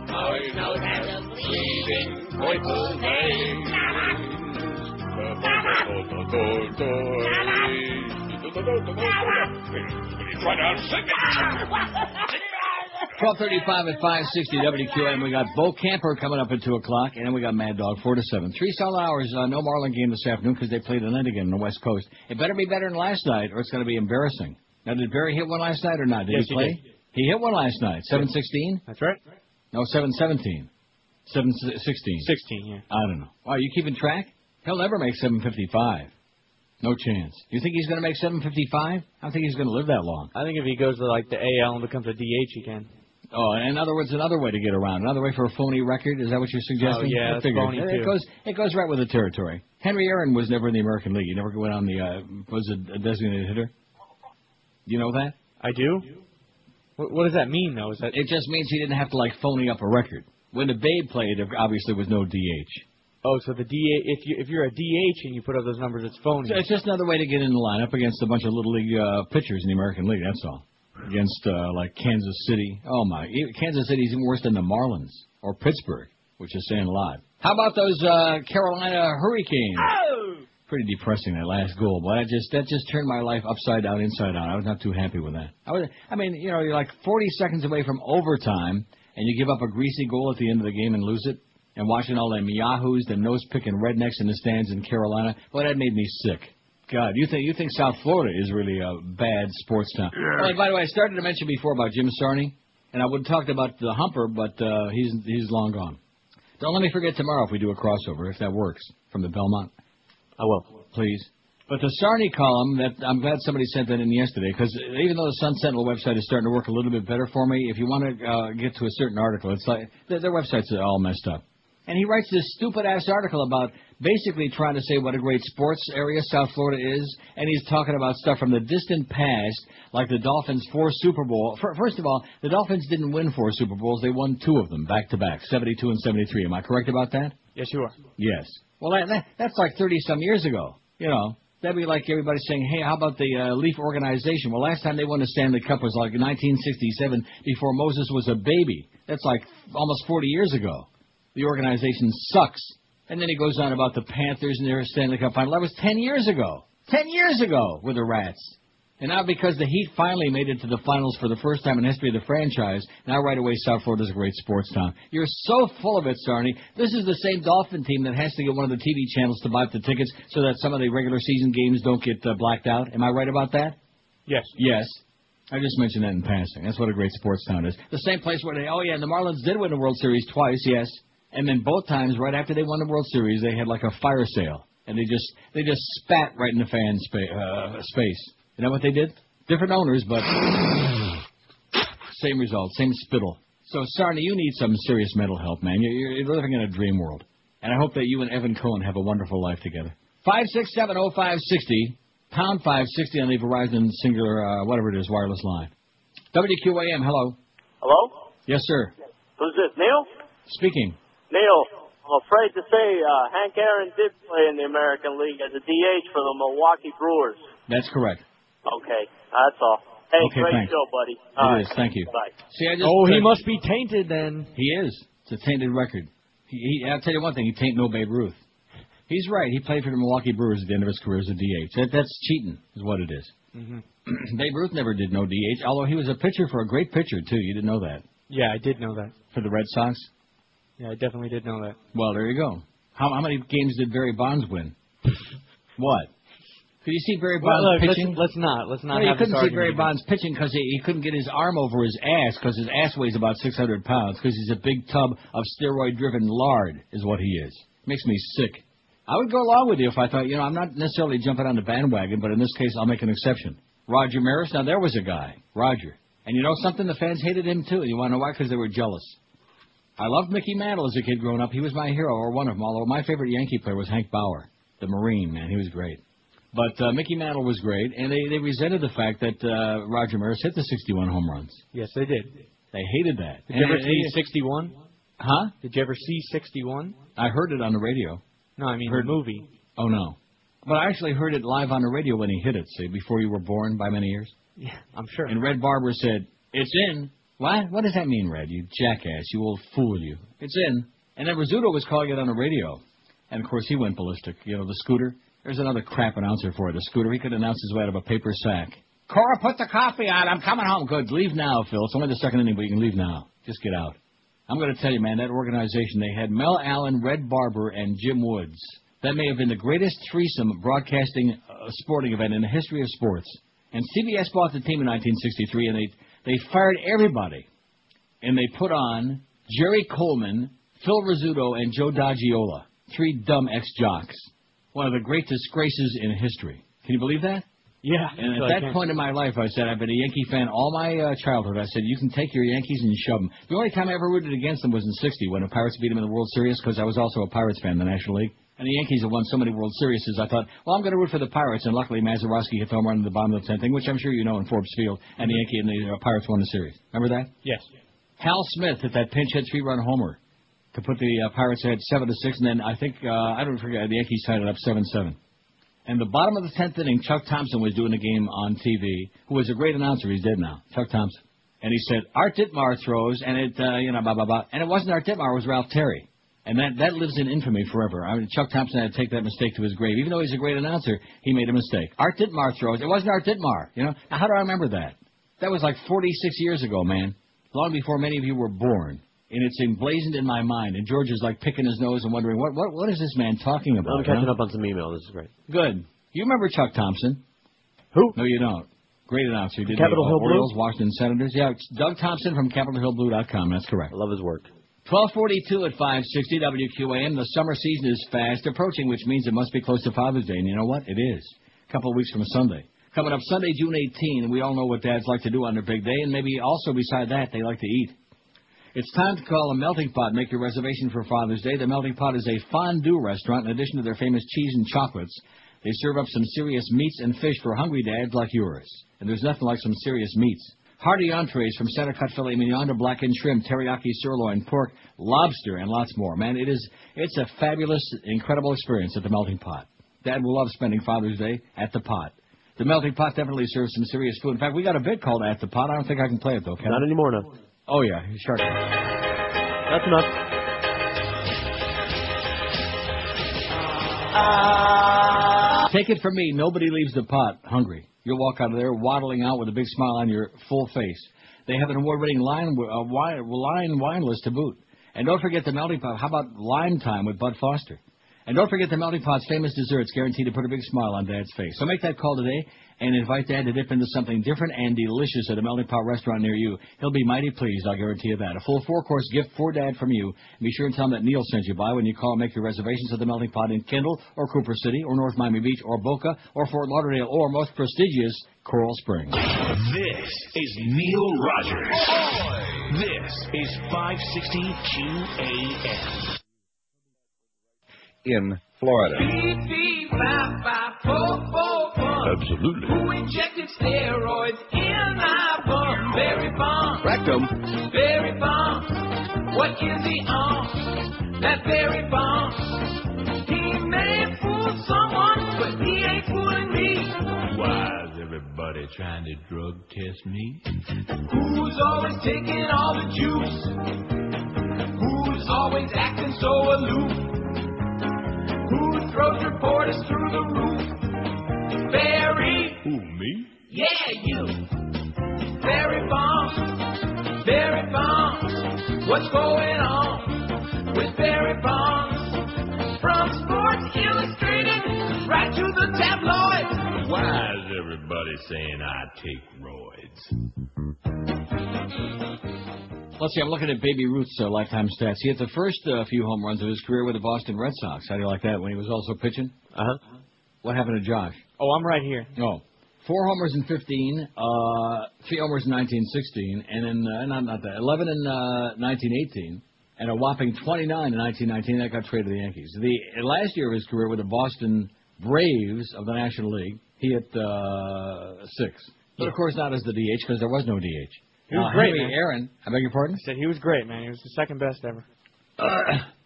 I know that a bleeding purple veins. Try to sing it. 1235 at 560 WQAM. We got Bokamper coming up at 2 o'clock, and then we got Mad Dog 4 to 7. Three solid hours. Uh, no Marlin game this afternoon because they play tonight again on the West Coast. It better be better than last night, or it's going to be embarrassing. Now, did Barry hit one last night or not? Did Yes, he he play? did. He hit one last night. 716? That's right. No, 717. 716. 16, yeah. I don't know. Are you keeping track? He'll never make 755. No chance. You think he's going to make 755? I don't think he's going to live that long. I think if he goes to like the AL and becomes a DH, he can. Oh, in other words, another way to get around, another way for a phony record. Is that what you're suggesting? Oh, yeah, that's figured. phony, it, too. goes it goes right with the territory. Henry Aaron was never in the American League. He never went on the uh, was a, designated hitter. You know that? I do. What, what does that mean, though? Is that It just means he didn't have to like phony up a record. When the Babe played, there obviously was no DH. Oh, so the DH, if you if you're a DH and you put up those numbers, it's phony. So it's just another way to get in the lineup against a bunch of little league uh, pitchers in the American League. That's all. Against uh, like Kansas City. Oh my, e- Kansas City's even worse than the Marlins or Pittsburgh, which is saying a lot. How about those uh, Carolina Hurricanes? Oh! Pretty depressing that last goal, but that just that just turned my life upside down, inside out. I was not too happy with that. I was, I mean, you know, you're like 40 seconds away from overtime, and you give up a greasy goal at the end of the game and lose it. And watching all them yahoos, the nose picking rednecks in the stands in Carolina, well, that made me sick. God, you think you think South Florida is really a bad sports town? And by the way, I started to mention before about Jim Sarni, and I would have talked about the Humper, but uh, he's he's long gone. Don't let me forget tomorrow if we do a crossover, if that works, from the Belmont. I will. Please. But the Sarni column, that I'm glad somebody sent that in yesterday, because even though the Sun Sentinel website is starting to work a little bit better for me, if you want to uh, get to a certain article, it's like their, their websites are all messed up. And he writes this stupid ass article about basically trying to say what a great sports area South Florida is, and he's talking about stuff from the distant past, like the Dolphins' four Super Bowl. First of all, the Dolphins didn't win four Super Bowls; they won two of them back to back, 72 and 73. Am I correct about that? Yes, you are. Yes. Well, that, that, that's like 30 some years ago. You know, that'd be like everybody saying, hey, how about the uh, Leaf organization? Well, last time they won a Stanley Cup was like 1967 before Moses was a baby. That's like almost 40 years ago. The organization sucks. And then he goes on about the Panthers and their Stanley Cup final. That was 10 years ago. 10 years ago with the Rats. And now because the Heat finally made it to the finals for the first time in the history of the franchise, now right away South Florida is a great sports town. You're so full of it, Sarni. This is the same Dolphin team that has to get one of the TV channels to buy up the tickets so that some of the regular season games don't get uh, blacked out. Am I right about that? Yes. Yes. I just mentioned that in passing. That's what a great sports town is. The same place where they, oh yeah, and the Marlins did win the World Series twice, yes. And then both times, right after they won the World Series, they had like a fire sale, and they just they just spat right in the fan spa- uh, space. You know what they did? Different owners, but same result, same spittle. So, Sarni, you need some serious mental help, man. You're, you're living in a dream world, and I hope that you and Evan Cohen have a wonderful life together. Five six seven oh five sixty pound five sixty on the Verizon Cingular uh, whatever it is wireless line. WQAM, hello. Hello? Yes, sir. Who's this, Neil? Speaking. Neil, I'm afraid to say uh, Hank Aaron did play in the American League as a DH for the Milwaukee Brewers. That's correct. Okay, that's all. Hey, Okay, great thanks. show, buddy. It All is. right. Thank you. Bye. See, I just Oh, he said- must be tainted then. He is. It's a tainted record. He, he, I'll tell you one thing. He tain't no Babe Ruth. He's right. He played for the Milwaukee Brewers at the end of his career as a DH. That, that's cheating, is what it is. Mm-hmm. Babe Ruth never did no DH, although he was a pitcher for a great pitcher too. You didn't know that Yeah, I did know that. for the Red Sox. Yeah, I definitely did know that. Well, there you go. How, how many games did Barry Bonds win? what? Could you see Barry Well, Bonds look, let's- pitching? let's not- let's not No, you couldn't see Barry. Bonds pitching because he, he couldn't get his arm over his ass because his ass weighs about 600 pounds because he's a big tub of steroid-driven lard, is what he is. Makes me sick. I would go along with you if I thought, you know, I'm not necessarily jumping on the bandwagon, but in this case, I'll make an exception. Roger Maris, now there was a guy, Roger. And you know something? The fans hated him too. You want to know why? Because they were jealous. I loved Mickey Mantle as a kid growing up. He was my hero, or one of them. Although my favorite Yankee player was Hank Bauer, the Marine man. He was great. But uh, Mickey Mantle was great, and they, they resented the fact that uh, Roger Maris hit the 61 home runs. Yes, they did. They hated that. Did you ever And see 61? Huh? Did you ever see 61? I heard it on the radio. No, I mean Heard- the movie. Oh no. But I actually heard it live on the radio when he hit it, see, before you were born by many years. Yeah, I'm sure. And Red Barber said, It's in. What? What does that mean, Red? You jackass. You old fool, you. It's in. And then Rizzuto was calling it on the radio. And of course he went ballistic. You know, the scooter. There's another crap announcer for it. The scooter. He could announce his way out of a paper sack. Cora, put the coffee on. I'm coming home. Good. Leave now, Phil. It's only the second inning, but you can leave now. Just get out. I'm going to tell you, man, that organization, they had Mel Allen, Red Barber, and Jim Woods. That may have been the greatest threesome broadcasting uh, sporting event in the history of sports. And CBS bought the team in 1963, and they, they fired everybody. And they put on Jerry Coleman, Phil Rizzuto, and Joe Garagiola, three dumb ex-jocks. One of the great disgraces in history. Can you believe that? Yeah. And at that point in my life, I said, I've been a Yankee fan all my uh, childhood. I said, you can take your Yankees and shove them. The only time I ever rooted against them was in 60 when the Pirates beat them in the World Series because I was also a Pirates fan in the National League. And the Yankees have won so many World Series, I thought, well, I'm going to root for the Pirates. And luckily, Mazeroski hit the home run in the bottom of the 10th thing, which I'm sure you know in Forbes Field. And the Yankee and the uh, Pirates won the series. Remember that? Yes. Hal Smith hit that pinch hit three run homer to put the uh, Pirates ahead seven to six, and then I think uh, I don't forget the Yankees tied it up seven seven. And the bottom of the tenth inning, Chuck Thompson was doing the game on TV. Who was a great announcer? He's dead now. Chuck Thompson. And he said Art Ditmar throws, and it uh, you know blah blah blah. And it wasn't Art Ditmar, it was Ralph Terry. And that that lives in infamy forever. I mean, Chuck Thompson had to take that mistake to his grave. Even though he's a great announcer, he made a mistake. Art Ditmar throws. It wasn't Art Ditmar. You know. Now, how do I remember that? That was like 46 years ago, man. Long before many of you were born. And it's emblazoned in my mind. And George is like picking his nose and wondering, what what what is this man talking about? I'm catching huh? up on some email. This is great. Good. You remember Chuck Thompson? Who? No, you don't. Great announcer. Did Capitol Hill Blue? Orioles, Washington Senators. Yeah, it's Doug Thompson from CapitolHillBlue.com. That's correct. I love his work. 1242 at 560 WQAM. The summer season is fast approaching, which means it must be close to Father's Day. And you know what? It is. A couple of weeks from a Sunday. Coming up Sunday, June 18, we all know what dads like to do on their big day, and maybe also beside that, they like to eat. It's time to call a Melting Pot. Make your reservation for Father's Day. The Melting Pot is a fondue restaurant. In addition to their famous cheese and chocolates, they serve up some serious meats and fish for hungry dads like yours. And there's nothing like some serious meats. Hearty entrees from center cut filet mignon to blackened shrimp, teriyaki sirloin, pork, lobster, and lots more. Man, it is it's a fabulous, incredible experience at the Melting Pot. Dad will love spending Father's Day at the Pot. The Melting Pot definitely serves some serious food. In fact, we got a bit called At the Pot. I don't think I can play it though. Can Not I? anymore, no. Oh yeah, shark. That's enough. Take it from me, nobody leaves the pot hungry. You'll walk out of there waddling out with a big smile on your full face. They have an award-winning line, uh, wine, line wine list to boot. And don't forget the melting pot. How about lime time with Bud Foster? And don't forget the melting pot's famous desserts guaranteed to put a big smile on Dad's face. So make that call today and invite Dad to dip into something different and delicious at a melting pot restaurant near you. He'll be mighty pleased, I'll guarantee you that. A full four-course gift for Dad from you. Be sure and tell him that Neil sent you by when you call and make your reservations at the melting pot in Kendall or Cooper City or North Miami Beach or Boca or Fort Lauderdale or most prestigious Coral Springs. This is Neil Rogers. This is 560 QAM. In Florida. Absolutely. Who injected steroids in my bum? Very bomb. Rectum. Very bomb. What is he on? That very bomb. He may fool someone, but he ain't fooling me. Why's everybody trying to drug test me? Who's always taking all the juice? Who's always acting so aloof? Who throws reporters through the roof? Barry. Who, me? Yeah, you. Barry Bonds. Barry Bonds. What's going on with Barry Bonds? From Sports Illustrated right to the tabloids. Why is everybody saying I take roids? Let's see, I'm looking at Baby Ruth's uh, lifetime stats. He hit the first uh, few home runs of his career with the Boston Red Sox. How do you like that when he was also pitching? Uh huh. What happened to Josh? Oh, I'm right here. Oh. Four homers in 15, uh, three homers in 1916, and then, uh, not, not that, 11 in uh, 1918, and a whopping 29 in 1919. That got traded to the Yankees. The last year of his career with the Boston Braves of the National League, he hit uh, six. But of course not as the DH because there was no DH. He was Uh, great, Henry man. Aaron, I beg your pardon? I said he was great, man. He was the second best ever.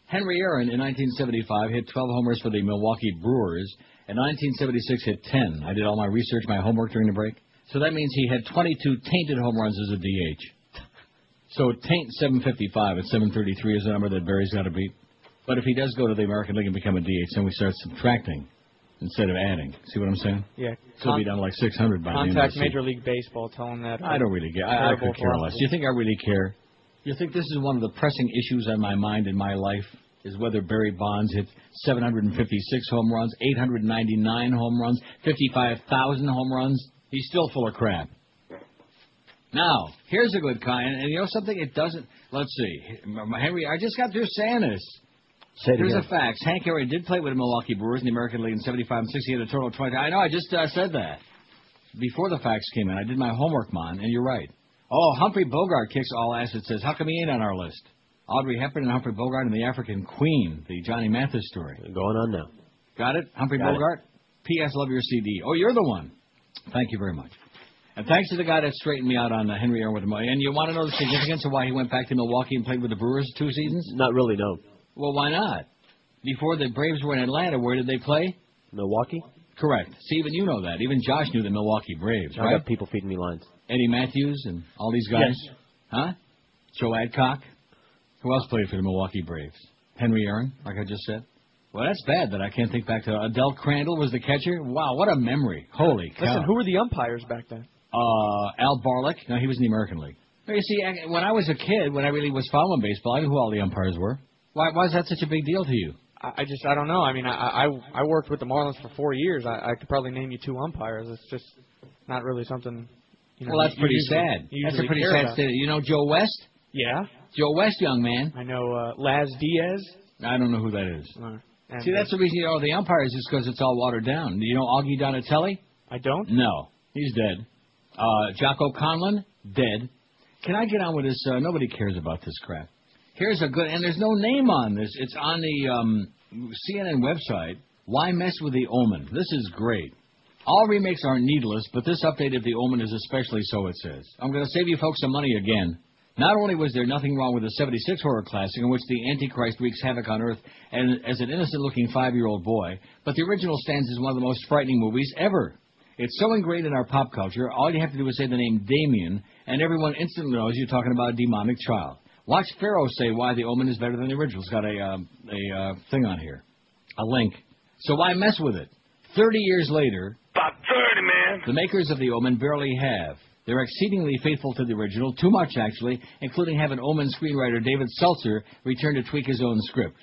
Henry Aaron in 1975 hit 12 homers for the Milwaukee Brewers. In 1976 hit 10. I did all my research, my homework during the break. So that means he had 22 tainted home runs as a DH. So taint 755 at 733 is the number that Barry's got to beat. But if he does go to the American League and become a DH, then we start subtracting instead of adding. See what I'm saying? Yeah. So he'll be down like 600 by the end of the Contact. Major League Baseball telling that. uh, I don't really care. I, I could care less. philosophy. Do you think I really care? You think this is one of the pressing issues on my mind in my life? Is whether Barry Bonds hit 756 home runs, 899 home runs, 55,000 home runs? He's still full of crap. Now, here's a good kind, and you know something? It doesn't. Let's see, Henry. I just got through saying this. Say Here's again. the facts. Hank Aaron did play with the Milwaukee Brewers in the American League in 75 and 60. He had a total of 20. I know, I just uh, said that. Before the facts came in, I did my homework, Mon, and you're right. Oh, Humphrey Bogart kicks all ass. It says, how come he ain't on our list? Audrey Hepburn and Humphrey Bogart and the African Queen, the Johnny Mathis story. Going on now. Got it? Humphrey Got it. Bogart? P.S. Love your CD. Oh, you're the one. Thank you very much. And thanks to the guy that straightened me out on uh, Henry Aaron with the money. And you want to know the significance of why he went back to Milwaukee and played with the Brewers two seasons? Not really, no. Well, why not? Before the Braves were in Atlanta, where did they play? Milwaukee? Correct. See, even you know that. Even Josh knew the Milwaukee Braves, I right? got people feeding me lines. Eddie Mathews and all these guys. Yes. Huh? Joe Adcock. Who else played for the Milwaukee Braves? Henry Aaron, like I just said. Well, that's bad that I can't think back to Adele Crandall was the catcher. Wow, what a memory! Holy cow! Listen, who were the umpires back then? uh, Al Barlick. No, he was in the American League. You see, when I was a kid, when I really was following baseball, I knew who all the umpires were. Why, why is that such a big deal to you? I, just I don't know. I mean, I, I I worked with the Marlins for four years. I, I could probably name you two umpires. It's just not really something. You know, well, that's pretty usually- sad. That's a pretty sad about. state. You know Joe West? Yeah, Joe West, young man. I know uh, Laz Diaz. I don't know who that is. Uh, See, that's the reason you know the umpires is because it's all watered down. Do you know Augie Donatelli? I don't. No, he's dead. Uh, Jocko Conlan, dead. Can I get on with this? Uh, nobody cares about this crap. Here's a good, and there's no name on this. It's on the um, CNN website. Why mess with the Omen? This is great. All remakes are needless, but this update of the Omen is especially so. It says, "I'm going to save you folks some money again." Not only was there nothing wrong with the 76 horror classic in which the Antichrist wreaks havoc on Earth and as an innocent-looking five-year-old boy, but the original stands as one of the most frightening movies ever. It's so ingrained in our pop culture, all you have to do is say the name Damien, and everyone instantly knows you're talking about a demonic child. Watch Farrow say why The Omen is better than the original. It's got a, uh, a uh, thing on here, a link. So why mess with it? Thirty years later, About 30, man. the makers of The Omen barely have. They're exceedingly faithful to the original, too much actually, including having Omen screenwriter David Seltzer return to tweak his own script.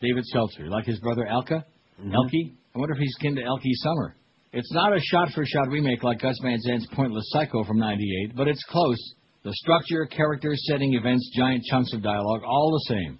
David Seltzer, like his brother Elka? Mm-hmm. Elke. I wonder if he's kin to Elke Sommer. It's not a shot-for-shot remake like Gus Van Sant's Pointless Psycho from 98, but it's close. The structure, characters, setting, events, giant chunks of dialogue, all the same.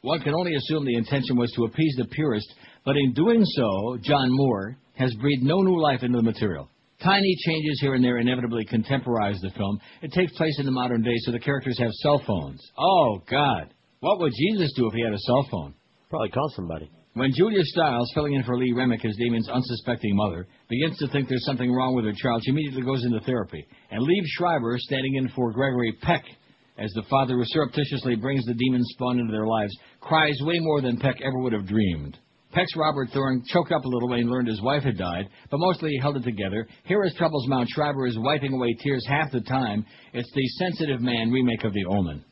One can only assume the intention was to appease the purist, but in doing so, John Moore has breathed no new life into the material. Tiny changes here and there inevitably contemporize the film. It takes place in the modern day, so the characters have cell phones. Oh, God. What would Jesus do if he had a cell phone? Probably call somebody. When Julia Stiles, filling in for Lee Remick as Damien's unsuspecting mother, begins to think there's something wrong with her child, she immediately goes into therapy. And Liev Schreiber, standing in for Gregory Peck, as the father who surreptitiously brings the demon spawn into their lives, cries way more than Peck ever would have dreamed. Peck's Robert Thorne choked up a little when he learned his wife had died, but mostly he held it together. Here as troubles mount, Schreiber is wiping away tears half the time. It's the Sensitive Man remake of The Omen.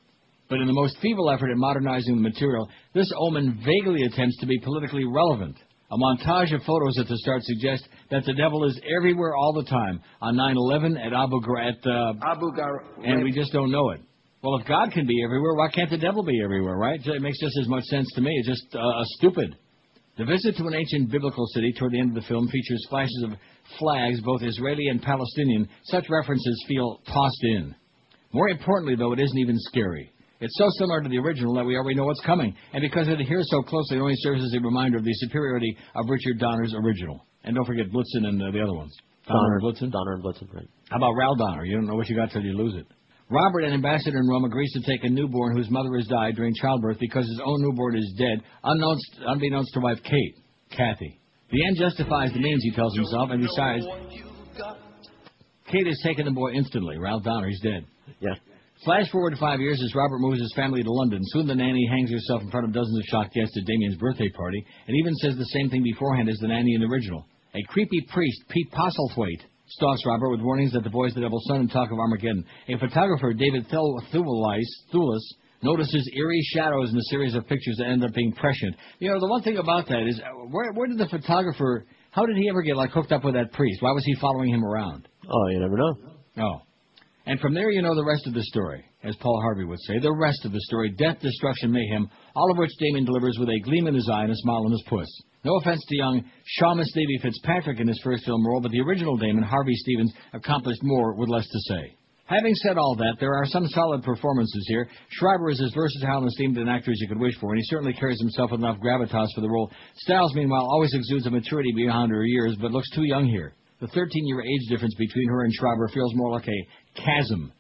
But in the most feeble effort at modernizing the material, this omen vaguely attempts to be politically relevant. A montage of photos at the start suggests that the devil is everywhere all the time. On 9/11, at Abu Ghraib, uh, Abu Ghraib. and we just don't know it. Well, if God can be everywhere, why can't the devil be everywhere, right? It makes just as much sense to me. It's just uh, stupid. The visit to an ancient biblical city toward the end of the film features flashes of flags, both Israeli and Palestinian. Such references feel tossed in. More importantly, though, it isn't even scary. It's so similar to the original that we already know what's coming, and because it adheres so closely, it only serves as a reminder of the superiority of Richard Donner's original. And don't forget Blitzen and uh, the other ones. Donner and Blitzen? Donner and Blitzen, right. How about Ral Donner? You don't know what you got till you lose it. Robert, an ambassador in Rome, agrees to take a newborn whose mother has died during childbirth because his own newborn is dead, unknownst, unbeknownst to wife Kate, Kathy. The end justifies the means, he tells himself, and besides, Kate has taken the boy instantly. Ralph Donner, he's dead. Yeah. Flash forward five years as Robert moves his family to London. Soon the nanny hangs herself in front of dozens of shocked guests at Damien's birthday party, and even says the same thing beforehand as the nanny in the original. A creepy priest, Pete Postlethwaite, stalks Robert with warnings that the boy's the devil's son and talk of Armageddon. A photographer, David Thul- Thulis, notices eerie shadows in a series of pictures that end up being prescient. You know, the one thing about that is, uh, where, where did the photographer, how did he ever get like hooked up with that priest? Why was he following him around? Oh, you never know. Oh. And from there, you know the rest of the story. As Paul Harvey would say, the rest of the story death, destruction, mayhem, all of which Damien delivers with a gleam in his eye and a smile on his puss. No offense to young Seamus Davey Fitzpatrick in his first film role, but the original Damien, Harvey Stevens, accomplished more with less to say. Having said all that, there are some solid performances here. Schreiber is as versatile and esteemed an actor as you could wish for, and he certainly carries himself with enough gravitas for the role. Stiles, meanwhile, always exudes a maturity beyond her years, but looks too young here. The 13-year age difference between her and Schreiber feels more like a chasm.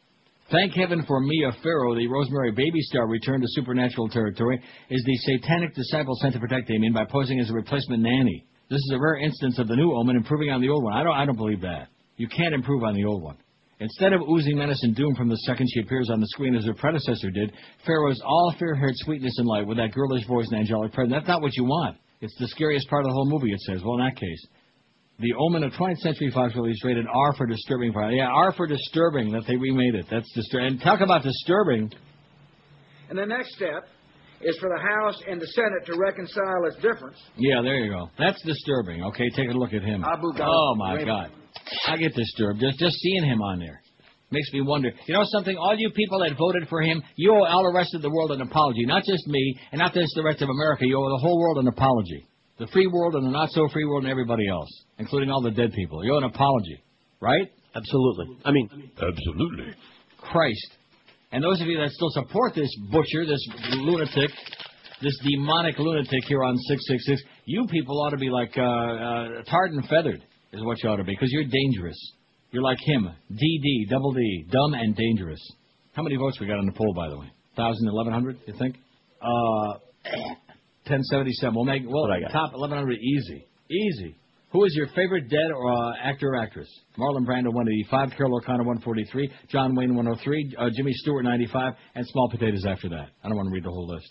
Thank heaven for Mia Farrow, the Rosemary Baby star returned to supernatural territory, is the satanic disciple sent to protect Damien by posing as a replacement nanny. This is a rare instance of the new omen improving on the old one. I don't, I don't believe that. You can't improve on the old one. Instead of oozing menace and doom from the second she appears on the screen as her predecessor did, Farrow's all fair-haired sweetness and light with that girlish voice and angelic presence. That's not what you want. It's the scariest part of the whole movie, it says. Well, in that case. The Omen of 20th Century Fox release rated R for disturbing. Yeah, R for disturbing that they remade it. That's disturbing. And talk about disturbing. And the next step is for the House and the Senate to reconcile its difference. Yeah, there you go. That's disturbing. Okay, take a look at him. Abu Ghraib. Oh my. God, I get disturbed just just seeing him on there. Makes me wonder. You know something? All you people that voted for him, you owe all the rest of the world an apology. Not just me, and not just the rest of America. You owe the whole world an apology. The free world and the not so free world and everybody else, including all the dead people. You owe an apology, right? Absolutely. I mean, Absolutely. Christ. And those of you that still support this butcher, this lunatic, this demonic lunatic here on 666. You people ought to be like uh, uh, tarred and feathered, is what you ought to be, because you're dangerous. You're like him, DD, double D, dumb and dangerous. How many votes we got on the poll, by the way? Thousand, eleven hundred, you think? Uh, 1077. We'll make well top 1100 easy, easy. Who is your favorite dead or uh, actor or actress? Marlon Brando 185, Carroll O'Connor 143, John Wayne 103, uh, Jimmy Stewart 95, and small potatoes after that. I don't want to read the whole list.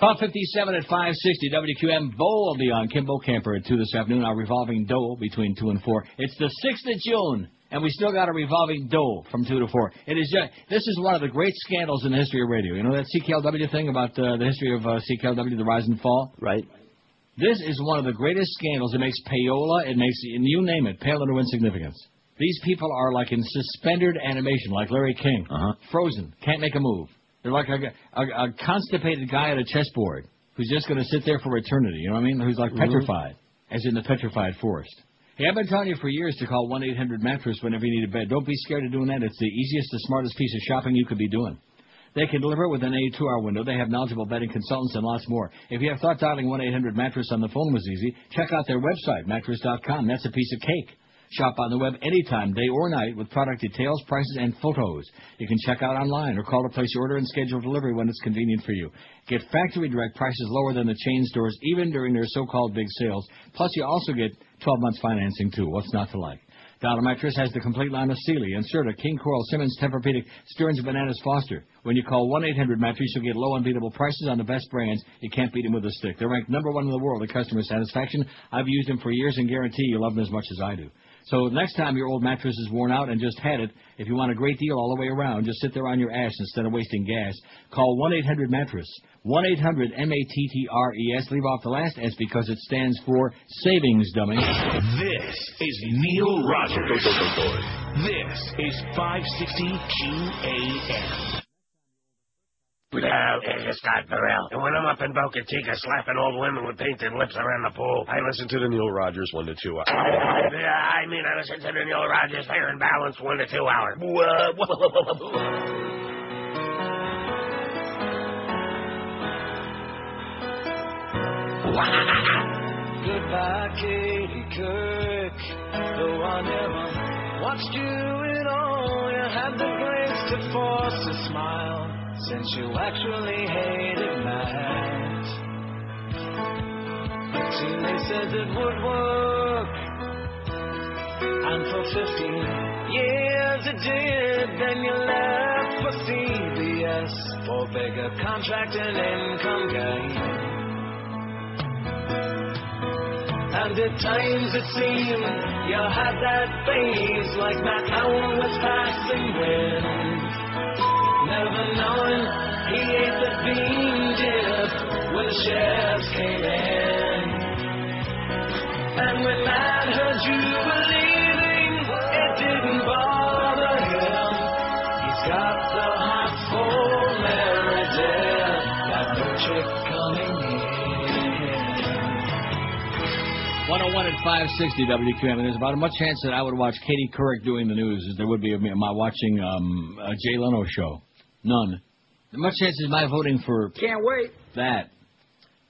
1257 at 560 WQAM. Bo will be on Kim Bokamper at 2 this afternoon. Our revolving dole between 2 and 4. It's the 6th of June, and we still got a revolving dole from 2 to 4. It is just, this is one of the great scandals in the history of radio. You know that CKLW thing about uh, the history of uh, CKLW, the rise and fall? Right. This is one of the greatest scandals. It makes payola, it makes, and you name it, pale into insignificance. These people are like in suspended animation, like Larry King. Uh-huh. Frozen, can't make a move. They're like a, a, a constipated guy at a chessboard who's just going to sit there for eternity. You know what I mean? Who's like Mhm. petrified, as in the petrified forest. Hey, I've been telling you for years to call 1 800 mattress whenever you need a bed. Don't be scared of doing that. It's the easiest, the smartest piece of shopping you could be doing. They can deliver it within a two-hour window. They have knowledgeable bedding consultants and lots more. If you have thought dialing 1-800-MATTRESS on the phone was easy, check out their website, mattress.com. That's a piece of cake. Shop on the web anytime, day or night, with product details, prices, and photos. You can check out online or call to place your order and schedule delivery when it's convenient for you. Get factory direct prices lower than the chain stores, even during their so-called big sales. Plus, you also get 12 months financing, too. What's not to like? Dollar Mattress has the complete line of Sealy, Inserta, King Koil, Simmons, Tempur-Pedic, Stearns, Bananas, Foster. When you call 1-800-Mattress, you'll get low unbeatable prices on the best brands. You can't beat them with a stick. They're ranked number one in the world in customer satisfaction. I've used them for years and guarantee you'll love them as much as I do. So next time your old mattress is worn out and just had it, if you want a great deal all the way around, just sit there on your ass instead of wasting gas. Call 1-800-Mattress. 1-800-M-A-T-T-R-E-S. E Leave off the last S because it stands for savings, dummy. This is Neil Rogers. This is 560 QAM. Uh, now, this is Scott Burrell. And when I'm up in Boca Chica slapping old women with painted lips around the pool, I listen to the Neil Rogers one to two hours. Yeah, I mean, I listen to the Neil Rogers Fair and Balanced one to two hour. Whoa, whoa, whoa, whoa, whoa. Goodbye, Katie Couric. Though I never watched you at all, you had the grace to force a smile since you actually hated Matt. But Tilly says it would work, and for 15 years it did. Then you left for CBS for bigger contract and income gain. And at times it seemed you had that phase like Matt Lauer was passing wind. Never knowing he ate the bean dip when the came in. And when heard you it didn't bother him. He's got the heart for got no chick coming in. 101 at 560 WQM, and there's about as much chance that I would watch Katie Couric doing the news as there would be of me my watching um, a Jay Leno show. None. Much chance is my voting for Can't wait. that.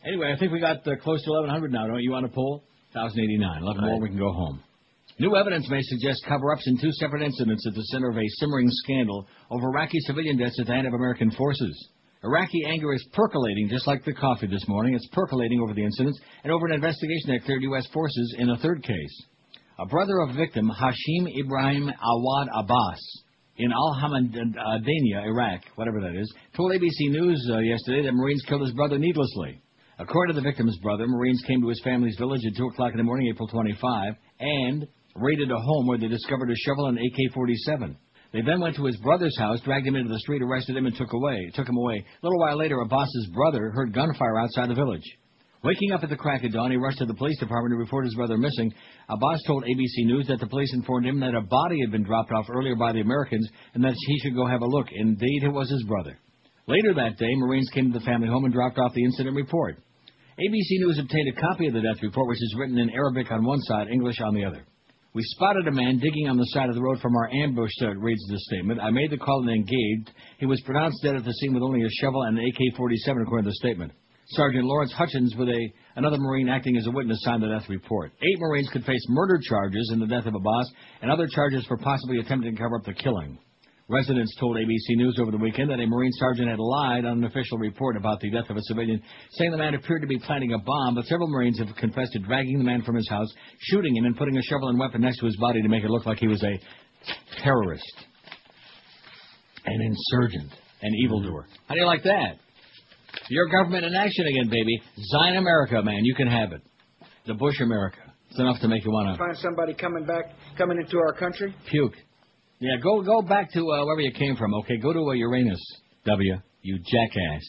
Anyway, I think we got uh, close to 1,100 now, don't you, on a poll? 1,089. 11 more, we can go home. New evidence may suggest cover-ups in two separate incidents at the center of a simmering scandal over Iraqi civilian deaths at the hand of American forces. Iraqi anger is percolating just like the coffee this morning. It's percolating over the incidents and over an investigation that cleared U.S. forces in a third case. A brother of victim, Hashim Ibrahim Awad Abbas, in Al Hamadania, Iraq, whatever that is, told ABC News uh, yesterday that Marines killed his brother needlessly. According to the victim's brother, Marines came to his family's village at 2 o'clock in the morning, April 25, and raided a home where they discovered a shovel and AK-47. They then went to his brother's house, dragged him into the street, arrested him, and took away. Took him away. A little while later, Abbas's brother heard gunfire outside the village. Waking up at the crack of dawn, he rushed to the police department to report his brother missing. Abbas told ABC News that the police informed him that a body had been dropped off earlier by the Americans and that he should go have a look. Indeed, it was his brother. Later that day, Marines came to the family home and dropped off the incident report. ABC News obtained a copy of the death report, which is written in Arabic on one side, English on the other. We spotted a man digging on the side of the road from our ambush, uh, reads the statement. I made the call and engaged. He was pronounced dead at the scene with only a shovel and an AK-47, according to the statement. Sergeant Lawrence Hutchins, with a another Marine acting as a witness, signed the death report. Eight Marines could face murder charges in the death of Abbas and other charges for possibly attempting to cover up the killing. Residents told ABC News over the weekend that a Marine sergeant had lied on an official report about the death of a civilian, saying the man appeared to be planting a bomb, but several Marines have confessed to dragging the man from his house, shooting him, and putting a shovel and weapon next to his body to make it look like he was a terrorist, an insurgent, an evildoer. How do you like that? Your government in action again, baby. Zion America, man. You can have it. The Bush America. It's enough to make you want to Find somebody coming back, coming into our country. puke. Yeah, go go back to uh, wherever you came from. Okay, go to uh, Uranus, W. You jackass.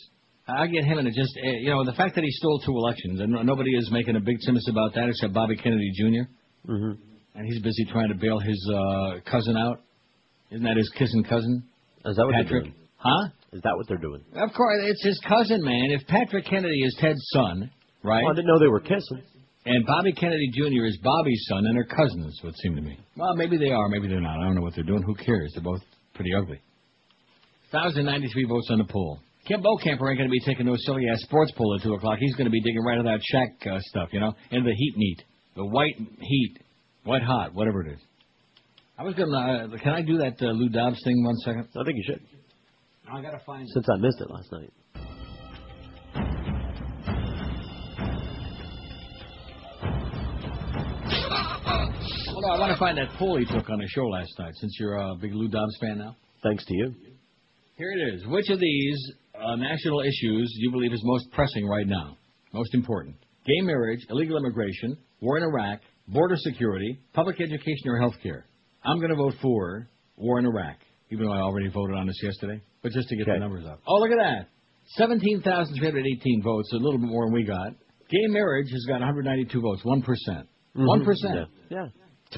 I get him, and it just uh, you know the fact that he stole two elections, and nobody is making a big timus about that except Bobby Kennedy Jr. Mm-hmm. And he's busy trying to bail his uh, cousin out. Isn't that his kissing cousin? Is that what Patrick? they're doing? Huh? Is that what they're doing? Of course, it's his cousin, man. If Patrick Kennedy is Ted's son, right? Oh, I didn't know they were kissing. And Bobby Kennedy Jr. is Bobby's son, and they're cousins, it would seem to me. Well, maybe they are, maybe they're not. I don't know what they're doing. Who cares? They're both pretty ugly. 1,093 votes on the poll. Kim Bokamper ain't going to be taking no silly ass sports poll at 2 o'clock. He's going to be digging right into that shack uh, stuff, you know, into the heat meat. The white heat. White hot, whatever it is. I was going to, uh, can I do that uh, Lou Dobbs thing one second? I think you should. I got to find Since I missed it last night. Hold on, I want to find that poll he took on his show last night, since you're a big Lou Dobbs fan now. Thanks to you. Here it is. Which of these uh, national issues do you believe is most pressing right now? Most important. Gay marriage, illegal immigration, war in Iraq, border security, public education, or health care? I'm going to vote for war in Iraq, even though I already voted on this yesterday, but just to get the numbers up. Oh, look at that. 17,318 votes, a little bit more than we got. Gay marriage has got 192 votes, 1%. percent Mhm. 1%. Yeah.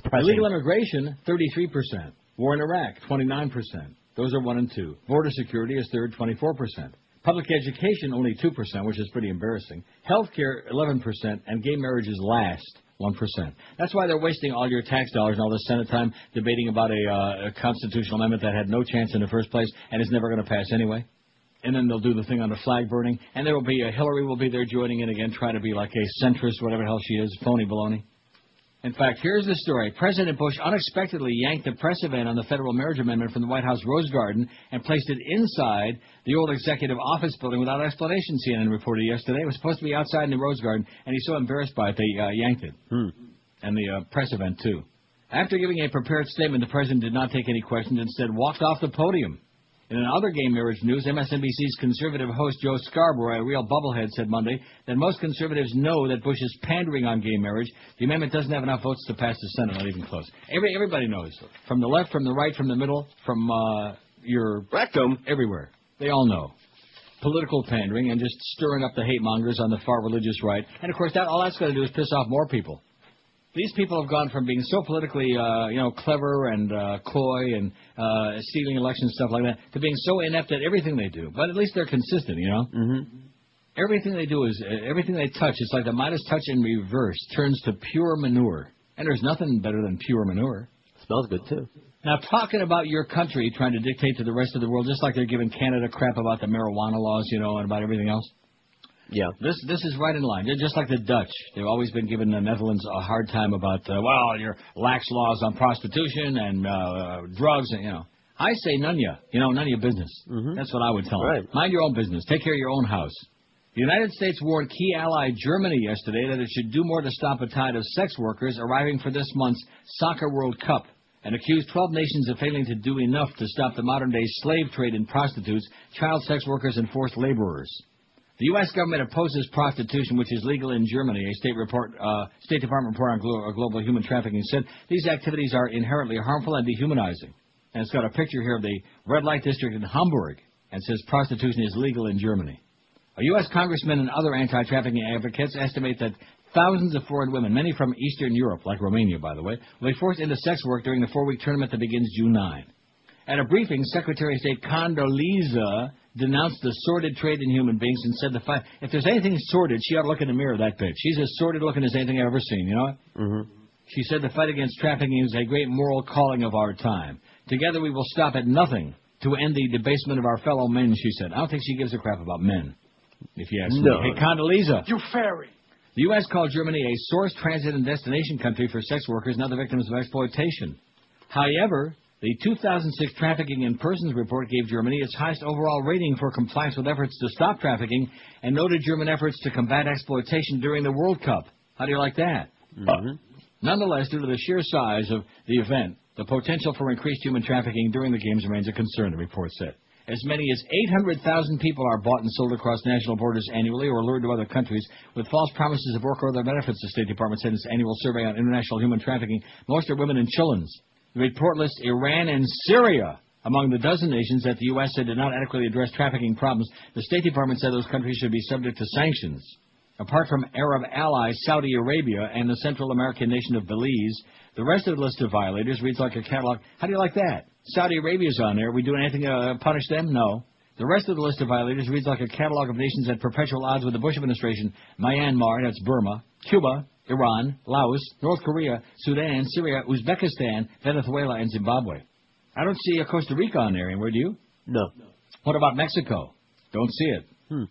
yeah. Illegal immigration, 33%. War in Iraq, 29%. Those are one and two. Border security is third, 24%. Public education, only 2%, which is pretty embarrassing. Healthcare, 11%. And gay marriage is last, 1%. That's why they're wasting all your tax dollars and all this Senate time debating about a, uh, a constitutional amendment that had no chance in the first place and is never going to pass anyway. And then they'll do the thing on the flag burning, and there will be a Hillary will be there joining in again, trying to be like a centrist, whatever the hell she is, phony baloney. In fact, here's the story. President Bush unexpectedly yanked the press event on the federal marriage amendment from the White House Rose Garden and placed it inside the old executive office building without explanation, CNN reported yesterday. It was supposed to be outside in the Rose Garden, and he's so embarrassed by it, they uh, yanked it. And the uh, press event, too. After giving a prepared statement, the president did not take any questions, instead walked off the podium. In another gay marriage news, MSNBC's conservative host Joe Scarborough, a real bubblehead, said Monday that most conservatives know that Bush is pandering on gay marriage. The amendment doesn't have enough votes to pass the Senate, not even close. Every, everybody knows. From the left, from the right, from the middle, from uh, your rectum, everywhere. They all know. Political pandering and just stirring up the hate mongers on the far religious right. And of course, that all that's going to do is piss off more people. These people have gone from being so politically, uh, you know, clever and uh, coy and uh, stealing elections stuff like that to being so inept at everything they do. But at least they're consistent, you know. Mm-hmm. Everything they do is uh, everything they touch. It's like the Midas touch in reverse turns to pure manure. And there's nothing better than pure manure. Smells good too. Now, talking about your country trying to dictate to the rest of the world, just like they're giving Canada crap about the marijuana laws, you know, and about everything else. Yeah. This this is right in line. They're just like the Dutch. They've always been giving the Netherlands a hard time about uh, well, your lax laws on prostitution and uh, drugs, and you know. I say none ya. You You know, none of your business. That's what I would tell them. Right. Mind your own business. Take care of your own house. The United States warned key ally Germany yesterday that it should do more to stop a tide of sex workers arriving for this month's Soccer World Cup and accused 12 nations of failing to do enough to stop the modern-day slave trade in prostitutes, child sex workers, and forced laborers. The U.S. government opposes prostitution, which is legal in Germany. A state report, uh, State Department report on glo- uh, global human trafficking said these activities are inherently harmful and dehumanizing. And it's got a picture here of the red light district in Hamburg, and says prostitution is legal in Germany. A U.S. congressman and other anti-trafficking advocates estimate that thousands of foreign women, many from Eastern Europe, like Romania, by the way, will be forced into sex work during the four-week tournament that begins June 9. At a briefing, Secretary of State Condoleezza denounced the sordid trade in human beings and said the fight, if there's anything sordid, she ought to look in the mirror, that bitch. She's as sordid looking as anything I've ever seen, you know? Mm-hmm. She said the fight against trafficking is a great moral calling of our time. Together we will stop at nothing to end the debasement of our fellow men, she said. I don't think she gives a crap about men. if you ask No. me. Hey, Condoleezza. You fairy. The U.S. called Germany a source, transit, and destination country for sex workers and other victims of exploitation. However, the 2006 Trafficking in Persons report gave Germany its highest overall rating for compliance with efforts to stop trafficking and noted German efforts to combat exploitation during the World Cup. How do you like that? Mm-hmm. Nonetheless, due to the sheer size of the event, the potential for increased human trafficking during the games remains a concern, the report said. As many as 800,000 people are bought and sold across national borders annually or lured to other countries with false promises of work or other benefits, the State Department said in its annual survey on international human trafficking. Most are women and children. The report lists Iran and Syria among the dozen nations that the U.S. said did not adequately address trafficking problems. The State Department said those countries should be subject to sanctions. Apart from Arab allies Saudi Arabia and the Central American nation of Belize, the rest of the list of violators reads like a catalog. How do you like that? Saudi Arabia's on there. Are We doing anything to uh, punish them? No. The rest of the list of violators reads like a catalog of nations at perpetual odds with the Bush administration. Myanmar, that's Burma, Cuba, Iran, Laos, North Korea, Sudan, Syria, Uzbekistan, Venezuela, and Zimbabwe. I don't see a Costa Rica on there anywhere, do you? No. What about Mexico? Don't see it. Hmm.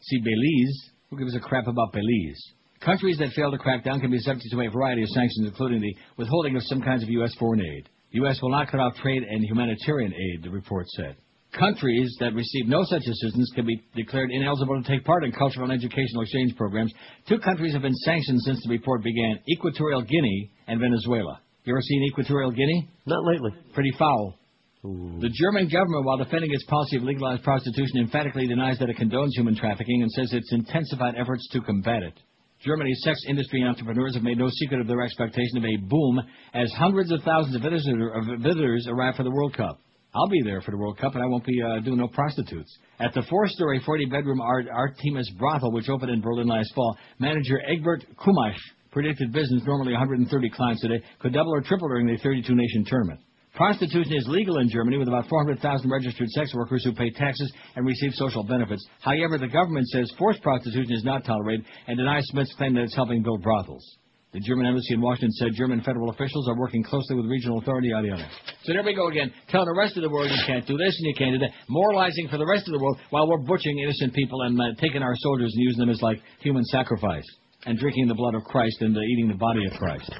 See Belize? Who gives a crap about Belize? Countries that fail to crack down can be subject to a variety of sanctions, including the withholding of some kinds of U.S. foreign aid. The U.S. will not cut off trade and humanitarian aid, the report said. Countries that receive no such assistance can be declared ineligible to take part in cultural and educational exchange programs. Two countries have been sanctioned since the report began Equatorial Guinea and Venezuela. You ever seen Equatorial Guinea? Not lately. Pretty foul. The German government, while defending its policy of legalized prostitution, emphatically denies that it condones human trafficking and says it's intensified efforts to combat it. Germany's sex industry entrepreneurs have made no secret of their expectation of a boom as hundreds of thousands of visitors, of visitors arrive for the World Cup. I'll be there for the World Cup, and I won't be uh, doing no prostitutes. At the four-story, 40-bedroom Art Artemis brothel, which opened in Berlin last fall, manager Egbert Kumash predicted business, normally 130 clients a day, could double or triple during the 32-nation tournament. Prostitution is legal in Germany with about 400,000 registered sex workers who pay taxes and receive social benefits. However, the government says forced prostitution is not tolerated and denies Smith's claim that it's helping build brothels. The German embassy in Washington said German federal officials are working closely with regional authority, yada yada. So there we go again, telling the rest of the world you can't do this and you can't do that, moralizing for the rest of the world while we're butchering innocent people and uh, taking our soldiers and using them as like human sacrifice and drinking the blood of Christ and uh, eating the body of Christ.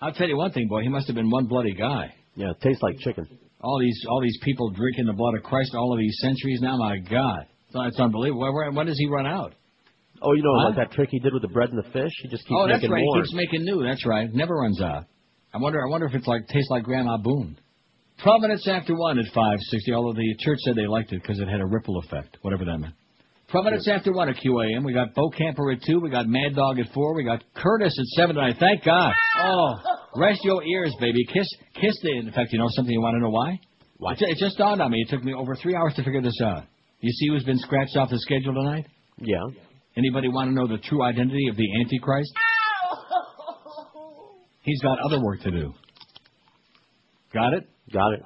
I'll tell you one thing, boy, he must have been one bloody guy. Yeah, it tastes like chicken. All these all these people drinking the blood of Christ all of these centuries now, my God, it's, it's unbelievable. Where, where, when does he run out? Oh, you know, Huh? like that trick he did with the bread and the fish? He just keeps oh, that's making right. more. Keeps making new. That's right. Never runs out. I wonder. I wonder if it's like tastes like Grandma Boone. Twelve minutes after one at five sixty. Although the church said they liked it because it had a ripple effect, whatever that meant. Twelve minutes after one at QAM. We got Bokamper at two. We got Mad Dog at four. We got Curtis at seven tonight. Thank God. Oh, rest your ears, baby. Kiss, kiss the. In fact, you know something. You want to know why? Why? It, ju- it just dawned on me. It took me over three hours to figure this out. You see who's been scratched off the schedule tonight? Yeah. Anybody want to know the true identity of the Antichrist? He's got other work to do. Got it? Got it.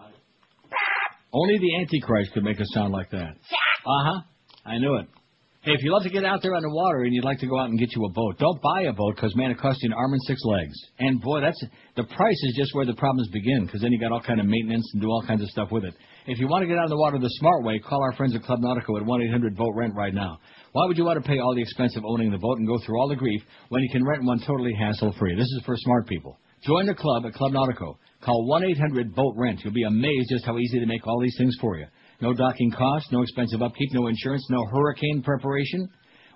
Only the Antichrist could make a sound like that. Uh huh. I knew it. Hey, if you love to get out there on the water and you'd like to go out and get you a boat, don't buy a boat because man, it costs you an arm and six legs. And boy, that's the price is just where the problems begin because then you got all kind of maintenance and do all kinds of stuff with it. If you want to get out of the water the smart way, call our friends at Club Nautico at one eight hundred boat rent right now. Why would you want to pay all the expense of owning the boat and go through all the grief when you can rent one totally hassle free? This is for smart people. Join the club at Club Nautico. Call 1-800-BOAT-RENT. You'll be amazed just how easy they make all these things for you. No docking costs, no expensive upkeep, no insurance, no hurricane preparation.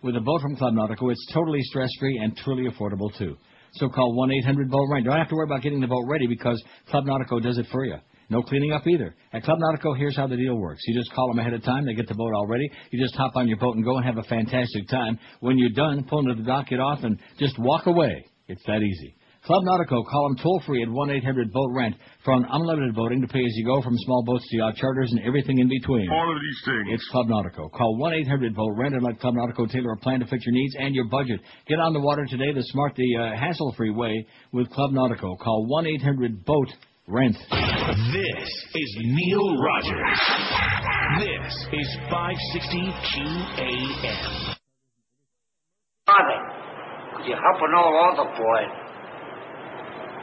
With a boat from Club Nautico, it's totally stress-free and truly affordable, too. So call 1-800-BOAT-RENT. Don't have to worry about getting the boat ready because Club Nautico does it for you. No cleaning up either. At Club Nautico, here's how the deal works. You just call them ahead of time. They get the boat all ready. You just hop on your boat and go and have a fantastic time. When you're done, pull into the dock, get off, and just walk away. It's that easy. Club Nautico, call them toll free at 1-800-BOAT-RENT for an unlimited boating to pay as you go from small boats to yacht charters and everything in between. All of these things. It's Club Nautico. Call 1-800-BOAT-RENT and let Club Nautico tailor a plan to fit your needs and your budget. Get on the water today the smart, the uh, hassle-free way with Club Nautico. Call 1-800-BOAT-RENT. This is Neil Rogers. This is 560 QAM. Father, could you help an old altar boy?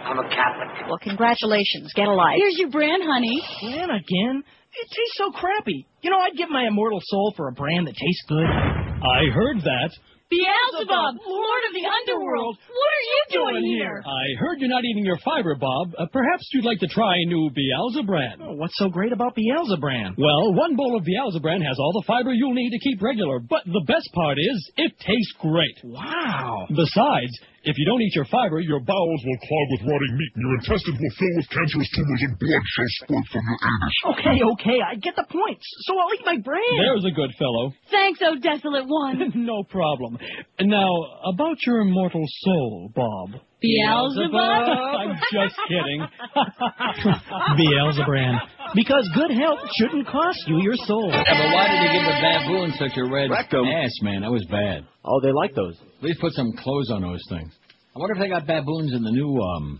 I'm a Catholic. Well, congratulations. Get a life. Here's your brand, honey. Brand again? It tastes so crappy. You know, I'd give my immortal soul for a brand that tastes good. I heard that. Beelzebub, Lord of the Underworld, what are you doing here? I heard you're not eating your fiber, Bob. Uh, perhaps you'd like to try a new Beelzebran. Oh, what's so great about Beelzebran? Well, one bowl of Beelzebran has all the fiber you'll need to keep regular, but the best part is it tastes great. Wow. Besides, if you don't eat your fiber, your bowels will clog with rotting meat, and your intestines will fill with cancerous tumors, and blood shall spurt from your anus. Okay, okay, I get the point. So I'll eat my brain. There's a good fellow. Thanks, oh desolate one. no problem. Now, about your immortal soul, Bob. Beelzebub? I'm just kidding. Beelzebran. Because good health shouldn't cost you your soul. Yeah, but why did they give the baboon such a red Rectum. ass, man? That was bad. Oh, they like those. At least put some clothes on those things. I wonder if they got baboons in the new um,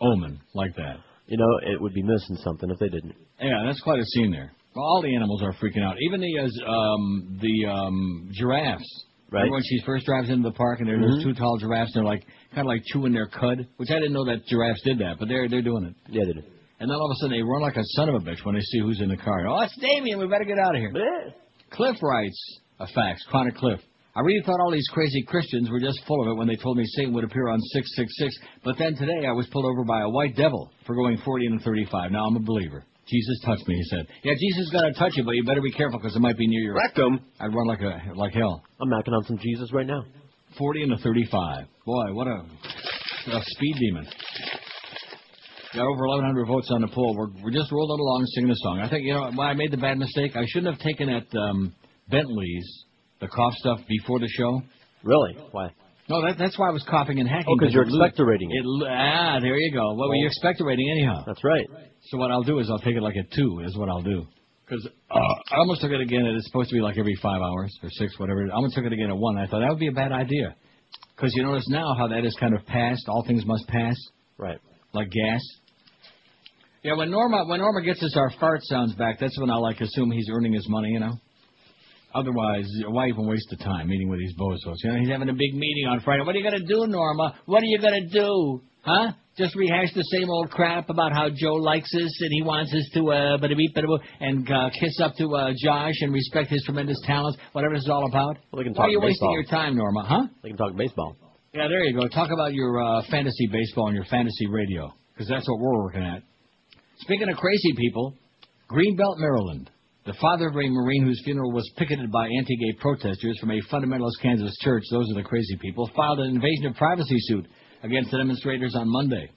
Omen like that. You know, it would be missing something if they didn't. Yeah, that's quite a scene there. Well, all the animals are freaking out. Even the uh, um, the um, giraffes. Right. Remember when she first drives into the park and there are those two tall giraffes and they're like kind of like chewing their cud, which I didn't know that giraffes did that, but they're they're doing it. Yeah, they do. And then all of a sudden they run like a son of a bitch when they see who's in the car. Oh, it's Damien. We better get out of here. Cliff writes a fax. Chronic Cliff. I really thought all these crazy Christians were just full of it when they told me Satan would appear on 666. But then today I was pulled over by a white devil for going 40 and 35. Now I'm a believer. Jesus touched me, he said. Yeah, Jesus is going to touch you, but you better be careful because it might be near your rectum. I'd run like a like hell. I'm knocking on some Jesus right now. 40 and a 35. Boy, what a, a speed demon. Got over 1,100 votes on the poll. We're, we're just rolling along singing the song. I think, you know, when I made the bad mistake, I shouldn't have taken at um, Bentley's, the cough stuff, before the show. Really? Why? No, that, that's why I was coughing and hacking. Oh, because you're expectorating it. it. Ah, there you go. What were you expectorating anyhow? That's right. So what I'll do is I'll take it like a two. Is what I'll do. Because uh, I almost took it again. and It's supposed to be like every five hours or six, whatever. I almost took it again at one. I thought that would be a bad idea. Because you notice now how that is kind of passed. All things must pass. Right. Like gas. Yeah, when Norma when Norma gets us our fart sounds back, that's when I like assume he's earning his money. You know. Otherwise, why even waste the time meeting with these bozos? You know, he's having a big meeting on Friday. What are you gonna do, Norma? What are you gonna do? Huh? Just rehash the same old crap about how Joe likes us and he wants us to uh, bada beep bada boo, and uh, kiss up to uh, Josh and respect his tremendous talents, whatever this is all about. Well, they can Why talk are you wasting baseball. your time, Norma? Huh? They can talk baseball. Yeah, there you go. Talk about your uh, fantasy baseball and your fantasy radio, because that's what we're working at. Speaking of crazy people, Greenbelt, Maryland. The father of a Marine whose funeral was picketed by anti-gay protesters from a fundamentalist Kansas church, those are the crazy people, filed an invasion of privacy suit against the demonstrators on Monday.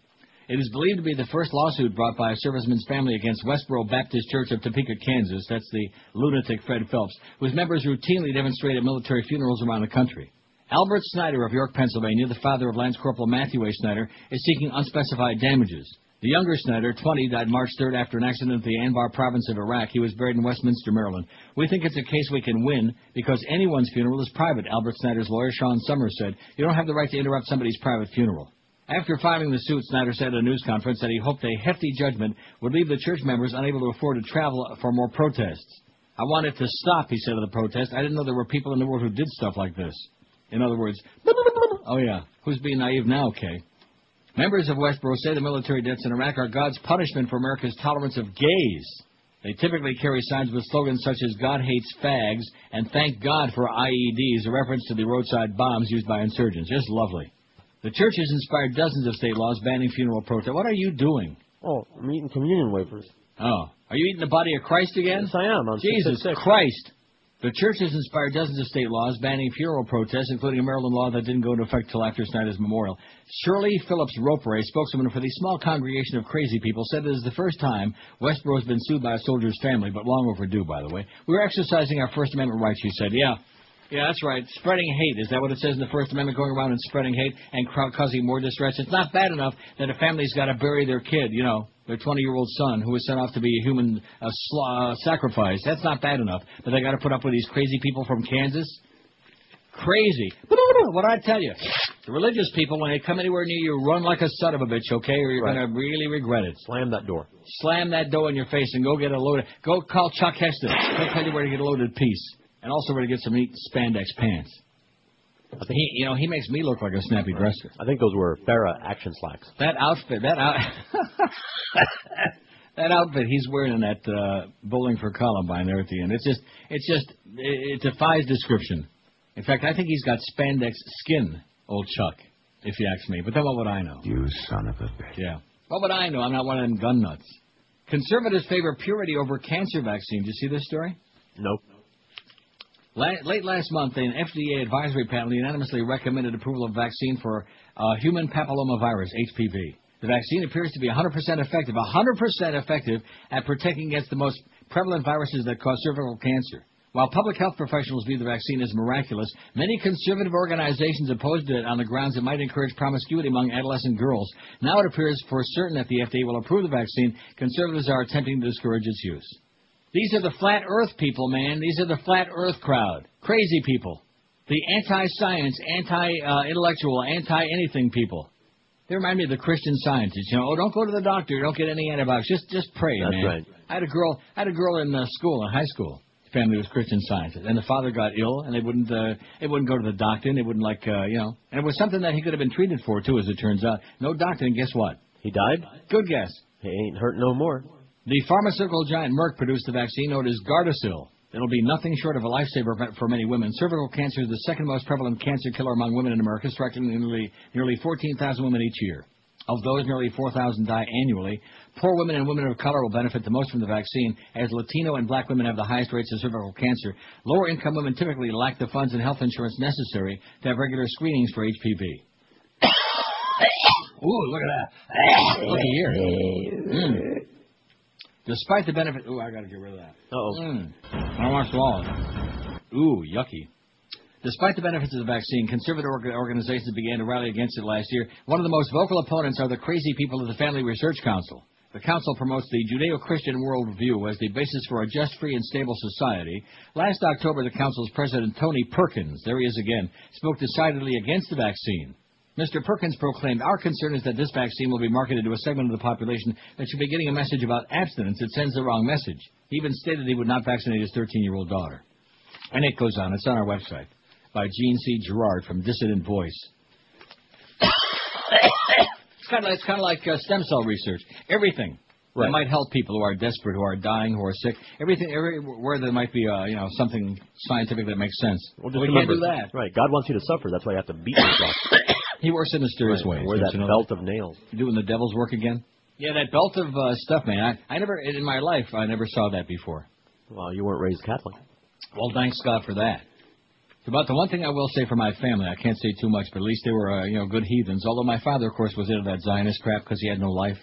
It is believed to be the first lawsuit brought by a serviceman's family against Westboro Baptist Church of Topeka, Kansas. That's the lunatic Fred Phelps, whose members routinely demonstrate at military funerals around the country. Albert Snyder of York, Pennsylvania, the father of Lance Corporal Matthew A. Snyder, is seeking unspecified damages. The younger Snyder, 20, died March 3rd after an accident in the Anbar province of Iraq. He was buried in Westminster, Maryland. We think it's a case we can win because anyone's funeral is private, Albert Snyder's lawyer, Sean Summers, said. You don't have the right to interrupt somebody's private funeral. After filing the suit, Snyder said at a news conference that he hoped a hefty judgment would leave the church members unable to afford to travel for more protests. I want it to stop, he said of the protest. I didn't know there were people in the world who did stuff like this. In other words, oh yeah, who's being naive now, Kay? Members of Westboro say the military deaths in Iraq are God's punishment for America's tolerance of gays. They typically carry signs with slogans such as God hates fags and thank God for IEDs, a reference to the roadside bombs used by insurgents. Just lovely. The church has inspired dozens of state laws banning funeral protests. What are you doing? Oh, I'm eating communion wafers. Oh, are you eating the body of Christ again? Yes, I am. On Jesus 666. Christ. The church has inspired dozens of state laws banning funeral protests, including a Maryland law that didn't go into effect till after Snyder's memorial. Shirley Phelps-Roper, a spokeswoman for the small congregation of crazy people, said it is the first time Westboro has been sued by a soldier's family, but long overdue, by the way. We're exercising our First Amendment rights, she said. Yeah. Yeah, that's right. Spreading hate. Is that what it says in the First Amendment? Going around and spreading hate and causing more distress. It's not bad enough that a family's got to bury their kid, you know, their 20 year old son who was sent off to be a human uh, sla- uh, sacrifice. That's not bad enough. But they got to put up with these crazy people from Kansas? Crazy. What I tell you, the religious people, when they come anywhere near you, run like a son of a bitch, okay, or you're Right. going to really regret it. Slam that door. Slam that door in your face and go get a loaded. Go call Chuck Heston. He'll tell you where to get a loaded piece, and also where to get some neat spandex pants. He, you know, he makes me look like a snappy dresser. I think those were Farah action slacks. That outfit, that out, that outfit he's wearing in that uh, bowling for Columbine there at the end. It's just, it's just, it, it defies description. In fact, I think he's got spandex skin, old Chuck, if you ask me. But then what would I know? You son of a bitch. Yeah. What would I know? I'm not one of them gun nuts. Conservatives favor purity over cancer vaccine. Did you see this story? Nope. La- late last month, an FDA advisory panel unanimously recommended approval of a vaccine for uh, human papillomavirus, HPV. The vaccine appears to be 100% effective, 100% effective at protecting against the most prevalent viruses that cause cervical cancer. While public health professionals view the vaccine as miraculous, many conservative organizations opposed it on the grounds it might encourage promiscuity among adolescent girls. Now it appears for certain that the FDA will approve the vaccine. Conservatives are attempting to discourage its use. These are the flat earth people, man. These are the flat earth crowd. Crazy people. The anti-science, anti-intellectual, anti-anything people. They remind me of the Christian scientists. You know, oh, don't go to the doctor. Don't get any antibiotics. Just, just pray, That's man. right. I had a girl. I had a girl in uh, school, in high school. Family was Christian scientists, and the father got ill, and they wouldn't. Uh, they wouldn't go to the doctor, and they wouldn't like, uh, you know. And it was something that he could have been treated for too, as it turns out. No doctor, and guess what? He died. Good guess. He ain't hurt no more. The pharmaceutical giant Merck produced a vaccine known as Gardasil. It'll be nothing short of a lifesaver for- many women. Cervical cancer is the second most prevalent cancer killer among women in America, striking nearly, nearly 14,000 women each year. Of those, nearly 4,000 die annually. Poor women and women of color will benefit the most from the vaccine, as Latino and black women have the highest rates of cervical cancer. Lower income women typically lack the funds and health insurance necessary to have regular screenings for HPV. Ooh, look at that. Look here. Mm. Despite the benefit, ooh, I gotta get rid of that. Oh. Mm. I want to swallow it. Ooh, yucky. Despite the benefits of the vaccine, conservative organizations began to rally against it last year. One of the most vocal opponents are the crazy people of the Family Research Council. The council promotes the Judeo-Christian worldview as the basis for a just, free, and stable society. Last October, the council's president, Tony Perkins, there he is again, spoke decidedly against the vaccine. Mr. Perkins proclaimed, Our concern is that this vaccine will be marketed to a segment of the population that should be getting a message about abstinence. It sends the wrong message. He even stated he would not vaccinate his 13 year old daughter. And it goes on. It's on our website by Gene C. Gerard from Dissident Voice. it's kind of it's kind of like uh, stem cell research. Everything that might help people who are desperate, who are dying, who are sick. Everything, everywhere there might be uh, you know something scientific that makes sense. Well, just we remember, can't do that. Right. God wants you to suffer. That's why you have to beat yourself. He works in mysterious Right, ways. Wear that you know belt of nails. You're doing the devil's work again? Yeah, that belt of uh, stuff, man. I, I never, in my life, I never saw that before. Well, you weren't raised Catholic. Well, thanks God for that. It's about the one thing I will say for my family. I can't say too much, but at least they were, uh, you know, good heathens. Although my father, of course, was into that Zionist crap because he had no life.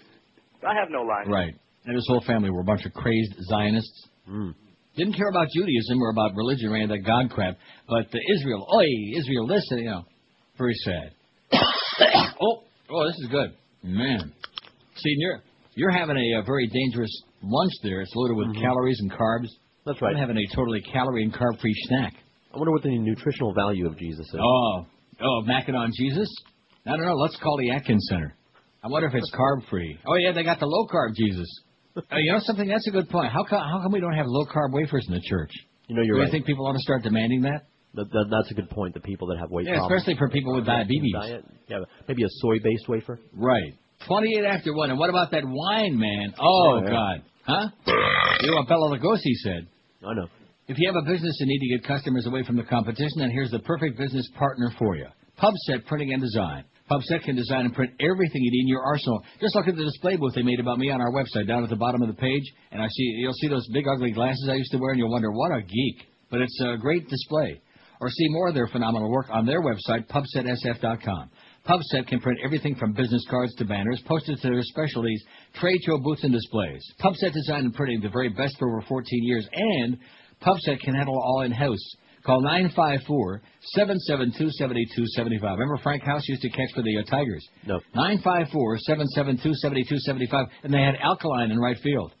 I have no life. Right. And his whole family were a bunch of crazed Zionists. Hmm. Didn't care about Judaism or about religion or any of that God crap. But the Israel, oi, Israel, listen, you know, very sad. Oh, oh, this is good, man. See, you're you're having a, a very dangerous lunch there. It's loaded with calories and carbs. Mm-hmm. That's right. I'm having a totally calorie and carb free snack. I wonder what the nutritional value of Jesus is. Oh, oh, macking on Jesus? I don't know. Let's call the Atkins Center. I wonder if it's carb free. Oh yeah, they got the low carb Jesus. Uh, you know something? That's a good point. How come how come we don't have low carb wafers in the church? You know, you're Do right. you think people ought to start demanding that? That, that, that's a good point. The people that have weight Yeah, problems. especially for people with diabetes. Diet. Yeah, maybe a soy-based wafer. Right. 28 after 1. And what about that wine, man? Oh, yeah. God. Huh? You know what Bela Lugosi said. I know. If you have a business and need to get customers away from the competition, then here's the perfect business partner for you. PubSet Printing and Design. PubSet can design and print everything you need in your arsenal. Just look at the display booth they made about me on our website down at the bottom of the page, and I see you'll see those big ugly glasses I used to wear, and you'll wonder what a geek. But it's a great display. Or see more of their phenomenal work on their website, pubsetsf.com. PubSet can print everything from business cards to banners, postage to their specialties, trade show booths and displays. PubSet Design and Printing, the very best for over 14 years, and PubSet can handle all in-house. Call 954-772-7275. Remember Frank House used to catch for the uh, Tigers? No. 954-772-7275, and they had Al Kaline in right field.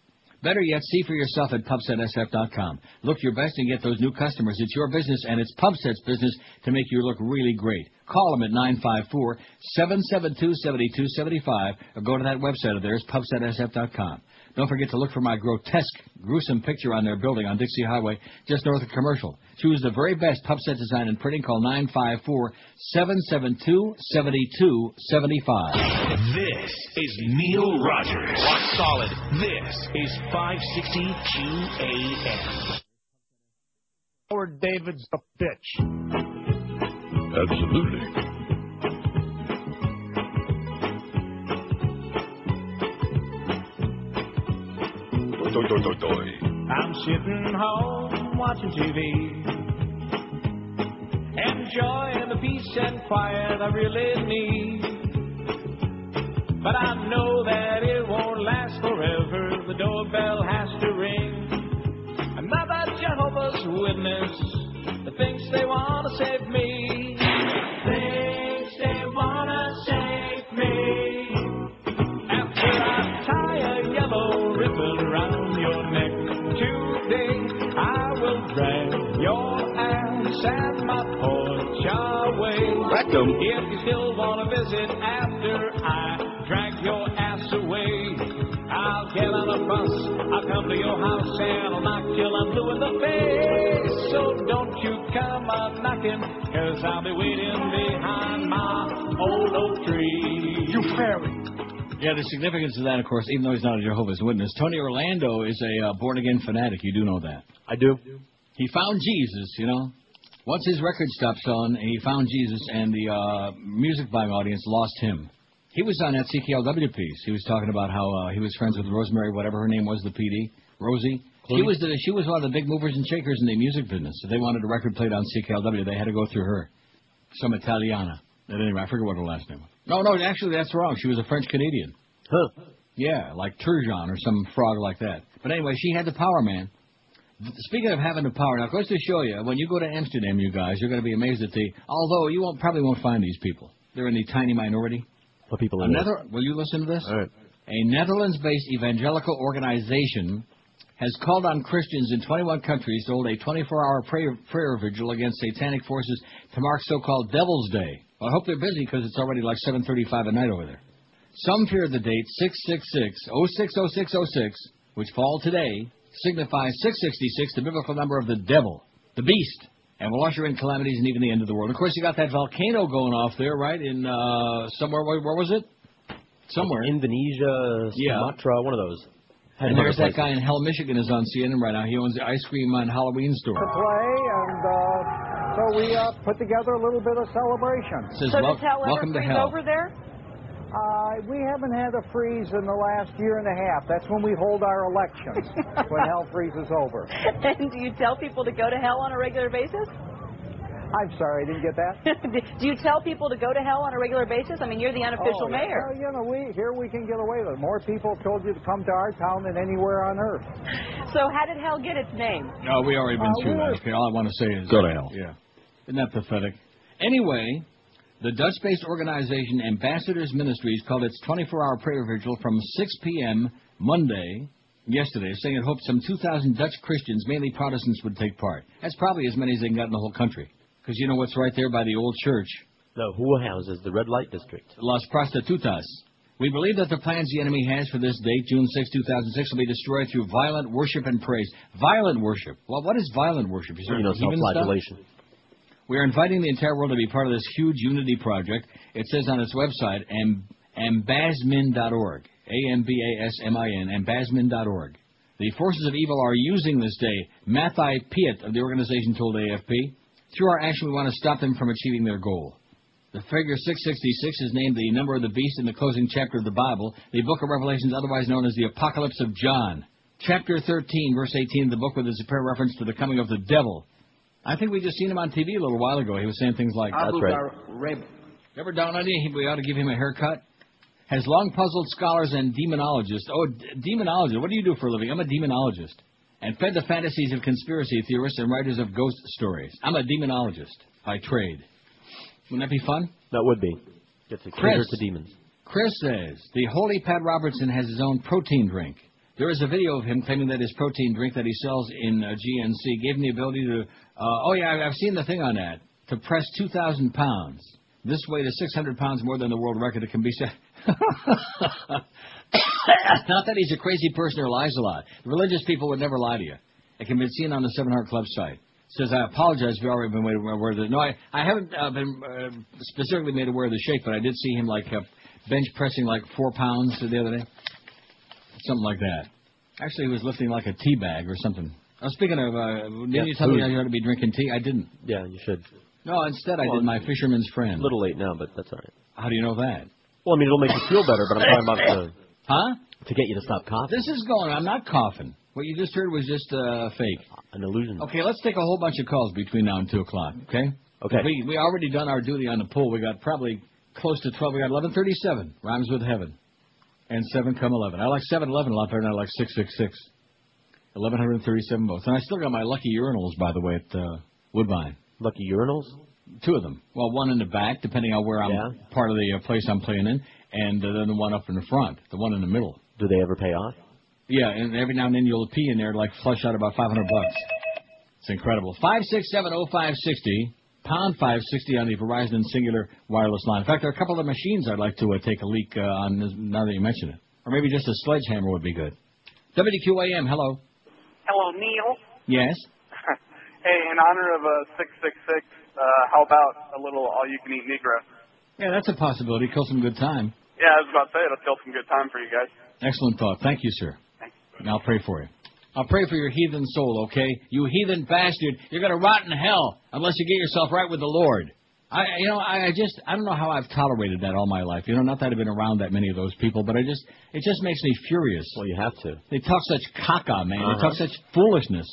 Better yet, see for yourself at PubSetSF.com. Look your best and get those new customers. It's your business, and it's PubSet's business to make you look really great. Call them at 954-772-7275 or go to that website of theirs, PubSetSF.com. Don't forget to look for my grotesque, gruesome picture on their building on Dixie Highway, just north of Commercial. Choose the very best PubSet design and printing. Call 954-772-7275. This is Neil Rogers. Rock solid. This is 560 QAM. Howard David's a bitch. Absolutely. Doi, doi, doi, doi. I'm sitting home watching TV. Enjoying the peace and quiet I really need. But I know that it won't last forever. The doorbell has to ring. Another Jehovah's Witness that thinks they want to save me. Away. Rectum. If you still want to visit after I drag your ass away, I'll get on a bus, I'll come to your house and I'll knock till I'm blue in the face. So don't you come a knocking, cause I'll be waiting behind my old oak tree. You fairy. Yeah, the significance of that, of course, even though he's not a Jehovah's Witness, Tony Orlando is a uh, born again fanatic. You do know that. I do. He found Jesus, you know. Once his record stopped selling, he found Jesus, and the uh, music buying audience lost him. He was on that CKLW piece. He was talking about how uh, he was friends with Rosemary, whatever her name was, the PD, Rosie. She was the, she was one of the big movers and shakers in the music business. If they wanted a record played on CKLW, they had to go through her. Some Italiana. At any rate, I forget what her last name was. No, no, actually, that's wrong. She was a French Canadian. Huh. Yeah, like Turgeon or some frog like that. But anyway, she had the power, man. Speaking of having the power, now, course, to show you, when you go to Amsterdam, you guys, you're going to be amazed at the. Although you won't probably won't find these people. They're in the tiny minority. What people A in? Nether- will you listen to this? All right. A Netherlands-based evangelical organization has called on Christians in 21 countries to hold a 24-hour prayer, prayer vigil against satanic forces to mark so-called Devil's Day. Well, I hope they're busy because it's already like 7:35 at night over there. Some fear the date 666-060606, which fall today, signifies 666, the biblical number of the devil, the beast, and will usher in calamities and even the end of the world. Of course, you got that volcano going off there, right? In uh, somewhere, where, where was it? Somewhere. Indonesia, Yeah. Sumatra, one of those. Had And there's that guy in Hell, Michigan, is on CNN right now. He owns the ice cream and Halloween store. To play, and uh, so we uh, put together a little bit of celebration. Says, so "Wel- does hell welcome to hell." over there? Uh, we haven't had a freeze in the last year and a half. That's when we hold our elections, when hell freezes over. and do you tell people to go to hell on a regular basis? I'm sorry, I didn't get that. do you tell people to go to hell on a regular basis? I mean, you're the unofficial oh, mayor. Well, you know, we here we can get away with it. More people have told you to come to our town than anywhere on earth. So how did hell get its name? No, we already been Uh, through that. Okay, all I want to say is Go to hell. Yeah, isn't that pathetic? Anyway, the Dutch-based organization Ambassadors Ministries called its 24-hour prayer vigil from 6 p.m. Monday, yesterday, saying it hoped some 2,000 Dutch Christians, mainly Protestants, would take part. That's probably as many as they can get in the whole country, because you know what's right there by the old church, The who houses the red light district? Las Prostitutas. We believe that the plans the enemy has for this date, June 6, 2006, will be destroyed through violent worship and praise. Violent worship. Well, what is violent worship? Is You know, self-flagellation. We are inviting the entire world to be part of this huge unity project. It says on its website, am, ambasmin.org. A-M-B-A-S-M-I-N, ambasmin.org. The forces of evil are using this day. Mathai Piet of the organization told AFP, through our action we want to stop them from achieving their goal. The figure 666 is named the number of the beast in the closing chapter of the Bible, the book of Revelations, otherwise known as the Apocalypse of John. Chapter 13, verse 18 of the book with its apparent reference to the coming of the devil. I think we just seen him on TV a little while ago. He was saying things like, Abu Ghraib. Ever down on you? We ought to give him a haircut. Has long puzzled scholars and demonologists. Oh, d- demonologist. What do you do for a living? I'm a demonologist. And fed the fantasies of conspiracy theorists and writers of ghost stories. I'm a demonologist by trade. Wouldn't that be fun? That would be. Gets exposure to demons. Chris says the holy Pat Robertson has his own protein drink. There is a video of him claiming that his protein drink that he sells in uh, GNC gave him the ability to. Uh, oh yeah, I've seen the thing on that. To press 2,000 pounds. This weight is 600 pounds more than the world record. It can be said. Not that he's a crazy person or lies a lot. Religious people would never lie to you. It can be seen on the Seven Heart Club site. Says, I apologize if you've already been made aware of the. No, I, I haven't uh, been uh, specifically made aware of the shake, but I did see him like uh, bench pressing like four pounds the other day. Something like that. Actually, he was lifting like a tea bag or something. Oh, speaking of, uh, didn't Yeah, you tell me food. I ought to be drinking tea? I didn't. Yeah, you should. No, instead I did my fisherman's friend. A little late now, but that's all right. How do you know that? Well, I mean, it'll make you feel better, but I'm talking about the Huh? to get you to stop coughing. This is going. I'm not coughing. What you just heard was just uh, fake. An illusion. Okay, let's take a whole bunch of calls between now and two o'clock. Okay. Okay. We we already done our duty on the pool. We got probably close to twelve. We got eleven thirty-seven. Rhymes with heaven. And seven come eleven. I like seven eleven a lot better than I like six six six. Eleven hundred thirty-seven votes. And I still got my lucky urinals, by the way, at uh, Woodbine. Lucky urinals? Two of them. Well, one in the back, depending on where I'm Yeah. part of the uh, place I'm playing in, and uh, then the one up in the front, the one in the middle. Do they ever pay off? Yeah, and every now and then you'll pee in there, like flush out about 500 bucks. It's incredible. Five six seven oh five sixty pound five sixty on the Verizon and Cingular wireless line. In fact, there are a couple of machines I'd like to uh, take a leak uh, on this, now that you mention it, or maybe just a sledgehammer would be good. WQAM, hello. Hello, Neil. Yes. Hey, in honor of uh, 666, uh, how about a little all-you-can-eat Negro? Yeah, that's a possibility. Kill some good time. Yeah, I was about to say it'll kill some good time for you guys. Excellent thought. Thank you, sir. And I'll pray for you. I'll pray for your heathen soul, okay? You heathen bastard. You're going to rot in hell unless you get yourself right with the Lord. I, you know, I I just, I don't know how I've tolerated that all my life. You know, not that I've been around that many of those people, but I just, it just makes me furious. Well, you have to. They talk such caca, man. They Uh-huh. talk such foolishness.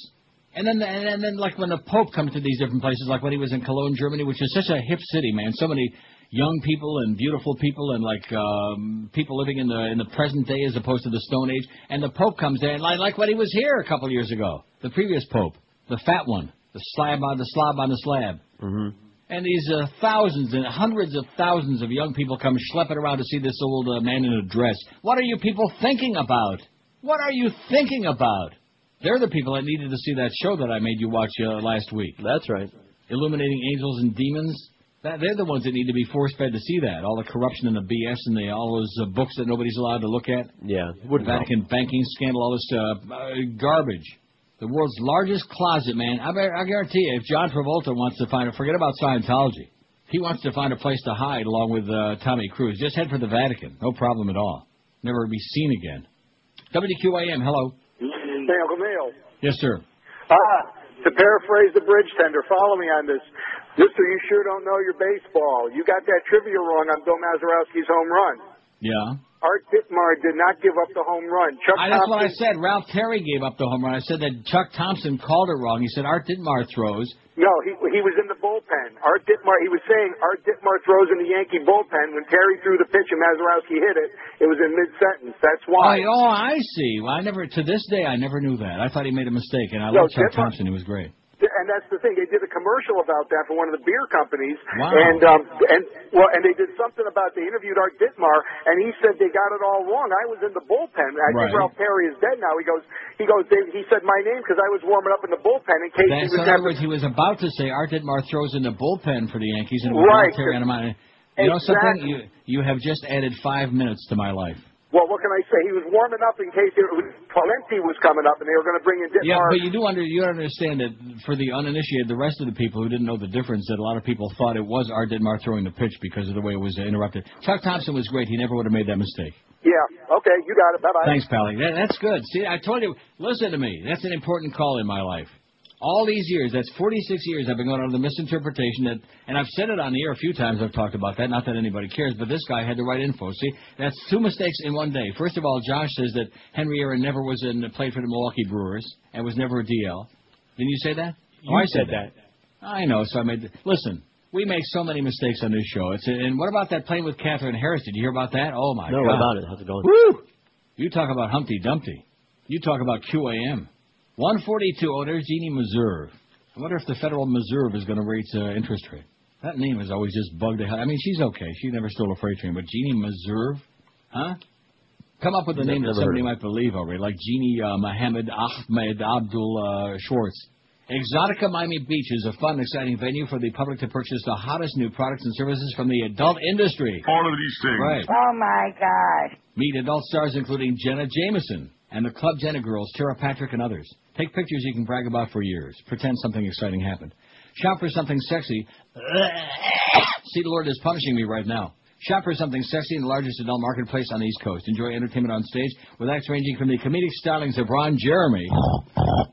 And then, and then, like when the Pope comes to these different places, like when he was in Cologne, Germany, which is such a hip city, man. So many young people and beautiful people, and like um, people living in the in the present day as opposed to the Stone Age. And the Pope comes there, and like like when he was here a couple of years ago, the previous Pope, the fat one, the slab on the slob on the slab. Mm-hmm. And these uh, thousands and hundreds of thousands of young people come schlepping around to see this old uh, man in a dress. What are you people thinking about? What are you thinking about? They're the people that needed to see that show that I made you watch uh, last week. That's right. Illuminating Angels and Demons. That, they're the ones that need to be force fed to see that. All the corruption and the BS and the, all those uh, books that nobody's allowed to look at. Yeah. The Vatican banking scandal, all this uh, uh, garbage. The world's largest closet, man. I, bet, I guarantee you, if John Travolta wants to find a, forget about Scientology. He wants to find a place to hide along with uh, Tommy Cruise. Just head for the Vatican. No problem at all. Never be seen again. WQAM, hello. Hey, Uncle Neil. Yes, sir. Ah, to paraphrase the bridge tender, follow me on this. Mister, you sure don't know your baseball. You got that trivia wrong on Bill Mazeroski's home run. Yeah. Art Ditmar did not give up the home run. Chuck I, that's what I said. Ralph Terry gave up the home run. I said that Chuck Thompson called it wrong. He said Art Ditmar throws. No, he he was in the bullpen. Art Ditmar, he was saying Art Ditmar throws in the Yankee bullpen. When Terry threw the pitch and Mazeroski hit it, it was in mid sentence. That's why. Oh, oh, I see. Well, I never to this day I never knew that. I thought he made a mistake, and I No, love Chuck Thompson. He was great. And that's the thing. They did a commercial about that for one of the beer companies, Wow. and um, and well, and they did something about they interviewed Art Ditmar, and he said they got it all wrong. I was in the bullpen. I Right. think Ralph Perry is dead now. He goes, he goes, they, he said my name because I was warming up in the bullpen in case That's, he in was other words, he was about to say Art Ditmar throws in the bullpen for the Yankees, and Right. Ralph Terry on the mound. You know something? Exactly. You you have just added five minutes to my life. Well, what can I say? He was warming up in case it was, Valenti was coming up, and they were going to bring in Yeah, but you do under you understand that for the uninitiated, the rest of the people who didn't know the difference, that a lot of people thought it was Art Ditmar throwing the pitch because of the way it was interrupted. Chuck Thompson was great. He never would have made that mistake. Yeah. Okay, you got it. Bye bye. Thanks, Pally. That, that's good. See, I told you. Listen to me. That's an important call in my life. All these years, that's 46 years, I've been going under the misinterpretation that, and I've said it on the air a few times. I've talked about that. Not that anybody cares, but this guy had the right info. See, that's two mistakes in one day. First of all, Josh says that Henry Aaron never was in the played for the Milwaukee Brewers and was never a DL. Didn't you say that? You oh, I said that. I know. So I made. The, listen, we make so many mistakes on this show. It's and what about that plane with Katherine Harris? Did you hear about that? Oh my No, God. what about it? How's it going? Woo! You talk about Humpty Dumpty. You talk about QAM. 142. Oh, there's Jeannie Meserve. I wonder if the Federal Reserve is going to raise uh, interest rate. That name has always just bugged the hell. I mean, she's okay. She never stole a freight train, but Jeannie Meserve, huh? Come up with a name that somebody might believe already, like Jeannie uh, Mohammed Ahmed Abdul uh, Schwartz. Exotica Miami Beach is a fun, exciting venue for the public to purchase the hottest new products and services from the adult industry. All of these things. Right. Oh my gosh. Meet adult stars including Jenna Jameson and the Club Jenna Girls, Tera Patrick, and others. Take pictures you can brag about for years. Pretend something exciting happened. Shop for something sexy. See, the Lord is punishing me right now. Shop for something sexy in the largest adult marketplace on the East Coast. Enjoy entertainment on stage with acts ranging from the comedic stylings of Ron Jeremy.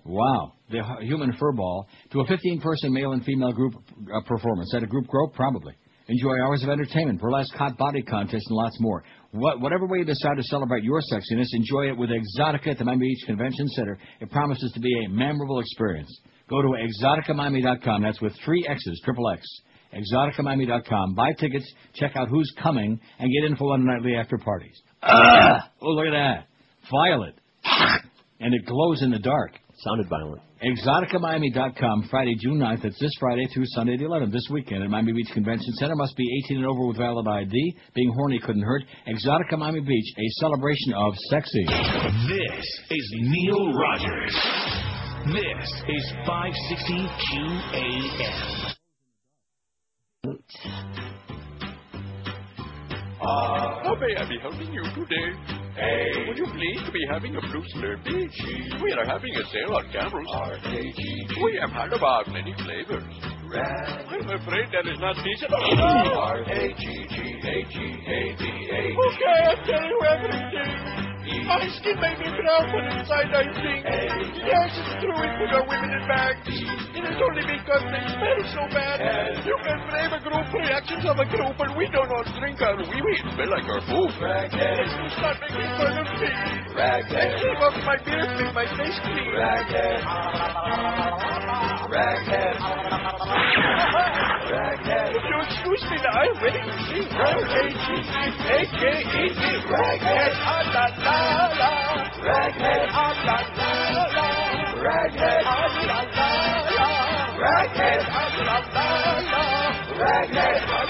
Wow. The hu- human furball to a 15-person male and female group uh, performance. At a group grope? Probably. Enjoy hours of entertainment, burlesque hot body contest, and lots more. What, whatever way you decide to celebrate your sexiness, enjoy it with Exotica at the Miami Beach Convention Center. It promises to be a memorable experience. Go to exoticamiami.com. That's with three X's, triple X. Exoticamiami.com. Buy tickets, check out who's coming, and get info on the nightly after parties. Ah! Oh, look at that. Violet. and it glows in the dark. Sounded violent. ExoticaMiami.com, Friday, June 9th. It's this Friday through Sunday the 11th, this weekend at Miami Beach Convention Center. Must be 18 and over with valid ID. Being horny couldn't hurt. Exotica Miami Beach, a celebration of sexy. This is Neil Rogers. This is 560 QAM. Ah, how may I be helping you today? Hey. Would you please to be having a blue Slurpee? We are having a sale on Camels. We have had about many flavors. I'm afraid that is not decent. R-A-G-G-A-G-A-D-A. Okay, I'll tell you everything. My skin may be brown, but inside I think. Yes, it's true, it put our women in bags. It is only because they smell so bad. You can blame a group reactions of a group, but we do not drink our wee wee. Smell like our food. You start making fun of me. Raghead. And keep off my beard, make my face clean. Raghead. Raghead. Raghead. Would you excuse me now? I'm ready to sing. R-A-G-G-A-K-E-D. Raghead. Ah, la, la, la. Raghead. Ah, la, la, la. Raghead. Ah, la, la, la. Raghead. Ah, la, la, la. Raghead.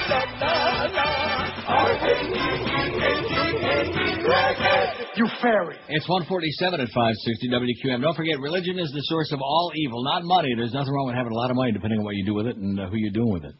You fairy. It's 147 at 560 WQM. Don't forget, religion is the source of all evil, not money. There's nothing wrong with having a lot of money, depending on what you do with it and uh, who you're doing with it.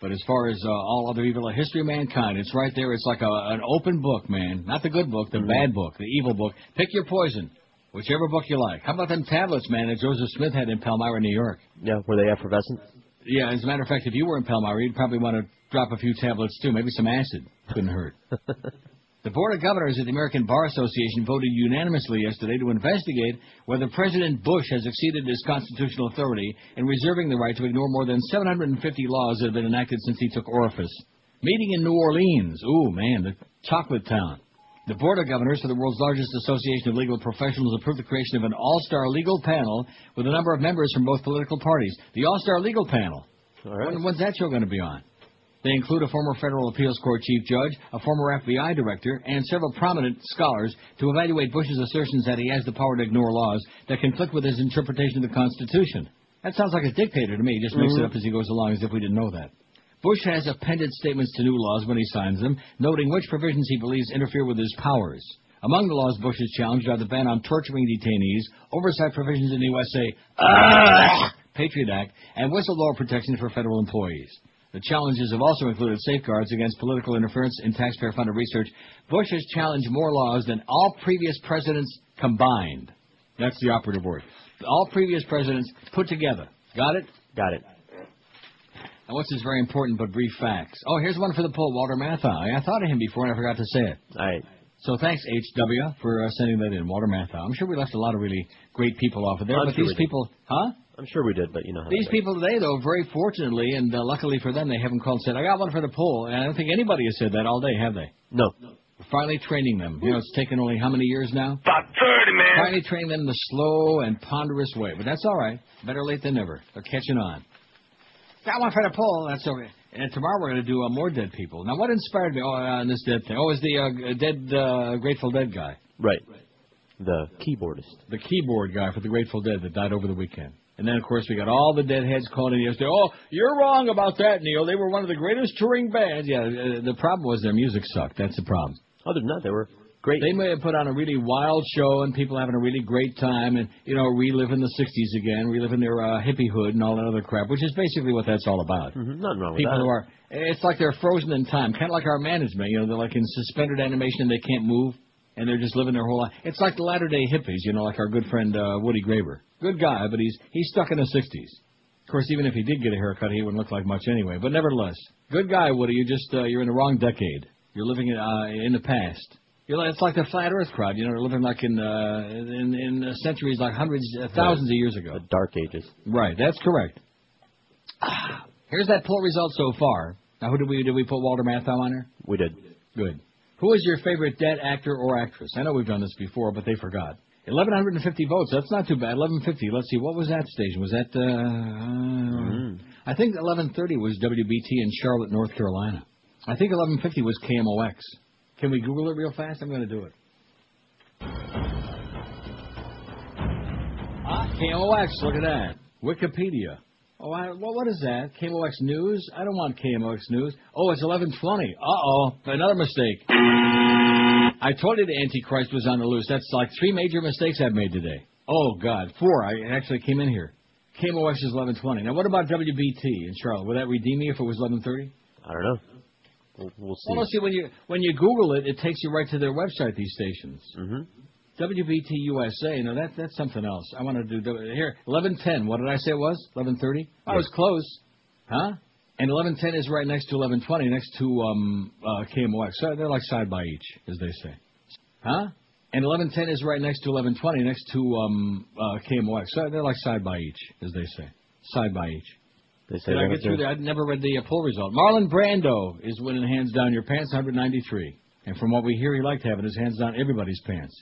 But as far as uh, all other evil, a history of mankind, it's right there. It's like a, an open book, man. Not the good book, the bad book, the evil book. Pick your poison, whichever book you like. How about them tablets, man, that Joseph Smith had in Palmyra, New York? Yeah, were they effervescent? Yeah, as a matter of fact, if you were in Palmyra, you'd probably want to drop a few tablets too. Maybe some acid. Couldn't hurt. The Board of Governors of the American Bar Association voted unanimously yesterday to investigate whether President Bush has exceeded his constitutional authority in reserving the right to ignore more than 750 laws that have been enacted since he took office. Meeting in New Orleans. Ooh, man, the chocolate town. The Board of Governors for the world's largest association of legal professionals approved the creation of an all-star legal panel with a number of members from both political parties. The all-star legal panel. When, when's that show going to be on? They include a former federal appeals court chief judge, a former FBI director, and several prominent scholars to evaluate Bush's assertions that he has the power to ignore laws that conflict with his interpretation of the Constitution. That sounds like a dictator to me. He just makes it Mhm. up as he goes along as if we didn't know that. Bush has appended statements to new laws when he signs them, noting which provisions he believes interfere with his powers. Among the laws Bush has challenged are the ban on torturing detainees, oversight provisions in the USA! Patriot Act, and whistleblower protection for federal employees. The challenges have also included safeguards against political interference in taxpayer-funded research. Bush has challenged more laws than all previous presidents combined. That's the operative word. All previous presidents put together. Got it? Got it. Now, what's this very important but brief facts? Oh, here's one for the poll, Walter Matthau. I thought of him before and I forgot to say it. All right. So thanks, HW, for uh, sending that in, Walter Matthau. I'm sure we left a lot of really great people off of there, I'm but sure these we did. people, huh? I'm sure we did, but you know how These that people today, though, very fortunately and uh, luckily for them, they haven't called and said, I got one for the poll. And I don't think anybody has said that all day, have they? No. We're finally training them. You know, it's taken only how many years now? About 30, man. Finally training them the slow and ponderous way. But that's all right. Better late than never. They're catching on. Got one for the poll. That's okay. And tomorrow we're going to do uh, more dead people. Now, what inspired me oh, uh, on this dead thing? Oh, it was the uh, dead uh, Grateful Dead guy. Right. The keyboardist. The keyboard guy for the Grateful Dead that died over the weekend. And then, of course, we got all the deadheads calling in yesterday. Oh, you're wrong about that, Neil. They were one of the greatest touring bands. Yeah, uh, the problem was their music sucked. That's the problem. Other than that, they were great. They may have put on a really wild show and people having a really great time and, you know, reliving the 60s again, reliving their uh, hippiehood and all that other crap, which is basically what that's all about. Mm-hmm. Nothing wrong with People that. who are, it's like they're frozen in time, kind of like our management. You know, they're like in suspended animation and they can't move, and they're just living their whole life. It's like the latter day hippies, you know, like our good friend uh, Woody Graber. Good guy, but he's he's stuck in the 60s. Of course, even if he did get a haircut, he wouldn't look like much anyway. But nevertheless, good guy, Woody. You just uh, you're in the wrong decade. You're living in, uh, in the past. You're like, it's like the flat Earth crowd. You know, they're living like in uh, in, in uh, centuries, like hundreds, uh, thousands of years ago. The Dark Ages. Right. That's correct. Ah, Here's that poll result so far. Now, who did we did we put Walter Matthau on there? We did. Good. Who is your favorite dead actor or actress? I know we've done this before, but they forgot. 1,150 votes. That's not too bad. 1150. Let's see. What was that station? Was that? Uh, I think 1130 was WBT in Charlotte, North Carolina. I think 1150 was KMOX. Can we Google it real fast? I'm going to do it. Ah, KMOX. Look at that. Wikipedia. Oh, I, what, what is that? KMOX News? I don't want KMOX News. Oh, it's 1120. Uh-oh. Another mistake. I told you the Antichrist was on the loose. That's like three major mistakes I've made today. Oh, God. Four. I actually came in here. KMOX is 1120. Now, what about WBT in Charlotte? Would that redeem me if it was 1130? I don't know. We'll, see. See. When you when you Google it, it takes you right to their website. These stations. Mm-hmm. WBT USA. No, that that's something else. I want to do here. Eleven ten. What did I say it was? Eleven thirty. I was close. Huh? And eleven ten is right next to eleven twenty, next to um uh, KMOX. So they're like side by each, as they say. Huh? And eleven ten is right next to eleven twenty, next to um uh, KMOX. So they're like side by each, as they say. Side by each. They say Did I get through there? I'd never read the uh, poll result. Marlon Brando is winning hands down your pants, 193. And from what we hear, he liked having his hands down everybody's pants.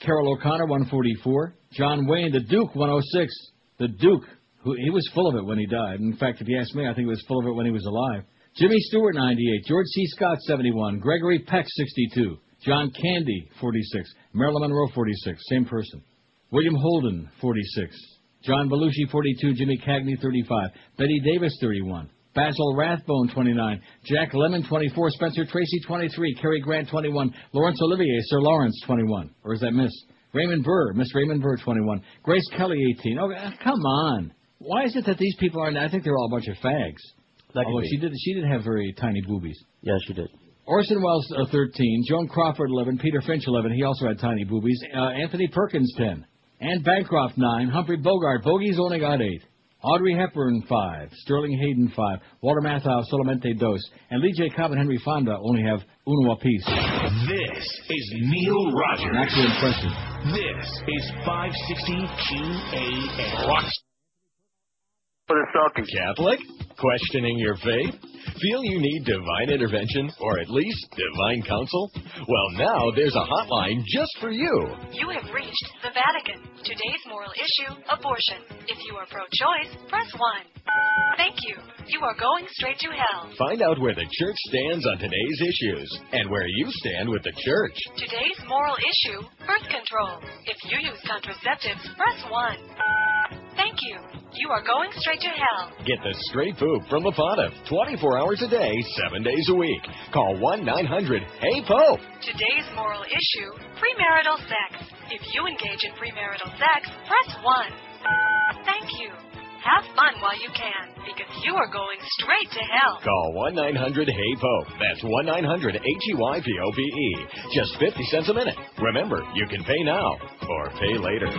Carroll O'Connor, 144. John Wayne, the Duke, 106. The Duke, who he was full of it when he died. In fact, if you ask me, I think he was full of it when he was alive. Jimmy Stewart, 98. George C. Scott, 71. Gregory Peck, 62. John Candy, 46. Marilyn Monroe, 46. Same person. William Holden, 46. John Belushi, 42. Jimmy Cagney, 35. Bette Davis, 31. Basil Rathbone, 29. Jack Lemmon, 24. Spencer Tracy, 23. Cary Grant, 21. Laurence Olivier, Sir Laurence, 21. Or is that Miss? Raymond Burr, Miss Raymond Burr, 21. Grace Kelly, 18. Oh, uh, come on. Why is it that these people aren't? I think they're all a bunch of fags. That Although she did, she did have very tiny boobies. Yeah, she did. Orson Welles, uh, 13. Joan Crawford, 11. Peter Finch, 11. He also had tiny boobies. Uh, Anthony Perkins, 10. Anne Bancroft, 9. Humphrey Bogart. Bogey's only got 8. Audrey Hepburn, 5. Sterling Hayden, 5. Walter Matthau, solamente dos. And Lee J. Cobb and Henry Fonda only have uno apiece. This is Neil Rogers. Not too impressive. This is 560 QAM. Rock For the talking Catholic? Questioning your faith? Feel you need divine intervention or at least divine counsel? Well, now there's a hotline just for you. You have reached the Vatican. Today's moral issue, abortion. If you are pro-choice, press 1. Thank you. You are going straight to hell. Find out where the church stands on today's issues and where you stand with the church. Today's moral issue, birth control. If you use contraceptives, press 1. Thank you. You are going straight to hell. Get the straight poop from the Pontiff 24 hours a day, 7 days a week. Call 1 900 Hey Pope. Today's moral issue, premarital sex. If you engage in premarital sex, press 1. Thank you. Have fun while you can, because you are going straight to hell. Call 1 900 Hey Pope. That's 1 900 H E Y P O P E. Just 50 cents a minute. Remember, you can pay now or pay later.